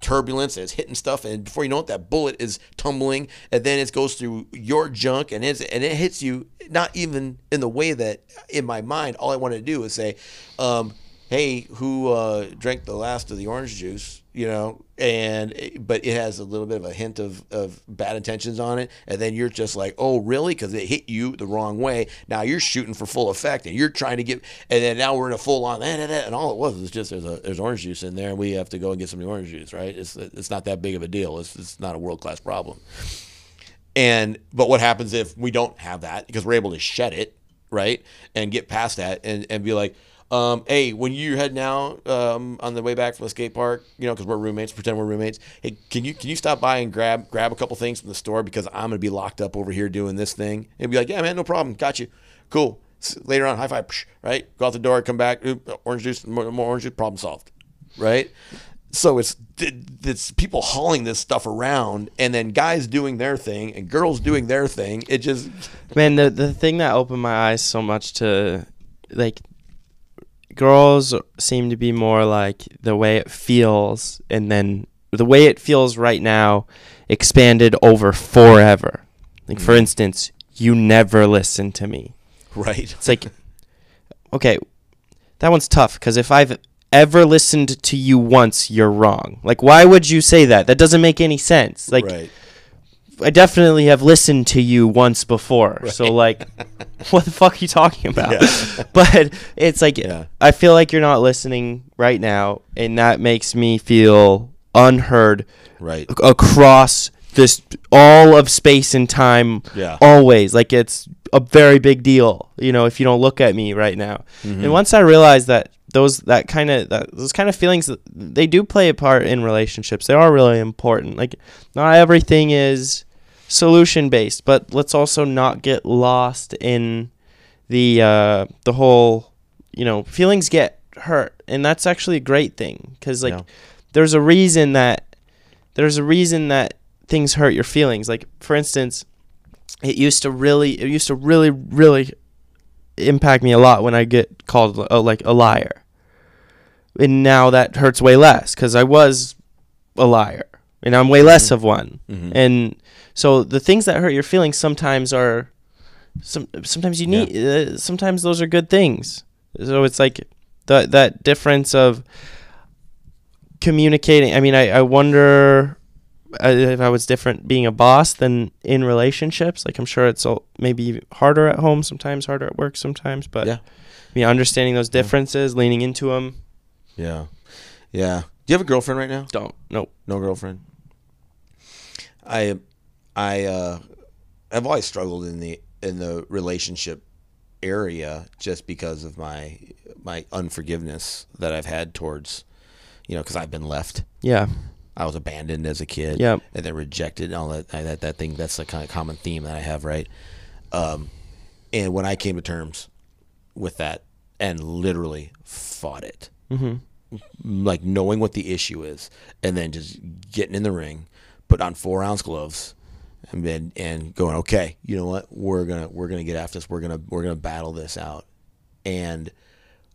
turbulence and it's hitting stuff and before you know it that bullet is tumbling and then it goes through your junk and it's and it hits you not even in the way that in my mind all i wanted to do is say um, hey who uh, drank the last of the orange juice you know? And but it has a little bit of a hint of, of bad intentions on it. And then you're just like oh really? Because it hit you the wrong way. Now you're shooting for full effect and you're trying to get and then now we're in a full on eh, eh, eh, and all it was was just there's a there's orange juice in there and we have to go and get some new orange juice right? It's it's not that big of a deal. It's, it's not a world class problem. And but what happens if we don't have that? Because we're able to shed it right? And get past that and, and be like um, hey, when you're heading out um, on the way back from the skate park, you know, because we're roommates, pretend we're roommates. Hey, can you can you stop by and grab grab a couple things from the store because I'm gonna be locked up over here doing this thing? And be like, yeah, man, no problem, got you, cool. Later on, high five, right? Go out the door, come back, oop, orange juice, more, more orange juice, problem solved, right? so it's it's people hauling this stuff around and then guys doing their thing and girls doing their thing it just Man, the the thing that opened my eyes so much to like girls seem to be more like the way it feels and then the way it feels right now expanded over forever. Like for mm. instance, you never listen to me. right It's like okay, that one's tough cuz if I've ever listened to you once, you're wrong. Like why would you say that? That doesn't make any sense. Like right I definitely have listened to you once before. So like what the fuck are you talking about? Yeah. but it's like Yeah. I feel like you're not listening right now and that makes me feel unheard right across this all of space and time Yeah. always like it's a very big deal you know if you don't look at me right now Mm-hmm. and once i realized that those that kind of that those kind of feelings they do play a part in relationships they are really important like not everything is solution based but let's also not get lost in the uh the whole you know feelings get hurt and that's actually a great thing because like Yeah. there's a reason that there's a reason that things hurt your feelings. Like for instance it used to really it used to really really impact me a lot when i get called uh, like a liar. And now that hurts way less because i was a liar and i'm way less of one. Mhm. and so the things that hurt your feelings sometimes are some sometimes you Yeah. need uh, sometimes those are good things. So it's like that that difference of communicating i mean i, I wonder uh, if i was different being a boss than in relationships like i'm sure it's all, maybe harder at home sometimes harder at work sometimes but Yeah. I mean, understanding those differences leaning into them yeah. Yeah. Do you have a girlfriend right now? Don't. Nope. No girlfriend i i uh i've always struggled in the in the relationship area just because of my my unforgiveness that i've had towards you know because i've been left yeah i was abandoned as a kid Yep. and then rejected and all that that that thing that's the kind of common theme that i have right um and when i came to terms with that and literally fought it mm-hmm. like knowing what the issue is and then just getting in the ring put on four ounce gloves and then and going okay you know what? We're gonna we're gonna get after this. We're gonna we're gonna battle this out. And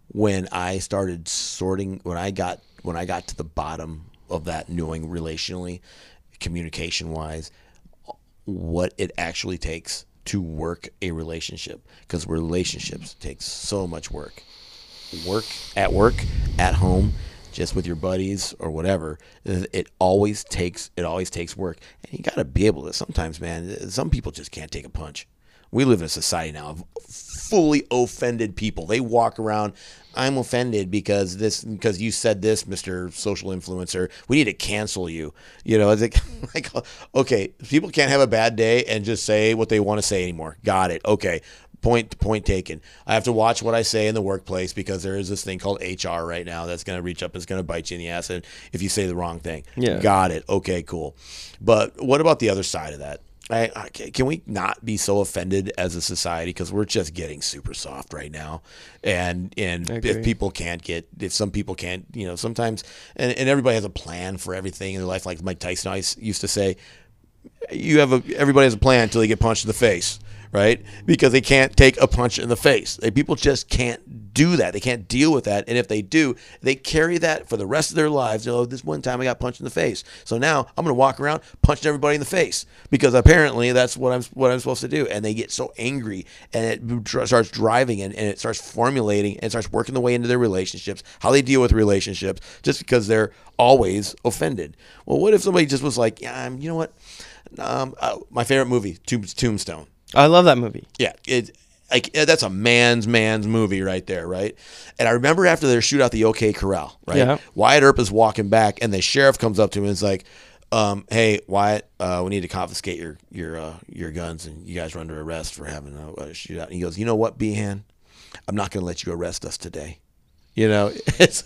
when i started sorting when i got when i got to the bottom of that knowing relationally communication wise what it actually takes to work a relationship because relationships takes so much work. Work at work at home just with your buddies or whatever it always takes it always takes work. And you got to be able to sometimes man some people just can't take a punch. We live in a society now of fully offended people. They walk around i'm offended because this because you said this mr social influencer. We need to cancel you. You know it's like, like okay people can't have a bad day and just say what they want to say anymore. Got it. Okay point point taken. I have to watch what I say in the workplace because there is this thing called HR right now that's going to reach up and it's going to bite you in the ass if you say the wrong thing. Yeah. Got it. Okay, cool. But what about the other side of that? I, I, can we not be so offended as a society because we're just getting super soft right now, and and if people can't get if some people can't you know sometimes and, and everybody has a plan for everything in their life like Mike Tyson used to say you have a everybody has a plan until they get punched in the face, right? Because they can't take a punch in the face. They, people just can't do that. They can't deal with that. And if they do, they carry that for the rest of their lives. Oh, this one time I got punched in the face, so now I'm going to walk around punching everybody in the face because apparently that's what I'm what I'm supposed to do. And they get so angry, and it dr- starts driving, and, and it starts formulating, and starts working the way into their relationships, how they deal with relationships, just because they're always offended. Well, what if somebody just was like, yeah, um, you know what? Um, uh, my favorite movie, Tomb- Tombstone. I love that movie Yeah, it like that's a man's man's movie right there, right? And I remember after their shootout the OK Corral, right? Yeah. Wyatt Earp is walking back, and the sheriff comes up to him and is like, um, "Hey, Wyatt, uh, we need to confiscate your your uh, your guns, and you guys are under arrest for having a, a shootout." And he goes, "You know what, Behan? I'm not going to let you arrest us today." You know, it's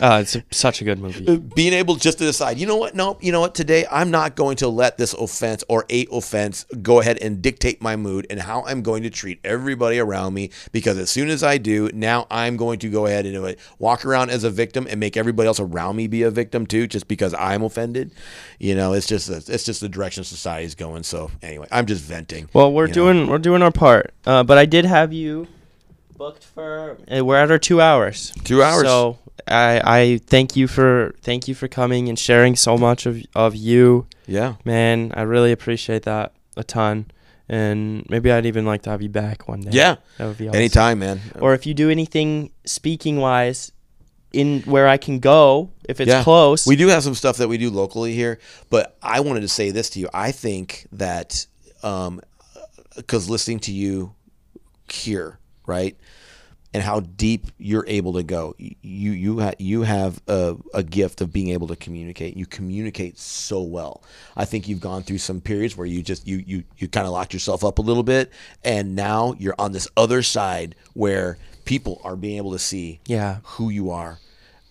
Uh, it's a, such a good movie. being able just to decide, you know what? No, you know what? Today I'm not going to let this offense or a offense go ahead and dictate my mood and how I'm going to treat everybody around me. Because as soon as I do, now I'm going to go ahead and uh, walk around as a victim and make everybody else around me be a victim too, just because I'm offended. You know, it's just it's just the direction society is going. So anyway, I'm just venting. Well, we're you know. doing we're doing our part, uh, but I did have you booked for. Uh, we're at our two hours. Two hours. So I I thank you for thank you for coming and sharing so much of of you, Yeah. man. I really appreciate that a ton, and maybe I'd even like to have you back one day. Yeah. that would be awesome. Anytime, man. Or if you do anything speaking wise, in where I can go if it's Yeah. close. We do have some stuff that we do locally here, but I wanted to say this to you. I think that because listening to you here, right, and how deep you're able to go, you you ha- you have a, a gift of being able to communicate. You communicate so well. I think you've gone through some periods where you just you you you kind of locked yourself up a little bit, and now you're on this other side where people are being able to see yeah. who you are,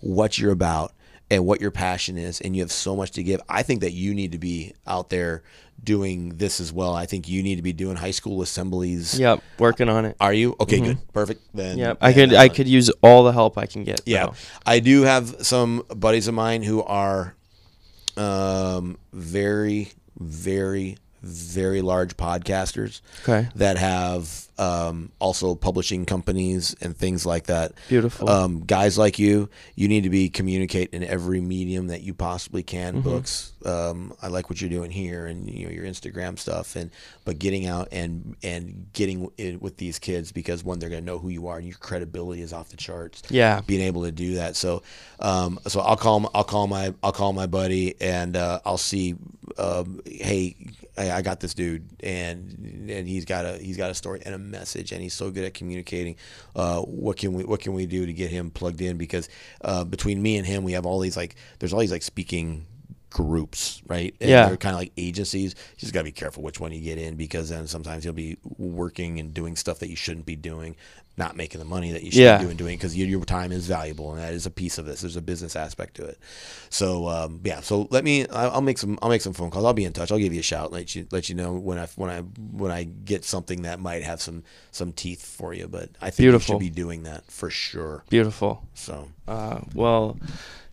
what you're about, and what your passion is, and you have so much to give. I think that you need to be out there doing this as well. I think you need to be doing high school assemblies. Yep. Working on it. Are you okay? Good, perfect. Then Yep. I could I uh, could use all the help I can get. Yeah, though. I do have some buddies of mine who are um, very, very, very large podcasters. Okay. That have um, also publishing companies and things like that. Beautiful. Um, guys like you, you need to be communicate in every medium that you possibly can. Mm-hmm. Books. Um, I like what you're doing here, and you know your Instagram stuff, and but getting out and and getting in with these kids because one, they're gonna know who you are, and your credibility is off the charts Yeah. being able to do that. So, um, so I'll call I'll call my I'll call my buddy and uh, I'll see. Um, hey, hey, I got this dude, and and he's got a he's got a story and a message, and he's so good at communicating. Uh, what can we what can we do to get him plugged in? Because uh, between me and him, we have all these like there's all these like speaking groups, right? And Yeah. They're kind of like agencies. You just got to be careful which one you get in because then sometimes you'll be working and doing stuff that you shouldn't be doing, not making the money that you should Yeah. be doing, doing because your, your time is valuable and that is a piece of this. There's a business aspect to it. So um, yeah, so let me. I'll make some. I'll make some phone calls. I'll be in touch. I'll give you a shout. Let you let you know when I when I when I get something that might have some some teeth for you. But I think Beautiful. you should be doing that for sure. Beautiful. So Uh, well,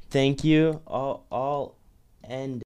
thank you. I'll I'll end